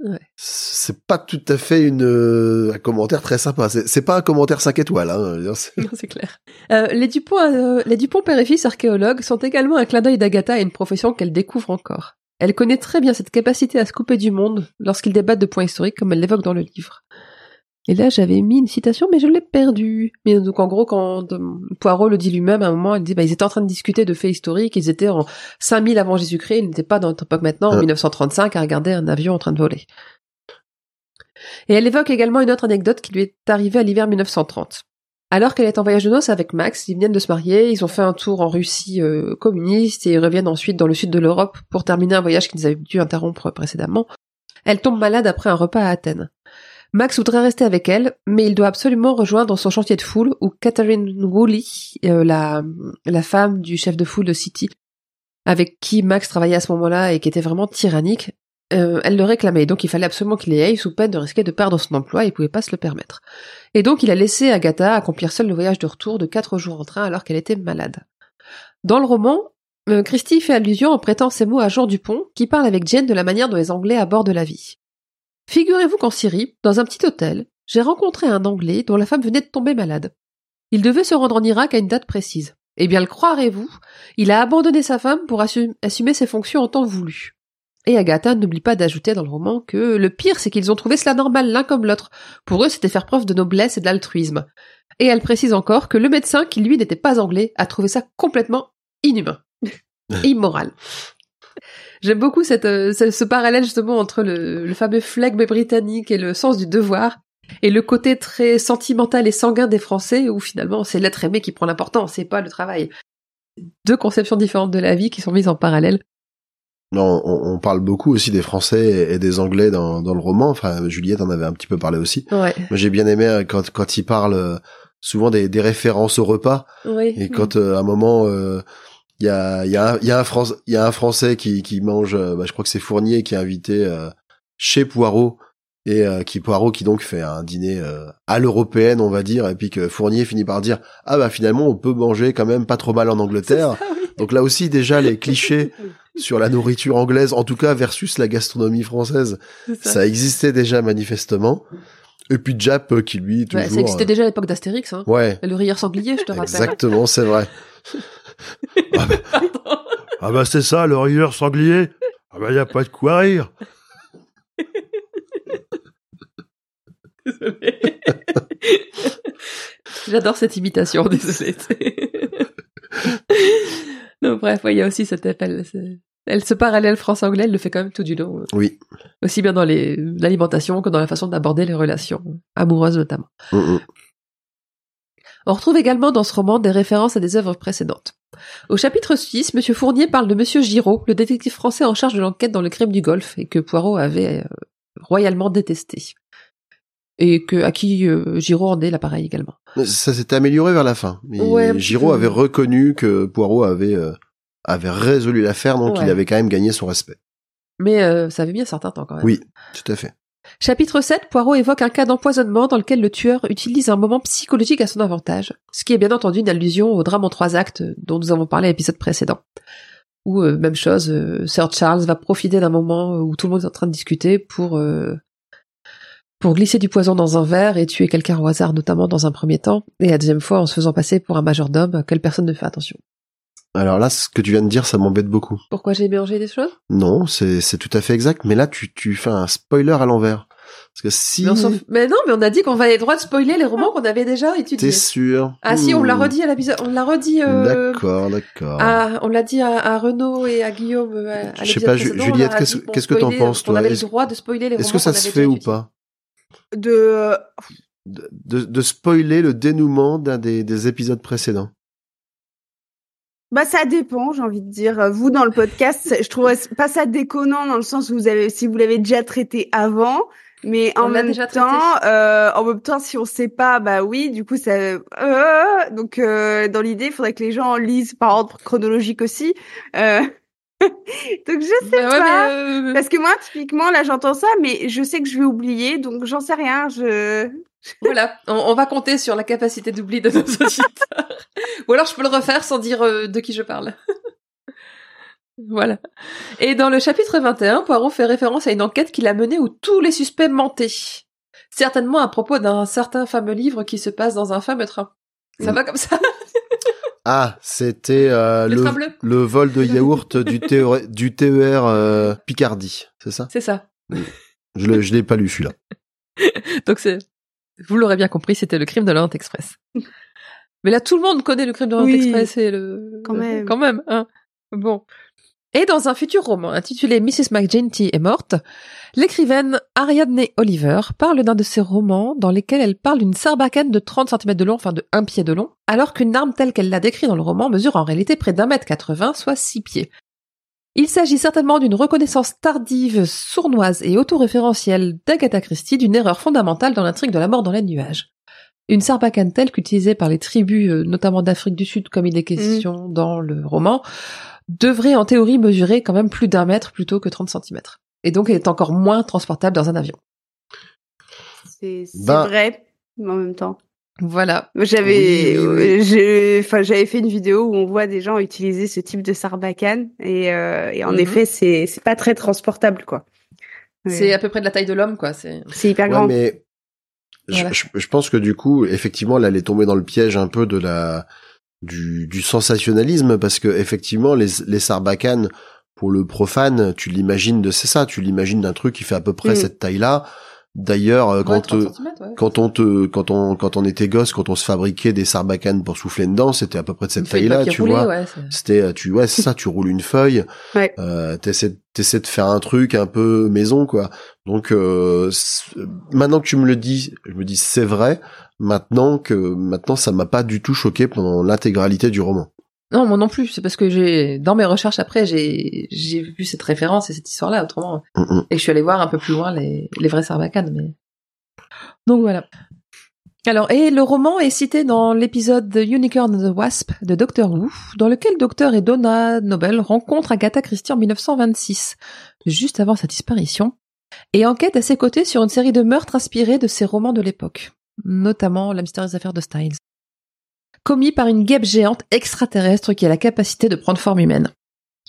Ouais. C'est pas tout à fait une euh, un commentaire très sympa. C'est c'est pas un commentaire 5 étoiles. Hein. (laughs) Non, c'est clair. Euh, les Dupont, euh, les Dupont père et fils archéologues sont également un clin d'œil d'Agatha à une profession qu'elle découvre encore. Elle connaît très bien cette capacité à se couper du monde lorsqu'ils débattent de points historiques comme elle l'évoque dans le livre. Et là, j'avais mis une citation, mais je l'ai perdue. Mais donc, en gros, quand euh, Poirot le dit lui-même, à un moment, il dit, bah, ils étaient en train de discuter de faits historiques, ils étaient en 5000 avant Jésus-Christ, ils n'étaient pas dans notre époque maintenant, en Ouais. 1935, à regarder un avion en train de voler. Et elle évoque également une autre anecdote qui lui est arrivée à l'hiver 1930. Alors qu'elle est en voyage de noces avec Max, ils viennent de se marier, ils ont fait un tour en Russie euh, communiste et ils reviennent ensuite dans le sud de l'Europe pour terminer un voyage qu'ils avaient dû interrompre précédemment. Elle tombe malade après un repas à Athènes. Max voudrait rester avec elle, mais il doit absolument rejoindre son chantier de foule où Catherine Woolley, euh, la, la femme du chef de foule de City, avec qui Max travaillait à ce moment-là et qui était vraiment tyrannique, euh, elle le réclamait. Donc il fallait absolument qu'il y aille sous peine de risquer de perdre son emploi il pouvait pas se le permettre. Et donc il a laissé Agatha accomplir seule le voyage de retour de quatre jours en train alors qu'elle était malade. Dans le roman, euh, Christie fait allusion en prêtant ces mots à Jean Dupont, qui parle avec Jane de la manière dont les Anglais abordent la vie. Figurez-vous qu'en Syrie, dans un petit hôtel, j'ai rencontré un Anglais dont la femme venait de tomber malade. Il devait se rendre en Irak à une date précise. Eh bien, le croirez-vous, il a abandonné sa femme pour assu- assumer ses fonctions en temps voulu. Et Agatha n'oublie pas d'ajouter dans le roman que le pire, c'est qu'ils ont trouvé cela normal l'un comme l'autre. Pour eux, c'était faire preuve de noblesse et d'altruisme. Et elle précise encore que le médecin, qui lui n'était pas anglais, a trouvé ça complètement inhumain. (laughs) Immoral. J'aime beaucoup cette, euh, ce, ce parallèle justement entre le, le fameux flegme britannique et le sens du devoir, et le côté très sentimental et sanguin des Français, où finalement c'est l'être aimé qui prend l'importance, c'est pas le travail. Deux conceptions différentes de la vie qui sont mises en parallèle. On, on parle beaucoup aussi des Français et des Anglais dans, dans le roman. Enfin, Juliette en avait un petit peu parlé aussi. Ouais. Moi, j'ai bien aimé euh, quand quand il parle euh, souvent des, des références au repas Oui. et quand euh, à un moment euh, il y a y a y a un France il y a un Français qui qui mange euh, bah, je crois que c'est Fournier qui est invité euh, chez Poirot et euh, qui Poirot qui donc fait un dîner euh, à l'européenne on va dire et puis que Fournier finit par dire ah bah finalement on peut manger quand même pas trop mal en (laughs) Angleterre oui. donc là aussi déjà les clichés (laughs) sur la nourriture anglaise en tout cas versus la gastronomie française ça. ça existait déjà manifestement et puis Jap euh, qui lui Ouais, toujours ça existait déjà à l'époque d'Astérix, hein. euh, ouais Le rieur sanglier, je te rappelle. exactement c'est vrai (laughs) ah bah. Ah bah c'est ça, le rieur sanglier. Ah bah y a pas de quoi rire. J'adore cette imitation, désolée. (laughs) bref, ouais, il y a aussi appel. c'est- Elle, ce parallèle France-anglais, elle le fait quand même tout du long. oui Aussi bien dans l'alimentation que dans la façon d'aborder les relations, amoureuses notamment. Mm, mm. On retrouve également dans ce roman des références à des œuvres précédentes. Au chapitre 6, Monsieur Fournier parle de Monsieur Giraud, le détective français en charge de l'enquête dans le crime du Golfe, et que Poirot avait euh, royalement détesté. Et que, à qui euh, Giraud en est l'appareil également. Ça s'était amélioré vers la fin. Ouais, Giraud avait reconnu que Poirot avait euh, avait résolu l'affaire, donc Ouais. il avait quand même gagné son respect. Mais euh, ça avait mis un certain temps quand même. Oui, tout à fait. Chapitre 7, Poirot évoque un cas d'empoisonnement dans lequel le tueur utilise un moment psychologique à son avantage, ce qui est bien entendu une allusion au drame en trois actes dont nous avons parlé à l'épisode précédent. Où, euh, même chose, euh, Sir Charles va profiter d'un moment où tout le monde est en train de discuter pour euh, pour glisser du poison dans un verre et tuer quelqu'un au hasard, notamment dans un premier temps, et la deuxième fois en se faisant passer pour un majordome auquel personne ne fait attention. Alors là, ce que tu viens de dire, ça m'embête beaucoup. Pourquoi j'ai mélangé des choses? Non, c'est tout à fait exact, mais là tu tu fais un spoiler à l'envers. Parce que si mais, on mais non, mais on a dit qu'on avait le droit de spoiler les romans qu'on avait déjà étudiés. t'es sûr? Ah si, on l'a redit à l'épisode, on l'a redit. Euh, D'accord, d'accord. on l'a dit à, à Renaud et à Guillaume. euh, À, à Je sais pas, on Juliette, qu'est-ce- qu'est-ce que t'en penses, toi? avait Est-ce- le droit de spoiler les Est-ce romans que ça se avait fait ou pas? De de, spoiler le dénouement d'un des, des épisodes précédents Bah ça dépend, j'ai envie de dire. Vous dans le podcast, je trouve pas ça déconnant dans le sens où vous avez, si vous l'avez déjà traité avant, Mais On en même déjà temps, euh, en même temps, si on sait pas, bah oui, du coup, ça. euh, donc, euh, dans l'idée, il faudrait que les gens lisent par ordre chronologique aussi. (laughs) Donc, je sais Bah ouais, pas. euh, Parce que moi, typiquement, là, j'entends ça, mais je sais que je vais oublier, donc j'en sais rien. Je. Voilà, on, on va compter sur la capacité d'oubli de nos (laughs) auditeurs. Ou alors je peux le refaire sans dire euh, de qui je parle. (laughs) voilà. Et dans le chapitre 21, Poirot fait référence à une enquête qu'il a menée où tous les suspects mentaient. Certainement à propos d'un certain fameux livre qui se passe dans un fameux train. Ça Mm. va comme ça? Ah, c'était euh, Le le, vol de yaourt du, TER, (laughs) du TER euh, Picardie, c'est ça? C'est ça. Je je l'ai pas lu celui-là. (laughs) Donc c'est, vous l'aurez bien compris, c'était le crime de l'Orient Express. (laughs) Mais là, tout le monde connaît le crime de l'Orient Oui. Express et le. Quand même. Quand même, hein. Bon. Et dans un futur roman intitulé Mrs. McGinty est morte, l'écrivaine Ariadne Oliver parle d'un de ses romans dans lesquels elle parle d'une sarbacane de 30 cm de long, enfin de 1 pied de long, alors qu'une arme telle qu'elle l'a décrit dans le roman mesure en réalité près d'un mètre 80, soit 6 pieds. Il s'agit certainement d'une reconnaissance tardive, sournoise et autoréférentielle d'Agatha Christie d'une erreur fondamentale dans l'intrigue de la mort dans les nuages. Une sarbacane telle qu'utilisée par les tribus, euh, notamment d'Afrique du Sud, comme il est question dans le roman, devrait en théorie mesurer quand même plus d'un mètre plutôt que 30 cm. Et donc elle est encore moins transportable dans un avion. C'est c'est Ben- vrai, mais en même temps. Voilà. J'avais, euh, j'ai- enfin, j'avais fait une vidéo où on voit des gens utiliser ce type de sarbacane et, euh, et en Mhm. effet, c'est c'est pas très transportable, quoi. C'est à peu près de la taille de l'homme, quoi. C'est C'est hyper Ouais, grand. mais Voilà. je- je pense que du coup, effectivement, là, elle est tombée dans le piège un peu de la du, du sensationnalisme parce que effectivement, les, les sarbacanes pour le profane, tu l'imagines de c'est ça, tu l'imagines d'un truc qui fait à peu près Mm. cette taille-là. D'ailleurs, euh, Ouais, quand 30 euh, ouais. quand on te quand on quand on était gosse, quand on se fabriquait des sarbacanes pour souffler dedans, c'était à peu près de cette taille-là, tu roulé, vois. ouais, C'était, euh, tu ouais, c'est ça, tu roules une feuille, (laughs) Ouais. euh, t'essaies, t'essaies de faire un truc un peu maison, quoi. Donc, euh, maintenant que tu me le dis, je me dis c'est vrai. Maintenant que, maintenant, ça m'a pas du tout choqué pendant l'intégralité du roman. Non, moi non plus. C'est parce que j'ai, dans mes recherches après, j'ai, j'ai vu cette référence et cette histoire-là. Autrement, Mm, mm. et que je suis allée voir un peu plus loin les, les vrais sarbacanes. Mais donc voilà. Alors, et le roman est cité dans l'épisode The Unicorn and the Wasp de Doctor Who, dans lequel Docteur et Donna Noble rencontrent Agatha Christie en 1926, juste avant sa disparition, et enquêtent à ses côtés sur une série de meurtres inspirés de ses romans de l'époque, notamment La mystérieuse affaire de Styles, commis par une guêpe géante extraterrestre qui a la capacité de prendre forme humaine.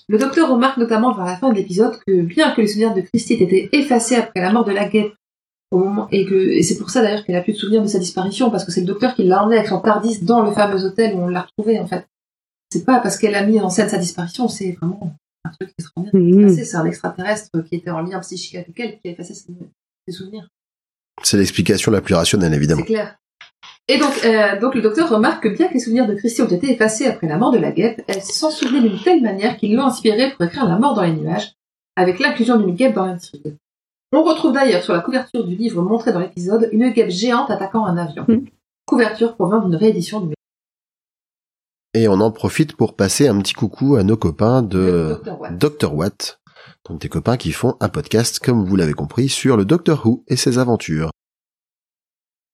Le docteur remarque notamment vers la fin de l'épisode que bien que les souvenirs de Christie aient été effacés après la mort de la guêpe, au moment et que et c'est pour ça d'ailleurs qu'elle a plus de souvenirs de sa disparition parce que c'est le docteur qui l'a emmenée avec son Tardis dans le fameux hôtel où on l'a retrouvée en fait. C'est pas parce qu'elle a mis en scène sa disparition, c'est vraiment un truc extraordinaire. Mhm. C'est c'est un extraterrestre qui était en lien psychique avec elle qui a effacé ses, ses souvenirs. C'est l'explication la plus rationnelle, évidemment. C'est clair. Et donc, euh, donc le docteur remarque que bien que les souvenirs de Christie ont été effacés après la mort de la guêpe, elle s'en souvenait d'une telle manière qu'ils l'ont inspirée pour écrire La mort dans les nuages, avec l'inclusion d'une guêpe dans l'intrigue. On retrouve d'ailleurs sur la couverture du livre montré dans l'épisode une guêpe géante attaquant un avion. Mm. Couverture provient d'une réédition du Et on en profite pour passer un petit coucou à nos copains de Dr. Watt. Dr. Watt. Donc des copains qui font un podcast, comme vous l'avez compris, sur le Doctor Who et ses aventures.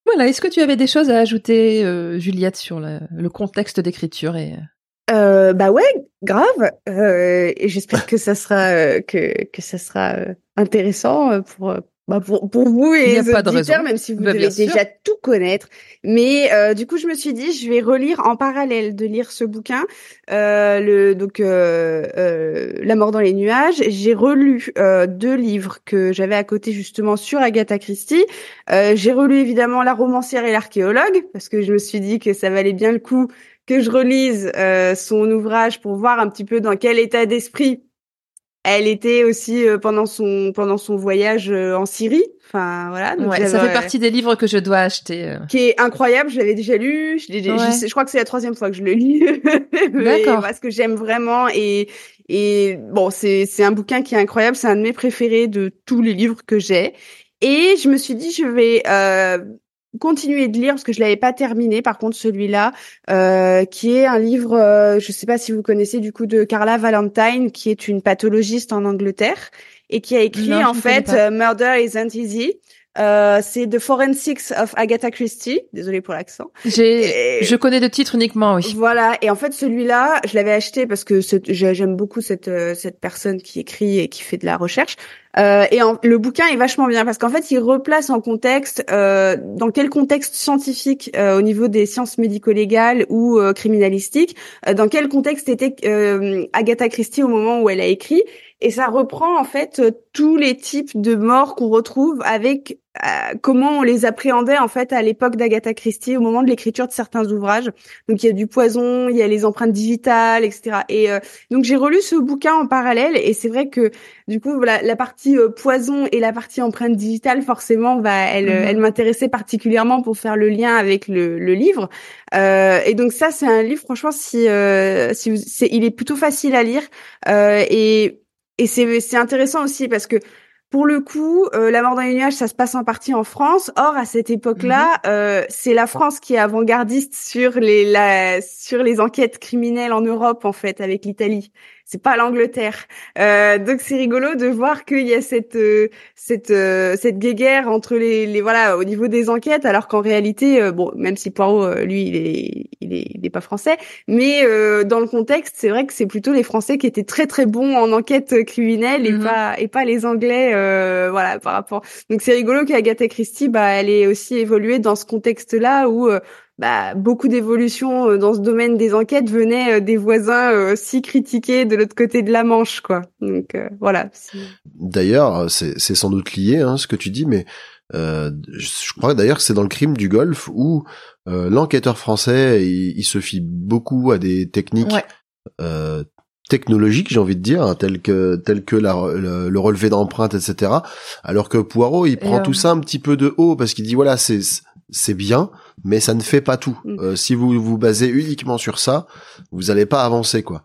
Voilà, est-ce que tu avais des choses à ajouter, euh, Juliette, sur le contexte d'écriture et... Euh, bah ouais, grave. Euh, et j'espère que ça sera euh, que que ça sera euh, intéressant euh, pour euh, bah pour pour vous et les pas auditeurs, même si vous Bah, devez déjà tout connaître. Mais euh, du coup, je me suis dit, je vais relire en parallèle de lire ce bouquin, euh, le donc euh, euh, La mort dans les nuages. J'ai relu euh, deux livres que j'avais à côté justement sur Agatha Christie. Euh, J'ai relu évidemment La romancière et l'archéologue parce que je me suis dit que ça valait bien le coup que je relise euh, son ouvrage pour voir un petit peu dans quel état d'esprit elle était aussi euh, pendant son pendant son voyage euh, en Syrie. Enfin voilà. donc Ouais, ça fait partie des livres que je dois acheter. euh. qui est incroyable. Je l'avais déjà lu. Je, crois que c'est la troisième fois que je le lis. (laughs) D'accord. Parce que j'aime vraiment et et bon, c'est c'est un bouquin qui est incroyable. C'est un de mes préférés de tous les livres que j'ai. Et je me suis dit, je vais euh, continuer de lire parce que je l'avais pas terminé. Par contre, celui-là, euh, qui est un livre, euh, je sais pas si vous connaissez du coup de Carla Valentine, qui est une pathologiste en Angleterre et qui a écrit Non, en fait euh, Murder Isn't Easy. Euh, c'est The Forensics of Agatha Christie. Désolée pour l'accent. J'ai, Et- je connais de titres uniquement, oui. Voilà. Et en fait, celui-là, je l'avais acheté parce que ce- j'aime beaucoup cette euh, cette personne qui écrit et qui fait de la recherche. Euh, et en- le bouquin est vachement bien parce qu'en fait, il replace en contexte euh, dans quel contexte scientifique euh, au niveau des sciences médico-légales ou criminalistiques, euh, dans quel contexte était euh, Agatha Christie au moment où elle a écrit. Et ça reprend en fait tous les types de morts qu'on retrouve avec euh, comment on les appréhendait en fait à l'époque d'Agatha Christie au moment de l'écriture de certains ouvrages. Donc il y a du poison, il y a les empreintes digitales, etc. Et euh, donc j'ai relu ce bouquin en parallèle et c'est vrai que du coup voilà la partie euh, poison et la partie empreinte digitale forcément va elle Mhm. elle m'intéressait particulièrement pour faire le lien avec le, le livre. Euh, et donc ça c'est un livre franchement si euh, si vous, c'est il est plutôt facile à lire euh, et et c'est c'est intéressant aussi parce que pour le coup, euh, La mort dans les nuages, ça se passe en partie en France. Or, à cette époque-là, euh, c'est la France qui est avant-gardiste sur les la, sur les enquêtes criminelles en Europe, en fait, avec l'Italie. C'est pas l'Angleterre. Euh, donc, c'est rigolo de voir qu'il y a cette euh, cette euh, cette guéguerre entre les, les voilà au niveau des enquêtes, alors qu'en réalité, euh, bon, même si Poirot, euh, lui, il est il est il est pas français, mais euh, dans le contexte, c'est vrai que c'est plutôt les Français qui étaient très très bons en enquête criminelle et Mhm. pas et pas les Anglais, euh, voilà par rapport. Donc c'est rigolo qu'Agatha Christie, bah, elle ait aussi évolué dans ce contexte-là où euh, bah, beaucoup d'évolutions euh, dans ce domaine des enquêtes venaient euh, des voisins euh, si critiqués de l'autre côté de la Manche, quoi. Donc euh, voilà. D'ailleurs, c'est c'est sans doute lié, hein, ce que tu dis, mais euh, je crois d'ailleurs que c'est dans le crime du Golfe où euh, l'enquêteur français, il, il se fie beaucoup à des techniques Ouais. euh, technologiques, j'ai envie de dire, hein, telles que telles que la, le, le relevé d'empreintes, etc. Alors que Poirot, il prend tout ça un petit peu de haut parce qu'il dit voilà, c'est c'est bien, mais ça ne fait pas tout. Mm. Euh, si vous vous basez uniquement sur ça, vous allez pas avancer, quoi.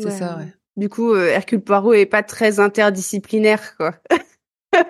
C'est ça, ouais. Du coup, euh, Hercule Poirot est pas très interdisciplinaire, quoi. (laughs)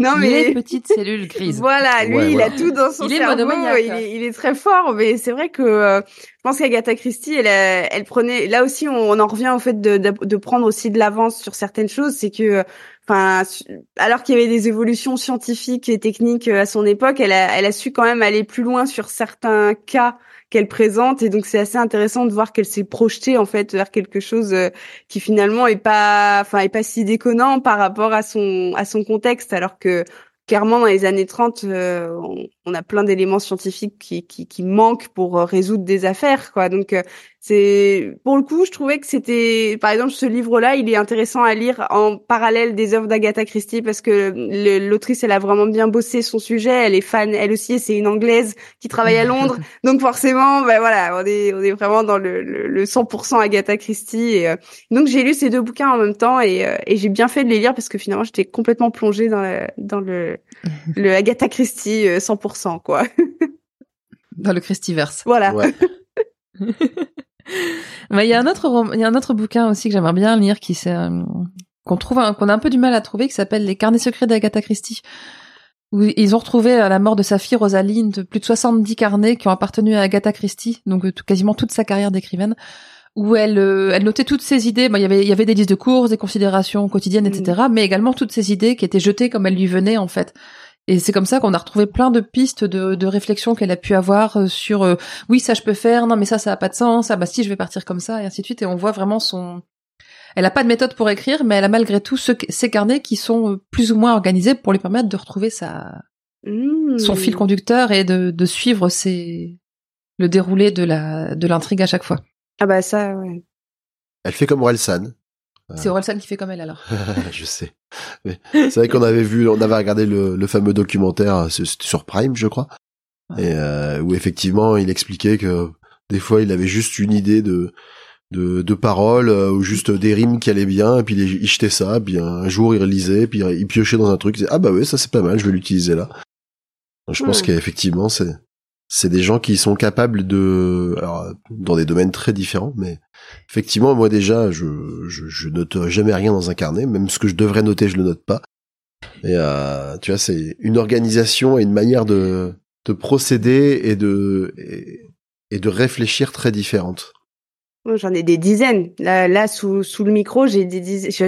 non mais Les petites cellules grises. Voilà, lui, Ouais, il voilà. a tout dans son Il est cerveau. monomaniaque. Il est, il est très fort, mais c'est vrai que euh, je pense qu'Agatha Christie, elle, elle prenait. Là aussi, on, on en revient au fait de, de, de prendre aussi de l'avance sur certaines choses. C'est que, euh, alors qu'il y avait des évolutions scientifiques et techniques euh, à son époque, elle a, su quand même aller plus loin sur certains cas qu'elle présente. Et donc c'est assez intéressant de voir qu'elle s'est projetée en fait vers quelque chose euh, qui finalement est pas enfin est pas si déconnant par rapport à son à contexte. Alors que clairement dans les années 30 euh, on, on a plein d'éléments scientifiques qui, qui qui manquent pour euh, résoudre des affaires quoi. Donc euh, c'est pour le coup je trouvais que c'était par exemple ce livre là il est intéressant à lire en parallèle des œuvres d'Agatha Christie parce que l'autrice elle a vraiment bien bossé son sujet. Elle est fan elle aussi et c'est une anglaise qui travaille à Londres. (laughs) Donc forcément ben voilà on est on est vraiment dans le le, le 100% Agatha Christie et euh, donc j'ai lu ces deux bouquins en même temps et, euh, et j'ai bien fait de les lire parce que finalement j'étais complètement plongée dans le, dans le (laughs) le Agatha Christie euh, 100% quoi Dans le Christiverse. voilà Ouais. (laughs) Mais il y a un autre, il y a un autre bouquin aussi que j'aimerais bien lire qui c'est, euh, qu'on trouve, un- qu'on a un peu du mal à trouver, qui s'appelle Les carnets secrets d'Agatha Christie. Où ils ont retrouvé à la mort de sa fille Rosalind plus de 70 carnets qui ont appartenu à Agatha Christie, donc euh, tout- quasiment toute sa carrière d'écrivaine, où elle, euh, elle notait toutes ses idées. Bon, il y avait, il y avait des listes de courses, des considérations quotidiennes, etc., mais également toutes ses idées qui étaient jetées comme elles lui venaient en fait. Et c'est comme ça qu'on a retrouvé plein de pistes de, de réflexion qu'elle a pu avoir euh, sur euh, oui ça je peux faire, non mais ça ça a pas de sens, ah bah si je vais partir comme ça et ainsi de suite. Et on voit vraiment son, elle a pas de méthode pour écrire, mais elle a malgré tout ce, ces carnets qui sont euh, plus ou moins organisés pour lui permettre de retrouver sa Mmh. son fil conducteur et de, de suivre ses le déroulé de la de l'intrigue à chaque fois. ah bah ça ouais Elle fait comme Orelsan. C'est Orelsan qui fait comme elle alors. (laughs) je sais. C'est vrai qu'on avait vu, on avait regardé le, le fameux documentaire euh, sur Prime, je crois, et euh, où effectivement il expliquait que des fois il avait juste une idée de de, de paroles euh, ou juste des rimes qui allaient bien, et puis il, il jetait ça, puis un jour il relisait, puis il piochait dans un truc, il disait ah bah ouais ça c'est pas mal, je vais l'utiliser là. Donc, je pense Hmm. qu'effectivement c'est c'est des gens qui sont capables de alors dans des domaines très différents, mais effectivement moi déjà je note jamais rien dans un carnet, même ce que je devrais noter je le note pas. Et euh, tu vois c'est une organisation et une manière de de procéder et de et, de réfléchir très différentes. Moi, J'en ai des dizaines. Là, là sous, le micro, j'ai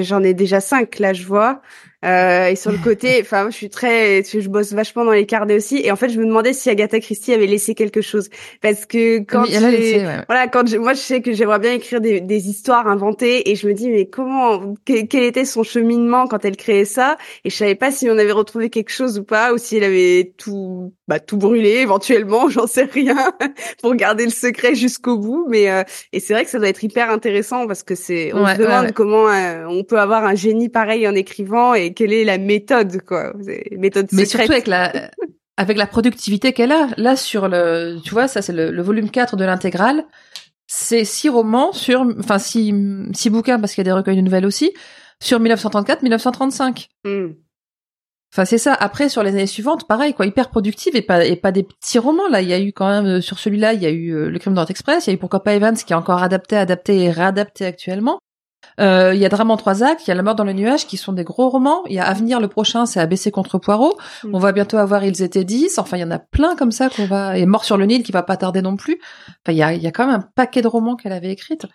j'en ai déjà cinq. Là, je vois. Euh, et sur le côté, (laughs) enfin, je suis très, je bosse vachement dans les carnets aussi. Et en fait, je me demandais si Agatha Christie avait laissé quelque chose, parce que quand Oui, elle a j'ai- laissé, ouais. voilà, quand je- moi je sais que j'aimerais bien écrire des, des histoires inventées et je me dis mais comment, que- quel était son cheminement quand elle créait ça? Et je savais pas si on avait retrouvé quelque chose ou pas ou si elle avait tout, bah tout brûlé éventuellement, (laughs) j'en sais rien (laughs) pour garder le secret jusqu'au bout. Mais euh, et c'est vrai que ça doit être hyper intéressant parce que c'est, on Ouais, se demande ouais. comment euh, on peut avoir un génie pareil en écrivant et quelle est la méthode quoi, méthode Mais secrète. surtout avec la (laughs) avec la productivité qu'elle a. Là sur le tu vois ça c'est le, le volume 4 de l'intégrale. C'est six romans sur enfin six six bouquins parce qu'il y a des recueils de nouvelles aussi sur 1934 1935. Hmm. Enfin c'est ça. Après sur les années suivantes pareil quoi hyper productive et pas et pas des petits romans là. Il y a eu quand même euh, sur celui-là il y a eu euh, le Crime d'Orient Express. Il y a eu pourquoi pas Evans qui est encore adapté adapté et réadapté actuellement. Euh, il y a Drame en trois actes, il y a La mort dans le nuage qui sont des gros romans. Il y a Avenir le prochain, c'est ABC contre Poirot. Mm. On va bientôt avoir Ils étaient 10. Enfin, il y en a plein comme ça qu'on va et Mort sur le Nil qui va pas tarder non plus. Enfin, il y a, il y a quand même un paquet de romans qu'elle avait écrites.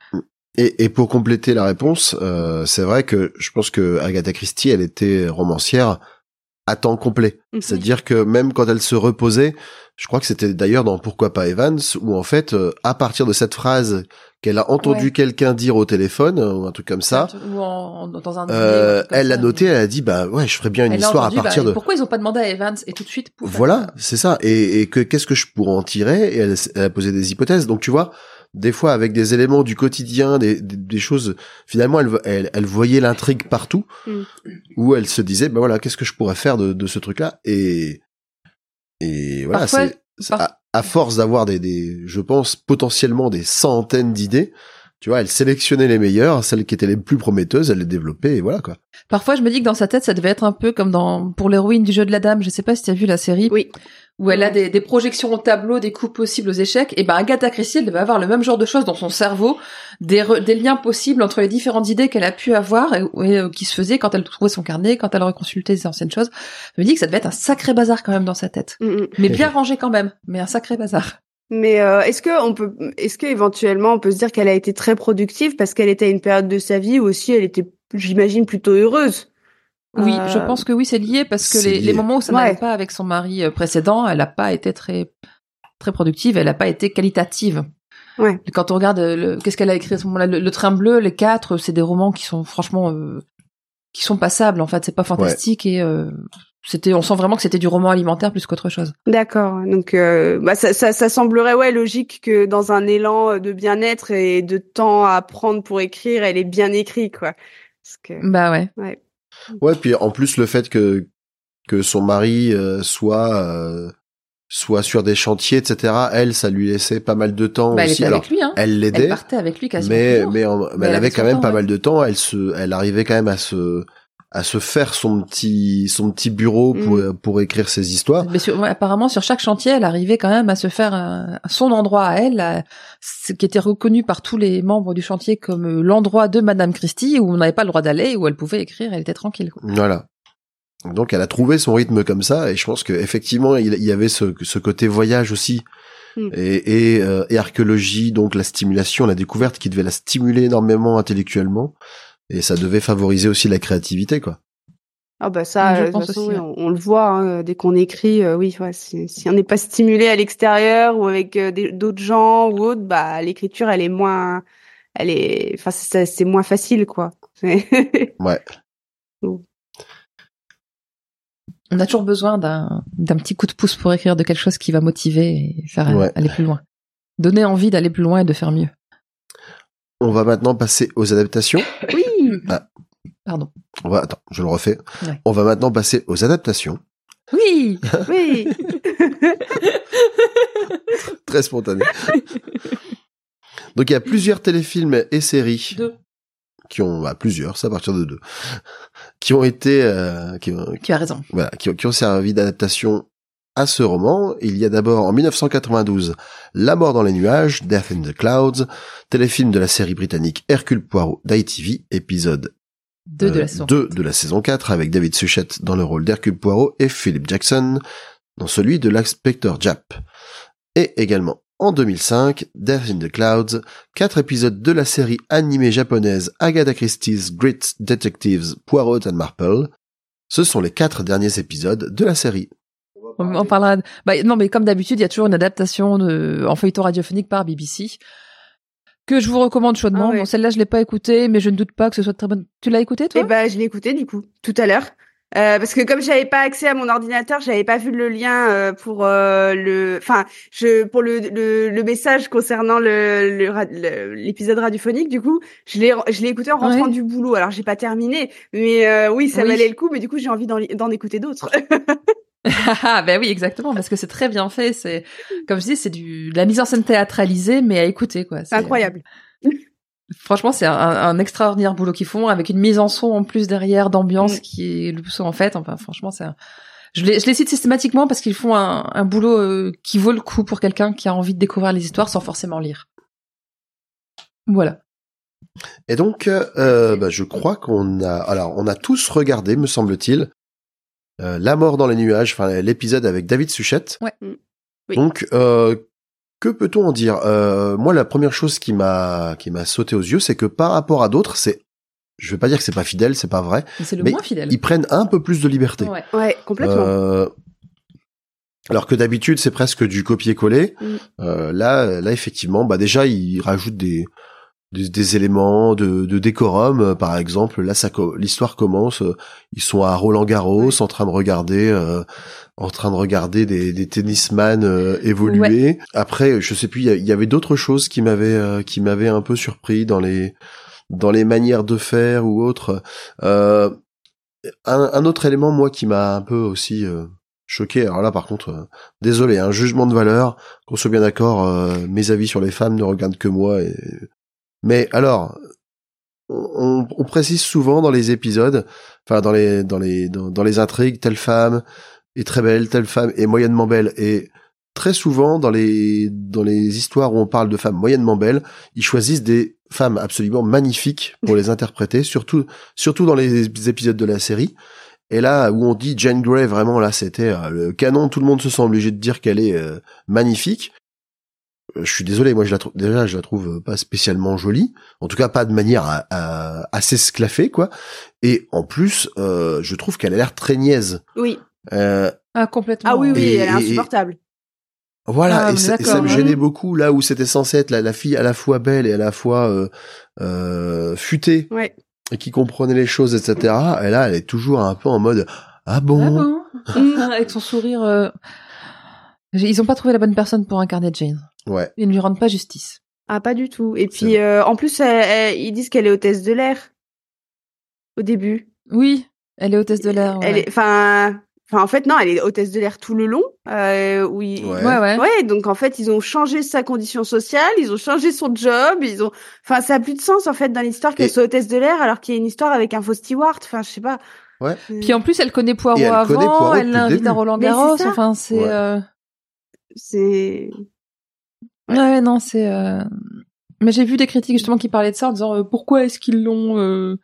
Et, et pour compléter la réponse, euh, c'est vrai que je pense que Agatha Christie, elle était romancière à temps complet. Mhm. C'est-à-dire que même quand elle se reposait, je crois que c'était d'ailleurs dans Pourquoi pas Evans, où en fait, euh, à partir de cette phrase qu'elle a entendu Ouais. quelqu'un dire au téléphone, euh, ou un truc comme ça, Ou en, en- dans un. dîner, comme elle l'a noté, elle a dit, bah ouais, je ferais bien une Elle histoire entendu, à partir bah, de... Pourquoi ils ont pas demandé à Evans et tout de suite pouf, Voilà, c'est ça. Et, et que qu'est-ce que je pourrais en tirer? Et elle, elle a posé des hypothèses. Donc tu vois, des fois avec des éléments du quotidien, des, des, des choses. Finalement, elle, elle, elle voyait l'intrigue partout, Mm. où elle se disait, ben voilà, qu'est-ce que je pourrais faire de, de ce truc-là? Et et voilà, c'est c'est par- à, à force d'avoir des, des, je pense potentiellement des centaines d'idées. Tu vois, elle sélectionnait les meilleures, celles qui étaient les plus prometteuses, elle les développait, et voilà quoi. Parfois, je me dis que dans sa tête, ça devait être un peu comme dans pour l'héroïne du jeu de la dame. Je sais pas si tu as vu la série. Oui. Où elle a des, des projections au tableau, des coups possibles aux échecs. Et ben, Agatha Christie, elle devait avoir le même genre de choses dans son cerveau, des, re- des liens possibles entre les différentes idées qu'elle a pu avoir et, et, euh, qui se faisaient quand elle trouvait son carnet, quand elle reconsultait ses anciennes choses. Je me dis que ça devait être un sacré bazar quand même dans sa tête. Mm, mm. Mais bien rangé quand même. Mais un sacré bazar. Mais euh, est-ce que on peut, est-ce que éventuellement on peut se dire qu'elle a été très productive parce qu'elle était à une période de sa vie où aussi elle était, j'imagine, plutôt heureuse? Oui, Euh, je pense que oui, c'est lié parce que les, moments où ça Ouais. n'allait pas avec son mari euh, précédent, elle n'a pas été très très productive, elle n'a pas été qualitative. Ouais. Quand on regarde euh, le- qu'est-ce qu'elle a écrit à ce moment-là, le, Le Train bleu, les quatre, c'est des romans qui sont franchement euh, qui sont passables en fait, c'est pas fantastique et euh, c'était, on sent vraiment que c'était du roman alimentaire plus qu'autre chose. D'accord. Donc, euh, bah, ça, ça, ça semblerait ouais logique que dans un élan de bien-être et de temps à prendre pour écrire, elle est bien écrite, quoi. Parce que, Bah ouais. ouais. Ouais, puis en plus le fait que que son mari euh, soit euh, soit sur des chantiers, etc. Elle, ça lui laissait pas mal de temps Bah, elle aussi. était Alors, avec lui, hein. elle Elle l'aidait, partait avec lui quasiment. mais toujours. mais, en- mais elle elle avait quand même temps, pas ouais. mal de temps. Elle se, elle arrivait quand même à se à se faire son petit son petit bureau pour Mm. pour écrire ses histoires. Mais sur- ouais, apparemment, sur chaque chantier, elle arrivait quand même à se faire un- son endroit à elle, à- ce qui était reconnu par tous les membres du chantier comme euh, l'endroit de Madame Christie où on n'avait pas le droit d'aller, où elle pouvait écrire, elle était tranquille. quoi. Voilà. Donc elle a trouvé son rythme comme ça et je pense que effectivement il il y avait ce, ce côté voyage aussi Mm. et, et, euh, et archéologie donc la stimulation la découverte qui devait la stimuler énormément intellectuellement et ça devait favoriser aussi la créativité quoi. Ah bah ça, Je euh, de toute pense façon, aussi, oui, ouais. on, on le voit hein, dès qu'on écrit. euh, oui, ouais, si, si on n'est pas stimulé à l'extérieur ou avec euh, des- d'autres gens ou autre, bah l'écriture, elle est moins, elle est, enfin c'est c'est moins facile quoi. (laughs) Ouais. On a toujours besoin d'un d'un petit coup de pouce pour écrire de quelque chose qui va motiver et faire Ouais. aller plus loin. Donner envie d'aller plus loin et de faire mieux. On va maintenant passer aux adaptations. oui. Pardon. On va attends, je le refais. Ouais. On va maintenant passer aux adaptations. Oui Oui. (laughs) Très spontané. Donc il y a plusieurs téléfilms et séries Deux. qui ont bah, plusieurs, ça à partir de deux, qui ont été euh, qui, Tu as raison. voilà, qui ont servi d'adaptation à ce roman. Il y a d'abord en 1992 La mort dans les nuages, Death in the Clouds, téléfilm de la série britannique Hercule Poirot d'ITV, épisode Deux de euh, la saison. 2 de la saison 4 avec David Suchet dans le rôle d'Hercule Poirot et Philip Jackson dans celui de l'inspecteur Japp. Et également en 2005, Death in the Clouds, quatre épisodes de la série animée japonaise Agatha Christie's Great Detectives Poirot and Marple, Ce sont les quatre derniers épisodes de la série. On, on parlera. de- Bah, non, mais comme d'habitude, il y a toujours une adaptation de, en feuilleton radiophonique par BBC que je vous recommande chaudement. Ah. Bon, celle-là, je l'ai pas écoutée, mais je ne doute pas que ce soit très bonne. Tu l'as écoutée, toi? Et ben, je l'ai écouté du coup tout à l'heure. Euh, parce que comme j'avais pas accès à mon ordinateur, j'avais pas vu le lien euh, pour euh, le, enfin, je pour le, le, le message concernant le le l'épisode radiophonique. Du coup, je l'ai je l'ai écouté en rentrant Ouais. du boulot. Alors j'ai pas terminé, mais euh, oui, ça Oui. valait le coup. Mais du coup, j'ai envie d'en d'en écouter d'autres. (laughs) Ah, ben oui, exactement, parce que c'est très bien fait. C'est, comme je dis, c'est du, de la mise en scène théâtralisée, mais à écouter, quoi. C'est incroyable. Franchement, c'est un, un extraordinaire boulot qu'ils font, avec une mise en son en plus derrière, d'ambiance Mm. qui est le son en fait. Enfin, franchement, c'est un... je, les, je les cite systématiquement parce qu'ils font un, un boulot euh, qui vaut le coup pour quelqu'un qui a envie de découvrir les histoires sans forcément lire. Voilà. Et donc, euh, bah, je crois qu'on a, alors, on a tous regardé, me semble-t-il, euh, La mort dans les nuages, enfin l'épisode avec David Suchette. Ouais. Mm. Oui. Donc, euh, que peut-on en dire? Euh, Moi, la première chose qui m'a qui m'a sauté aux yeux, c'est que par rapport à d'autres, c'est, je vais pas dire que c'est pas fidèle, c'est pas vrai, Mais c'est le Mais moins fidèle. ils prennent un peu plus de liberté. Ouais. Ouais, complètement. Euh, alors que d'habitude c'est presque du copier-coller. Mm. Euh, là, là effectivement, bah déjà ils rajoutent des des, des éléments de, de décorum. Euh, Par exemple, là, ça l'histoire commence. euh, ils sont à Roland Garros en train de regarder, euh, en train de regarder des, des tennisman euh, évoluer. Après, je sais plus, il y avait d'autres choses qui m'avaient euh, qui m'avaient un peu surpris dans les dans les manières de faire ou autres. Euh, un, un autre élément, moi, qui m'a un peu aussi euh, choqué. Alors là, par contre, euh, désolé, un jugement de valeur. Qu'on soit bien d'accord, euh, mes avis sur les femmes ne regardent que moi. Et... Mais alors, on, précise souvent dans les épisodes, enfin dans les dans les dans, dans les intrigues, telle femme est très belle, telle femme est moyennement belle. Et très souvent dans les dans les histoires où on parle de femmes moyennement belles, ils choisissent des femmes absolument magnifiques pour les interpréter, surtout surtout dans les épisodes de la série. Et là où on dit Jane Grey, vraiment là c'était euh, le canon, tout le monde se sent obligé de dire qu'elle est euh, magnifique. Euh, Je suis désolé, moi je la trouve déjà je la trouve pas spécialement jolie, en tout cas pas de manière à, à, à s'esclaffer quoi. Et en plus, euh, je trouve qu'elle a l'air très niaise. Oui. Euh, Ah, complètement. Ah oui, oui, Et- elle est et- insupportable. voilà, Ah, et, ça, et ça me ouais. gênait beaucoup là où c'était censé être la, la fille à la fois belle et à la fois euh, euh, futée Ouais. et qui comprenait les choses, etc. Et là, elle est toujours un peu en mode ah bon, Ah bon (laughs) (laughs) Avec son sourire. euh, Ils ont pas trouvé la bonne personne pour incarner Jane. Ouais. Ils ne lui rendent pas justice. Ah, pas du tout. Et puis, euh, en plus, elle- elle- ils disent qu'elle est hôtesse de l'air. Au début. Oui, elle est hôtesse de l'air. Elle Ouais. est, enfin, enfin, en fait, non, elle est hôtesse de l'air tout le long. Euh, oui. Ouais. ouais, ouais. Ouais, donc en fait, ils ont changé sa condition sociale, ils ont changé son job, ils ont, enfin, ça a plus de sens en fait dans l'histoire qu'elle Et- soit hôtesse de l'air alors qu'il y a une histoire avec un faux steward. Enfin, je sais pas. Ouais. Euh, Puis en plus, elle connaît Poirot elle avant, connaît Poirot elle l'invite à. Roland Garros. Enfin, c'est. Ouais. euh, c'est. Ouais, non, c'est. euh, Mais j'ai vu des critiques justement qui parlaient de ça en disant euh, pourquoi est-ce qu'ils l'ont. euh,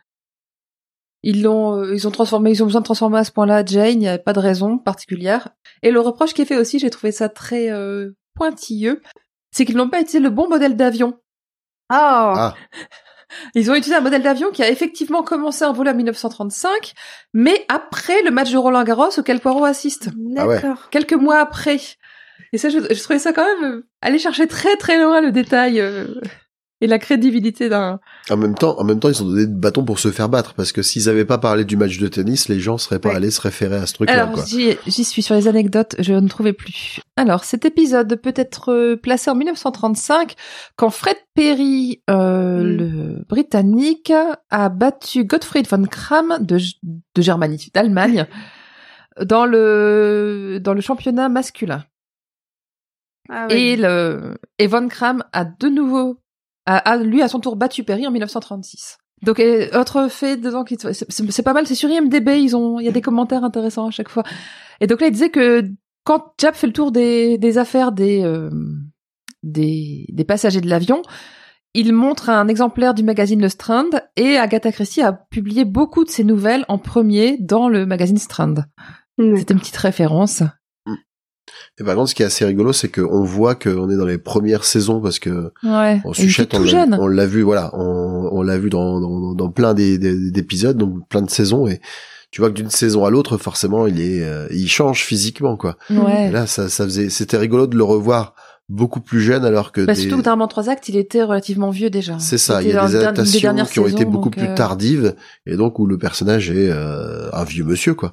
Ils l'ont, euh, ils ont transformé, ils ont besoin de transformer à ce point-là Jane. Il n'y a pas de raison particulière. Et le reproche qui est fait aussi, j'ai trouvé ça très euh, pointilleux, c'est qu'ils n'ont pas utilisé le bon modèle d'avion. Oh. Ah, (laughs) Ils ont utilisé un modèle d'avion qui a effectivement commencé un vol en 1935, mais après le match de Roland Garros auquel Poirot assiste. Ah ouais. D'accord. quelques mois après. Et ça, je, je trouvais ça quand même euh, aller chercher très très loin le détail euh, et la crédibilité d'un. en même temps, en même temps, ils ont donné de bâton pour se faire battre parce que s'ils avaient pas parlé du match de tennis, les gens seraient pas Ouais. allés se référer à ce truc-là. Alors quoi. j'y j'y suis sur les anecdotes, je ne trouvais plus. Alors cet épisode peut être euh, placé en 1935 quand Fred Perry, euh, Mm. le britannique, a battu Gottfried von Kram de, de Germanie, d'Allemagne, dans le dans le championnat masculin. Ah. Et, le, et Von Kram a de nouveau, a, a, lui à son tour battu Perry en 1936. Donc, et, autre fait dedans qui, c'est pas mal, c'est sur IMDB, ils ont, il y a des commentaires intéressants à chaque fois. Et donc là, il disait que quand Jap fait le tour des, des affaires des, euh, des, des passagers de l'avion, il montre un exemplaire du magazine Le Strand et Agatha Christie a publié beaucoup de ses nouvelles en premier dans le magazine Strand. Ouais. C'était une petite référence. Et par contre, ce qui est assez rigolo, c'est qu'on voit qu'on est dans les premières saisons parce que Ouais. était Suchette, on on l'a vu, voilà, on, on l'a vu dans, dans, dans plein des- des- d'épisodes, donc plein de saisons, et tu vois que d'une saison à l'autre, forcément, il est, euh, il change physiquement, quoi. Ouais. Et là, ça, ça faisait, c'était rigolo de le revoir beaucoup plus jeune, alors que Bah, des- surtout que dans trois actes, il était relativement vieux déjà. c'est ça. Il y a des adaptations qui ont été beaucoup plus euh, tardives, et donc où le personnage est euh, un vieux monsieur, quoi.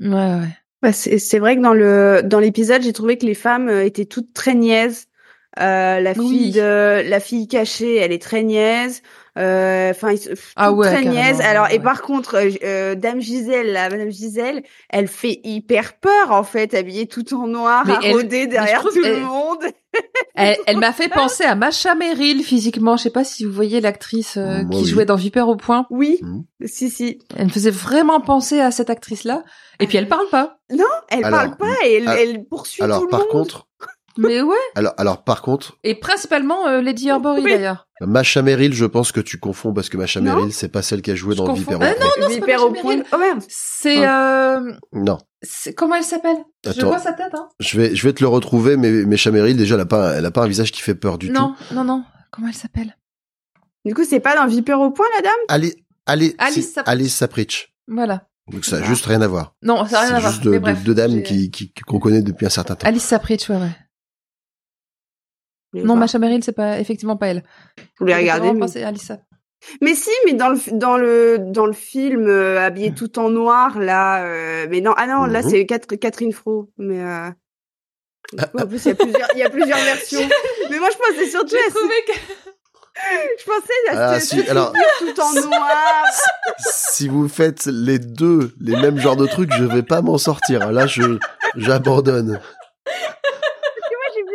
Ouais, ouais. Bah, c'est vrai que dans le dans l'épisode, j'ai trouvé que les femmes euh, étaient toutes très niaises. Euh, la Oui. fille de la fille cachée, elle est très niaise. Euh, Enfin, pff, Ah ouais, très niaises. Alors, ouais, et par contre, euh, euh, Dame Gisèle, là, Madame Gisèle, elle fait hyper peur en fait, habillée tout en noir, Mais à elle- rôder derrière tout le monde. Elle, elle m'a fait penser à Macha Merrill physiquement. Je sais pas si vous voyez l'actrice euh, qui oui. jouait dans Vipère au point. Oui, Mhm. si si. Elle me faisait vraiment penser à cette actrice-là. Et puis elle parle pas. Elle Alors, parle pas et elle, alors- elle poursuit tout Alors, le par monde. contre, (laughs) Mais ouais. alors, alors, par contre, Et principalement euh, Lady Horbury Oui. d'ailleurs. Masha Merrill, je pense que tu confonds parce que Masha Non. Merrill, c'est pas celle qui a joué Je dans confonds. Vipère. Ah au Point. non, c'est pas Macha. Merrill. Oh merde. C'est euh, Non. C'est- comment elle s'appelle? Je vois sa tête. Hein. Je vais, je vais te le retrouver, mais Merrill, déjà, elle a pas, elle a pas un visage qui fait peur du tout. Non, non, non. Comment elle s'appelle? Du coup, c'est pas dans Vipère au point, la dame? Allez, allez, Alice c'est Sapritch. Alice Sapritch. Voilà. Donc ça a Ah. juste rien à voir. Non, ça n'a rien à C'est voir. juste de- Mais de- bref, deux dames qui, qui, qu'on connaît depuis un certain temps. Alice Sapritch, ouais, ouais. Non, voir. Macha Merrill, c'est pas effectivement pas elle. Je voulais J'avais regarder. mais- Alice Sap- Mais si, mais dans le dans le dans le film euh, habillé tout en noir là, euh, mais non ah non là Mhm. c'est Cat- Catherine Fro, mais euh... en plus il y a plusieurs il y a plusieurs versions. (laughs) mais moi je pensais surtout J'ai à trouvé que (laughs) je pensais à Ah, ce- si, alors- tout en noir. (laughs) si vous faites les deux, les mêmes genres de trucs, je vais pas m'en sortir. Là, je, j'abandonne.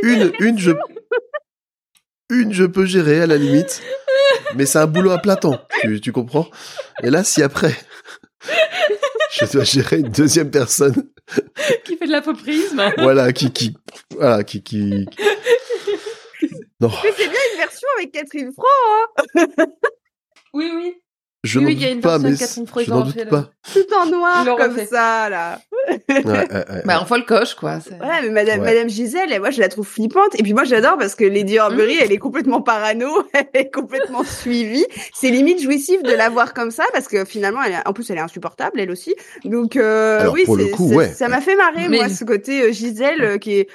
Une, une, je, une, je peux gérer à la limite, mais c'est un boulot à plein temps. Tu, tu comprends? Et là, si après, je dois gérer une deuxième personne, qui fait de l'apoprisme. voilà, qui, qui, voilà, qui, qui, non, Mais c'est bien une version avec Catherine Fro, Oui, oui. Je Oui, n'en oui, il y a doute une pas, version mais de Catherine Fro, je n'en doute pas. tout en noir comme refait. ça là. Ouais, ouais, ouais. Bah, le coche, quoi. Voilà, mais Madame, Ouais. Madame Gisèle, et moi je la trouve flippante. Et puis moi j'adore parce que Lady Horbury, elle est complètement parano, (laughs) elle est complètement suivie. C'est limite jouissif de la voir comme ça parce que finalement, elle est- en plus elle est insupportable elle aussi. Donc euh, Alors, oui, pour le c'est- coup, c'est- ouais. ça m'a fait marrer Mais- moi ce côté euh, Gisèle euh, qui est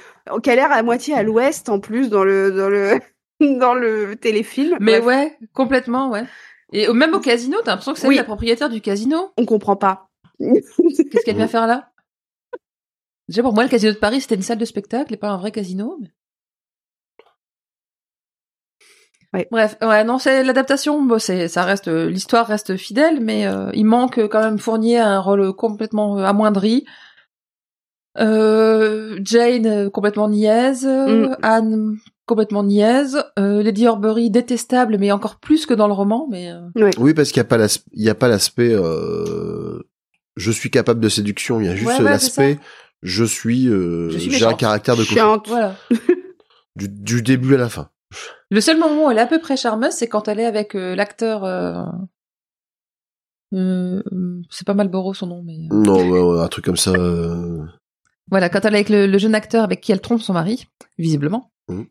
qui a l'air à moitié à l'ouest en plus dans le dans le (laughs) dans le téléfilm. Mais Bref, ouais, complètement, ouais. Et même au casino, t'as l'impression que c'est Oui. la propriétaire du casino? on comprend pas. Qu'est-ce qu'elle vient (laughs) faire là? Déjà, pour moi, le casino de Paris, c'était une salle de spectacle et pas un vrai casino. mais- Ouais. Bref, ouais, non, c'est l'adaptation. Bon, c'est, ça reste, l'histoire reste fidèle, mais euh, il manque quand même Fournier à un rôle complètement euh, amoindri. Euh, Jane euh, complètement niaise, Mm. Anne complètement niaise, euh, Lady Horbury détestable, mais encore plus que dans le roman. Mais euh, Oui, parce qu'il n'y a pas l'as- il y a pas l'aspect euh, je suis capable de séduction, il y a juste Ouais, ouais, c'est l'aspect ça. je suis euh, Je suis j'ai un caractère de Chiante. voilà. (laughs) du, du début à la fin. Le seul moment où elle est à peu près charmeuse, c'est quand elle est avec euh, l'acteur. Euh... euh, c'est pas Malboro son nom, mais Non, ouais, ouais, un truc comme ça. euh, voilà, quand elle est avec le, le jeune acteur avec qui elle trompe son mari, visiblement. Mhm.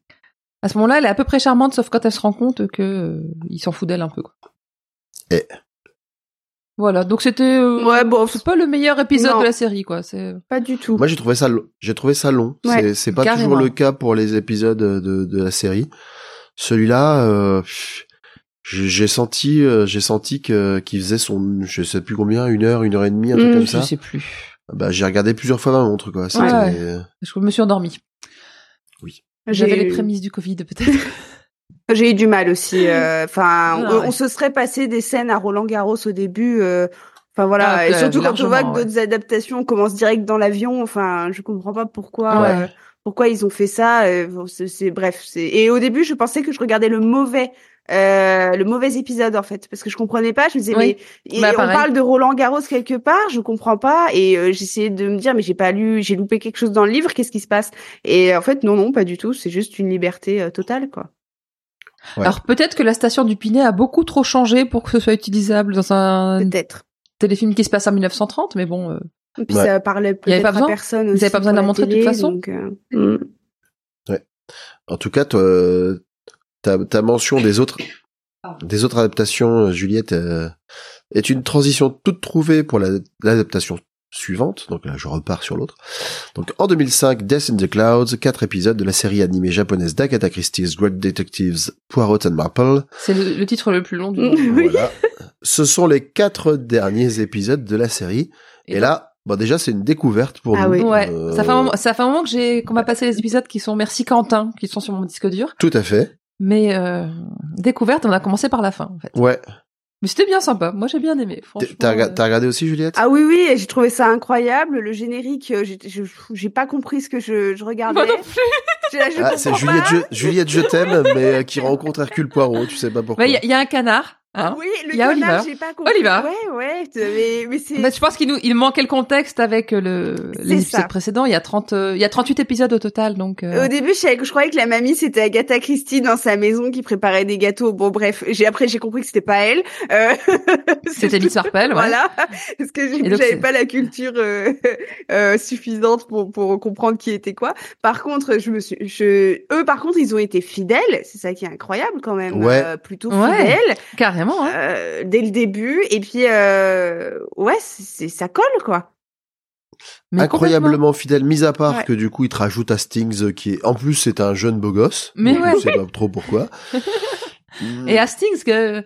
À ce moment-là, elle est à peu près charmante, sauf quand elle se rend compte que euh, il s'en fout d'elle un peu. Quoi. Et- Voilà, donc c'était. euh, Ouais, bon, c'est pas le meilleur épisode Non. de la série, quoi. C'est pas du tout. Moi, j'ai trouvé ça, j'ai trouvé ça long. Ouais, c'est, pas carrément. toujours le cas pour les épisodes de, de la série. Celui-là, euh, j'ai senti, euh, j'ai senti que qu'il faisait son, je sais plus combien, une heure, une heure et demie, un truc Mm, comme je ça. sais plus. Bah, j'ai regardé plusieurs fois ma montre, quoi. C'était, Ouais. Je me suis endormie. J'avais les prémices du Covid, peut-être. (laughs) J'ai eu du mal aussi. euh, Enfin, Ah, on, ouais. on se serait passé des scènes à Roland Garros au début. euh, Enfin voilà, Ah, et surtout quand on voit que ouais. d'autres adaptations commencent direct dans l'avion. Enfin, je comprends pas pourquoi. Ouais. euh, pourquoi ils ont fait ça euh, c'est c'est- bref. c'est Et au début, je pensais que je regardais le mauvais. Euh, le mauvais épisode en fait parce que je comprenais pas je me disais Oui. mais et Bah, on pareil. parle de Roland Garros quelque part je comprends pas et euh, j'essayais de me dire mais j'ai pas lu j'ai loupé quelque chose dans le livre qu'est-ce qui se passe? Et en fait non non pas du tout c'est juste une liberté euh, totale quoi Ouais. Alors peut-être que la station du Pinet a beaucoup trop changé pour que ce soit utilisable dans un peut-être téléfilm qui se passe en 1930, mais bon. euh, Et puis Ouais. ça parlait avait peut-être pas à besoin personne Vous aussi. avez pas besoin de la montrer de toute façon donc, euh, mm. En tout cas, toi, ta, ta mention des autres, des autres adaptations, euh, Juliette, euh, est une transition toute trouvée pour la- l'adaptation suivante. Donc là, je repars sur l'autre. Donc en 2005, Death in the Clouds, quatre épisodes de la série animée japonaise d'Agatha Christie's Great Detectives Poirot and Marple. C'est le, le titre le plus long du (laughs) monde. Voilà. Ce sont les quatre derniers épisodes de la série. Et, Et là, bon déjà c'est une découverte pour Ah nous. oui. Ouais, Euh, ça fait un moment, ça fait un moment que j'ai qu'on m'a passé les épisodes qui sont Merci Quentin, qui sont sur mon disque dur. Tout à fait. Mais euh, découverte, on a commencé par la fin en fait. Ouais. Mais c'était bien sympa. Moi j'ai bien aimé. T'as rega- euh, t'as regardé aussi Juliette? Ah oui, oui, et j'ai trouvé ça incroyable. Le générique, euh, j'ai pas compris ce que je, je regardais. Moi non plus. (laughs) Ah, c'est Juliette, je, Juliette Je t'aime, mais euh, qui rencontre Hercule Poirot, tu sais pas pourquoi. Il y, y a un canard. Hein Oui, le Il y a canard, Oliver. j'ai pas compris. Oliver. Ouais, ouais, mais, mais c'est. Bah, je pense qu'il nous il manquait le contexte avec euh, le les épisodes ça. précédents. Il y a 30 euh, il y a 38 épisodes au total donc. euh, Au début, je, savais que- je croyais que la mamie c'était Agatha Christie dans sa maison qui préparait des gâteaux. Bon, bref, j'ai après j'ai compris que c'était pas elle. Euh, (laughs) C'était Miss Marple, ouais. Voilà, parce que j'avais pas la culture euh, (laughs) euh, suffisante pour pour comprendre qui était quoi. Par contre, je me suis, je, eux par contre, ils ont été fidèles. C'est ça qui est incroyable quand même. Ouais. Euh, plutôt Ouais. fidèles Carrément. Hein. euh, dès le début. Et puis euh, ouais, c'est ça colle quoi. Mais Incroyablement fidèle, mis à part Ouais. que du coup il te rajoute Hastings euh, qui est en plus c'est un jeune beau gosse. Mais ouais. Je sais pas trop pourquoi. (laughs) Et Hastings, que,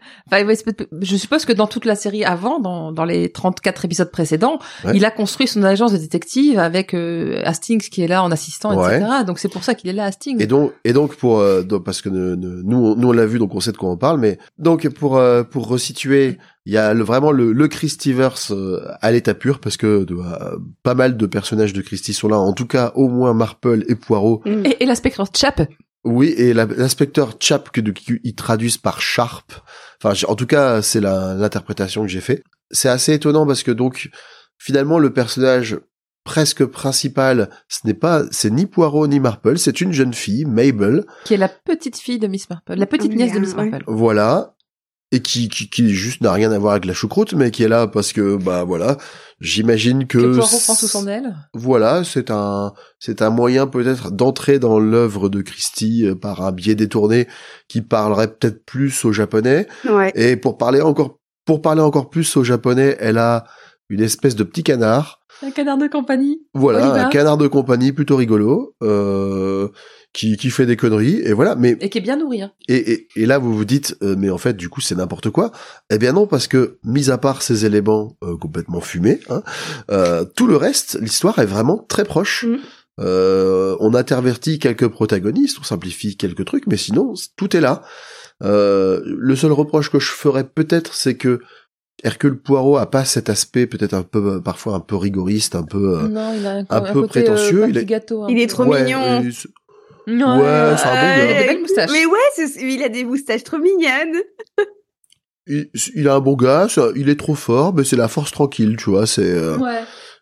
je suppose que dans toute la série avant, dans, dans les 34 épisodes précédents, Ouais. il a construit son agence de détective avec euh, Hastings qui est là en assistant, Ouais. etc. Donc c'est pour ça qu'il est là, Hastings. Et donc, et donc pour euh, parce que ne- ne- nous, on- nous on l'a vu, donc on sait de quoi on parle. Mais donc pour euh, pour resituer, il y a le, vraiment le, le Christieverse euh, à l'état pur parce que euh, pas mal de personnages de Christie sont là. En tout cas, au moins Marple et Poirot. Mm. Et, et l'inspecteur Chap, Oui, et l'inspecteur Chap que qu'ils traduisent par Sharp. Enfin, en tout cas, c'est l'interprétation que j'ai fait. C'est assez étonnant parce que donc finalement le personnage presque principal, ce n'est pas, c'est ni Poirot ni Marple, c'est une jeune fille, Mabel, qui est la petite fille de Miss Marple, la petite Oui, nièce de Miss. Marple. voilà, et qui, qui, qui juste n'a rien à voir avec la choucroute, mais qui est là parce que bah voilà, j'imagine que, Que Poirot prend sous son aile. voilà, c'est un c'est un moyen peut-être d'entrer dans l'œuvre de Christie euh, par un biais détourné qui parlerait peut-être plus au japonais. Ouais. Et pour parler encore pour parler encore plus au japonais, elle a une espèce de petit canard. Un canard de compagnie. Voilà, un canard de compagnie plutôt rigolo, euh, qui, qui fait des conneries, et voilà. Mais Et qui est bien nourri. Hein. et, et, et là, vous vous dites, euh, mais en fait, du coup, c'est n'importe quoi. Eh bien non, parce que, mis à part ces éléments euh, complètement fumés, hein, euh, tout le reste, l'histoire est vraiment très proche. Euh, on intervertit quelques protagonistes, on simplifie quelques trucs, mais sinon, tout est là. Euh, le seul reproche que je ferais peut-être, c'est que Hercule Poirot a pas cet aspect peut-être un peu, parfois un peu rigoriste, un peu... euh, non, il a un, un peu côté, prétentieux, Euh, il est- petit gâteau. un Il est trop ouais, mignon. Euh, c'est- Ouais, Ouais, c'est un bon gars. Il a des belles moustaches. Mais ouais, c'est- il a des moustaches trop mignonnes. (laughs) il, il a un bon gars, ça- il est trop fort, mais c'est la force tranquille, tu vois. C'est. euh, Ouais.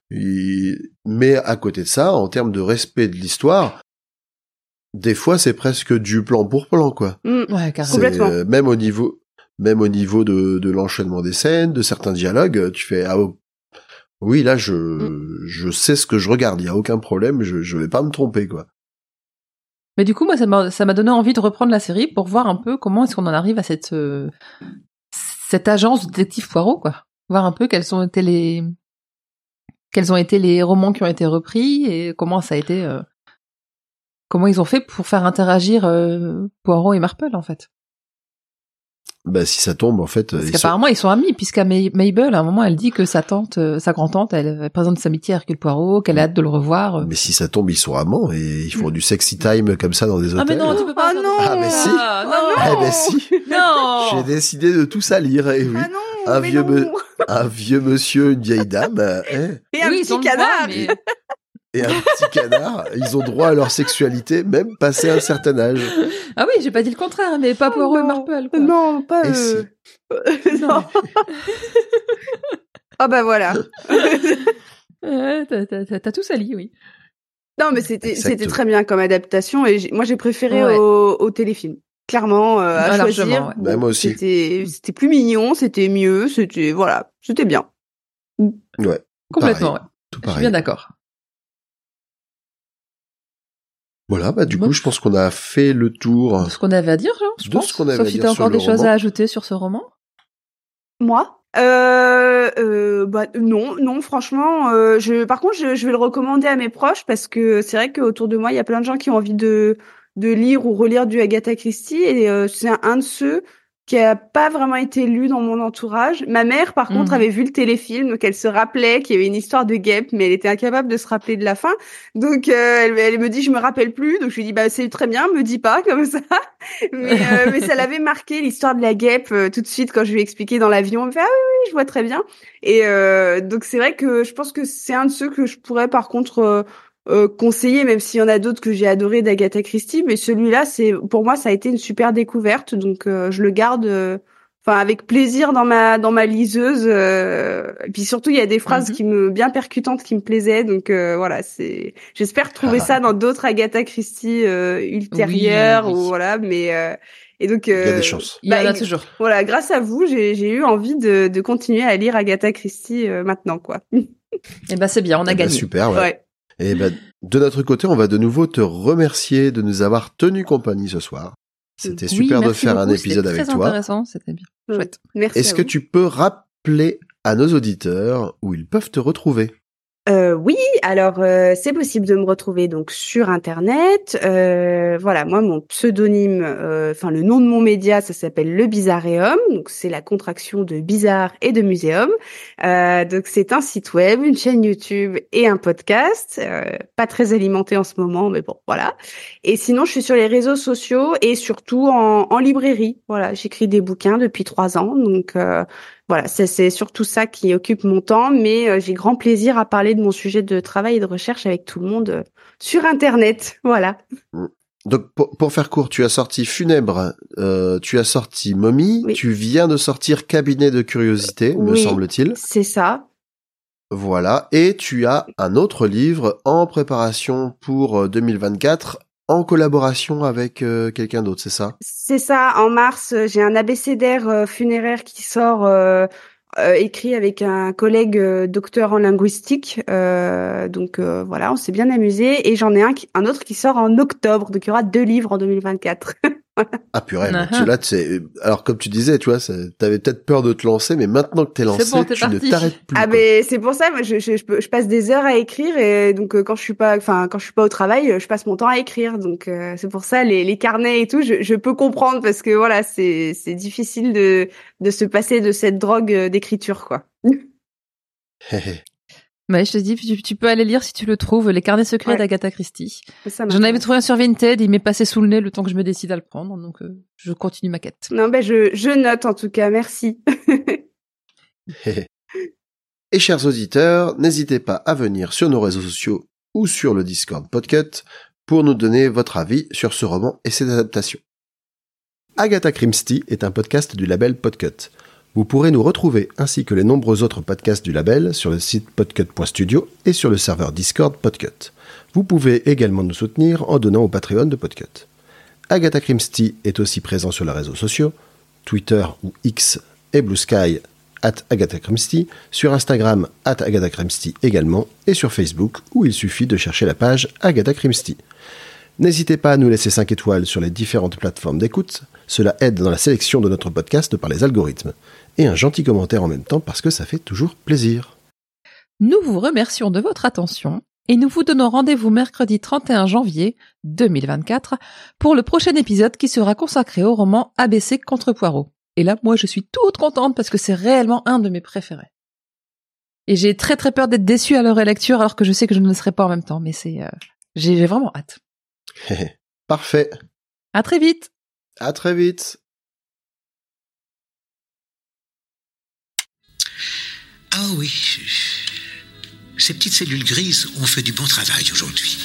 il- Mais à côté de ça, en termes de respect de l'histoire, des fois c'est presque du plan pour plan, quoi. Mm. Ouais, C'est, carrément. Complètement. euh, même au niveau, même au niveau de, de l'enchaînement des scènes, de certains dialogues, tu fais ah oh, oui là je Mm. je sais ce que je regarde, il y a aucun problème, je je vais pas me tromper, quoi. Mais du coup, moi, ça m'a, donné envie de reprendre la série pour voir un peu comment est-ce qu'on en arrive à cette, euh, cette agence détective Poirot, quoi. Voir un peu quels ont été les, quels ont été les romans qui ont été repris et comment ça a été, euh, comment ils ont fait pour faire interagir euh, Poirot et Marple, en fait. Bah si ça tombe en fait, Parce ils sont- qu'apparemment, ils sont amis, puisqu'à May- Mabel, à un moment, elle dit que sa tante, euh, sa grand-tante, elle, elle présente sa amitié à Hercule Poirot, qu'elle a hâte de le revoir. euh. mais si ça tombe, ils sont amants et ils font du sexy time comme ça dans des hôtels. Ah mais non, tu peux pas faire non. Ah, mais si. Ah, non, Oh Eh non, ben si. (laughs) non. J'ai décidé de tout salir, et oui. Ah non, Un mais vieux non. me- Un vieux monsieur, une vieille dame, (laughs) euh, eh, Et un oui, petit canard. mais- et un petit canard, ils ont droit à leur sexualité, même passé un certain âge. Ah oui, j'ai pas dit le contraire, mais pas Oh Poirot et non. Marple. quoi. Non, pas Et euh... si. non. Ah bah voilà. T'as- tout sali, oui. Non, mais c'était très bien comme adaptation et moi j'ai préféré Ouais. au, au téléfilm. Clairement, euh, à Ah, choisir. ouais. Bah, moi aussi. C'était plus mignon, c'était mieux, c'était voilà, c'était bien. Ouais, Complètement, ouais. tout Je suis pareil. bien d'accord. Voilà, bah du coup, je pense qu'on a fait le tour. De ce qu'on avait à dire, genre, je De pense. ce qu'on avait Sauf à si dire t'as encore des choses à ajouter sur ce roman. Moi? Euh, euh, bah non, non, franchement, euh, je, par contre, je, je vais le recommander à mes proches parce que c'est vrai qu'autour de moi, il y a plein de gens qui ont envie de de lire ou relire du Agatha Christie et euh, c'est un, un de ceux qui a pas vraiment été lu dans mon entourage. Ma mère, par contre, Mhm. avait vu le téléfilm, donc elle se rappelait qu'il y avait une histoire de guêpe, mais elle était incapable de se rappeler de la fin. Donc euh, elle, elle me dit, je me rappelle plus. Donc je lui dis, bah c'est très bien, me dis pas (laughs) comme ça. mais, euh, (laughs) mais ça l'avait marqué l'histoire de la guêpe euh, tout de suite quand je lui ai expliqué dans l'avion. Elle me fait, ah oui oui, je vois très bien. Et euh, donc c'est vrai que je pense que c'est un de ceux que je pourrais par contre euh, euh, conseiller, même s'il y en a d'autres que j'ai adoré d'Agatha Christie, mais celui-là, c'est pour moi, ça a été une super découverte, donc euh, je le garde, euh, enfin avec plaisir dans ma dans ma liseuse. euh, et puis surtout, il y a des phrases Mhm. qui me bien percutantes qui me plaisaient, donc euh, voilà, c'est. J'espère trouver Ah. (laughs) ça dans d'autres Agatha Christie euh, ultérieures Oui, oui. ou voilà, mais euh, et donc. Il y a euh, des chances. Il y en bah, a toujours. Voilà, grâce à vous, j'ai j'ai eu envie de de continuer à lire Agatha Christie euh, maintenant, quoi. (laughs) Eh ben c'est bien, on a Eh ben, gagné. super, ouais. ouais. Et ben, de notre côté, on va de nouveau te remercier de nous avoir tenu compagnie ce soir. C'était Oui, super de faire un beaucoup, c'était épisode avec très toi. intéressant, c'était bien. Chouette. Merci. Est-ce que vous. tu peux rappeler à nos auditeurs où ils peuvent te retrouver? Euh, oui, alors euh, c'est possible de me retrouver donc sur internet. Euh, voilà, moi mon pseudonyme, euh, enfin le nom de mon média, ça s'appelle le Bizarréum. Donc c'est la contraction de bizarre et de muséum. Euh, donc c'est un site web, une chaîne YouTube et un podcast. Euh, pas très alimenté en ce moment, mais bon voilà. Et sinon je suis sur les réseaux sociaux et surtout en, en librairie. Voilà, j'écris des bouquins depuis trois ans, donc voilà, c'est surtout ça qui occupe mon temps, mais euh, j'ai grand plaisir à parler de mon sujet de travail et de recherche avec tout le monde euh, sur Internet. Voilà. Donc, pour, pour faire court, tu as sorti Funèbre, euh, tu as sorti Momie, Oui. tu viens de sortir Cabinet de curiosité, me semble-t-il. C'est ça. Voilà. Et tu as un autre livre en préparation pour euh, 2024 en collaboration avec euh, quelqu'un d'autre, c'est ça? C'est ça. En mars, euh, j'ai un abécédaire euh, funéraire qui sort. euh, euh, écrit avec un collègue docteur en linguistique, Euh, donc voilà, on s'est bien amusé. Et j'en ai un, un autre qui sort en octobre, donc il y aura deux livres en 2024. (laughs) Ah purée, Uh-huh. tu- là, c'est alors comme tu disais, tu vois, t'avais peut-être peur de te lancer, mais maintenant que t'es lancé, bon, t'es tu ne t'arrêtes plus. Ah quoi. ben c'est pour ça, moi je, je, je, je passe des heures à écrire et donc euh, quand je suis pas, enfin quand je suis pas au travail, euh, je passe mon temps à écrire. Donc euh, c'est pour ça les, les carnets et tout, je, je peux comprendre parce que voilà c'est c'est difficile de de se passer de cette drogue euh, d'écriture quoi. Mais je te dis, tu, tu peux aller lire si tu le trouves, Les carnets secrets Ouais. d'Agatha Christie. J'en avais trouvé un sur Vinted, il m'est passé sous le nez le temps que je me décide à le prendre, donc euh, je continue ma quête. Non ben je je note en tout cas, merci. (laughs) Et chers auditeurs, n'hésitez pas à venir sur nos réseaux sociaux ou sur le Discord Podcut pour nous donner votre avis sur ce roman et ses adaptations. Agatha Christie est un podcast du label Podcut. Vous pourrez nous retrouver ainsi que les nombreux autres podcasts du label sur le site podcut.studio et sur le serveur Discord Podcut. Vous pouvez également nous soutenir en donnant au Patreon de Podcut. Agatha Christie est aussi présent sur les réseaux sociaux, Twitter ou X et Blue Sky at Agatha Christie, sur Instagram at Agatha également, et sur Facebook où il suffit de chercher la page Agatha Christie. N'hésitez pas à nous laisser 5 étoiles sur les différentes plateformes d'écoute, cela aide dans la sélection de notre podcast par les algorithmes, et un gentil commentaire en même temps parce que ça fait toujours plaisir. Nous vous remercions de votre attention et nous vous donnons rendez-vous mercredi 31 janvier 2024 pour le prochain épisode qui sera consacré au roman ABC contre Poirot. Et là, moi, je suis toute contente parce que c'est réellement un de mes préférés. Et j'ai très très peur d'être déçue à leur lecture alors que je sais que je ne le serai pas en même temps, mais c'est, euh, j'ai j'ai vraiment hâte. (laughs) Parfait. À très vite! À très vite. Ah oui, ces petites cellules grises ont fait du bon travail aujourd'hui.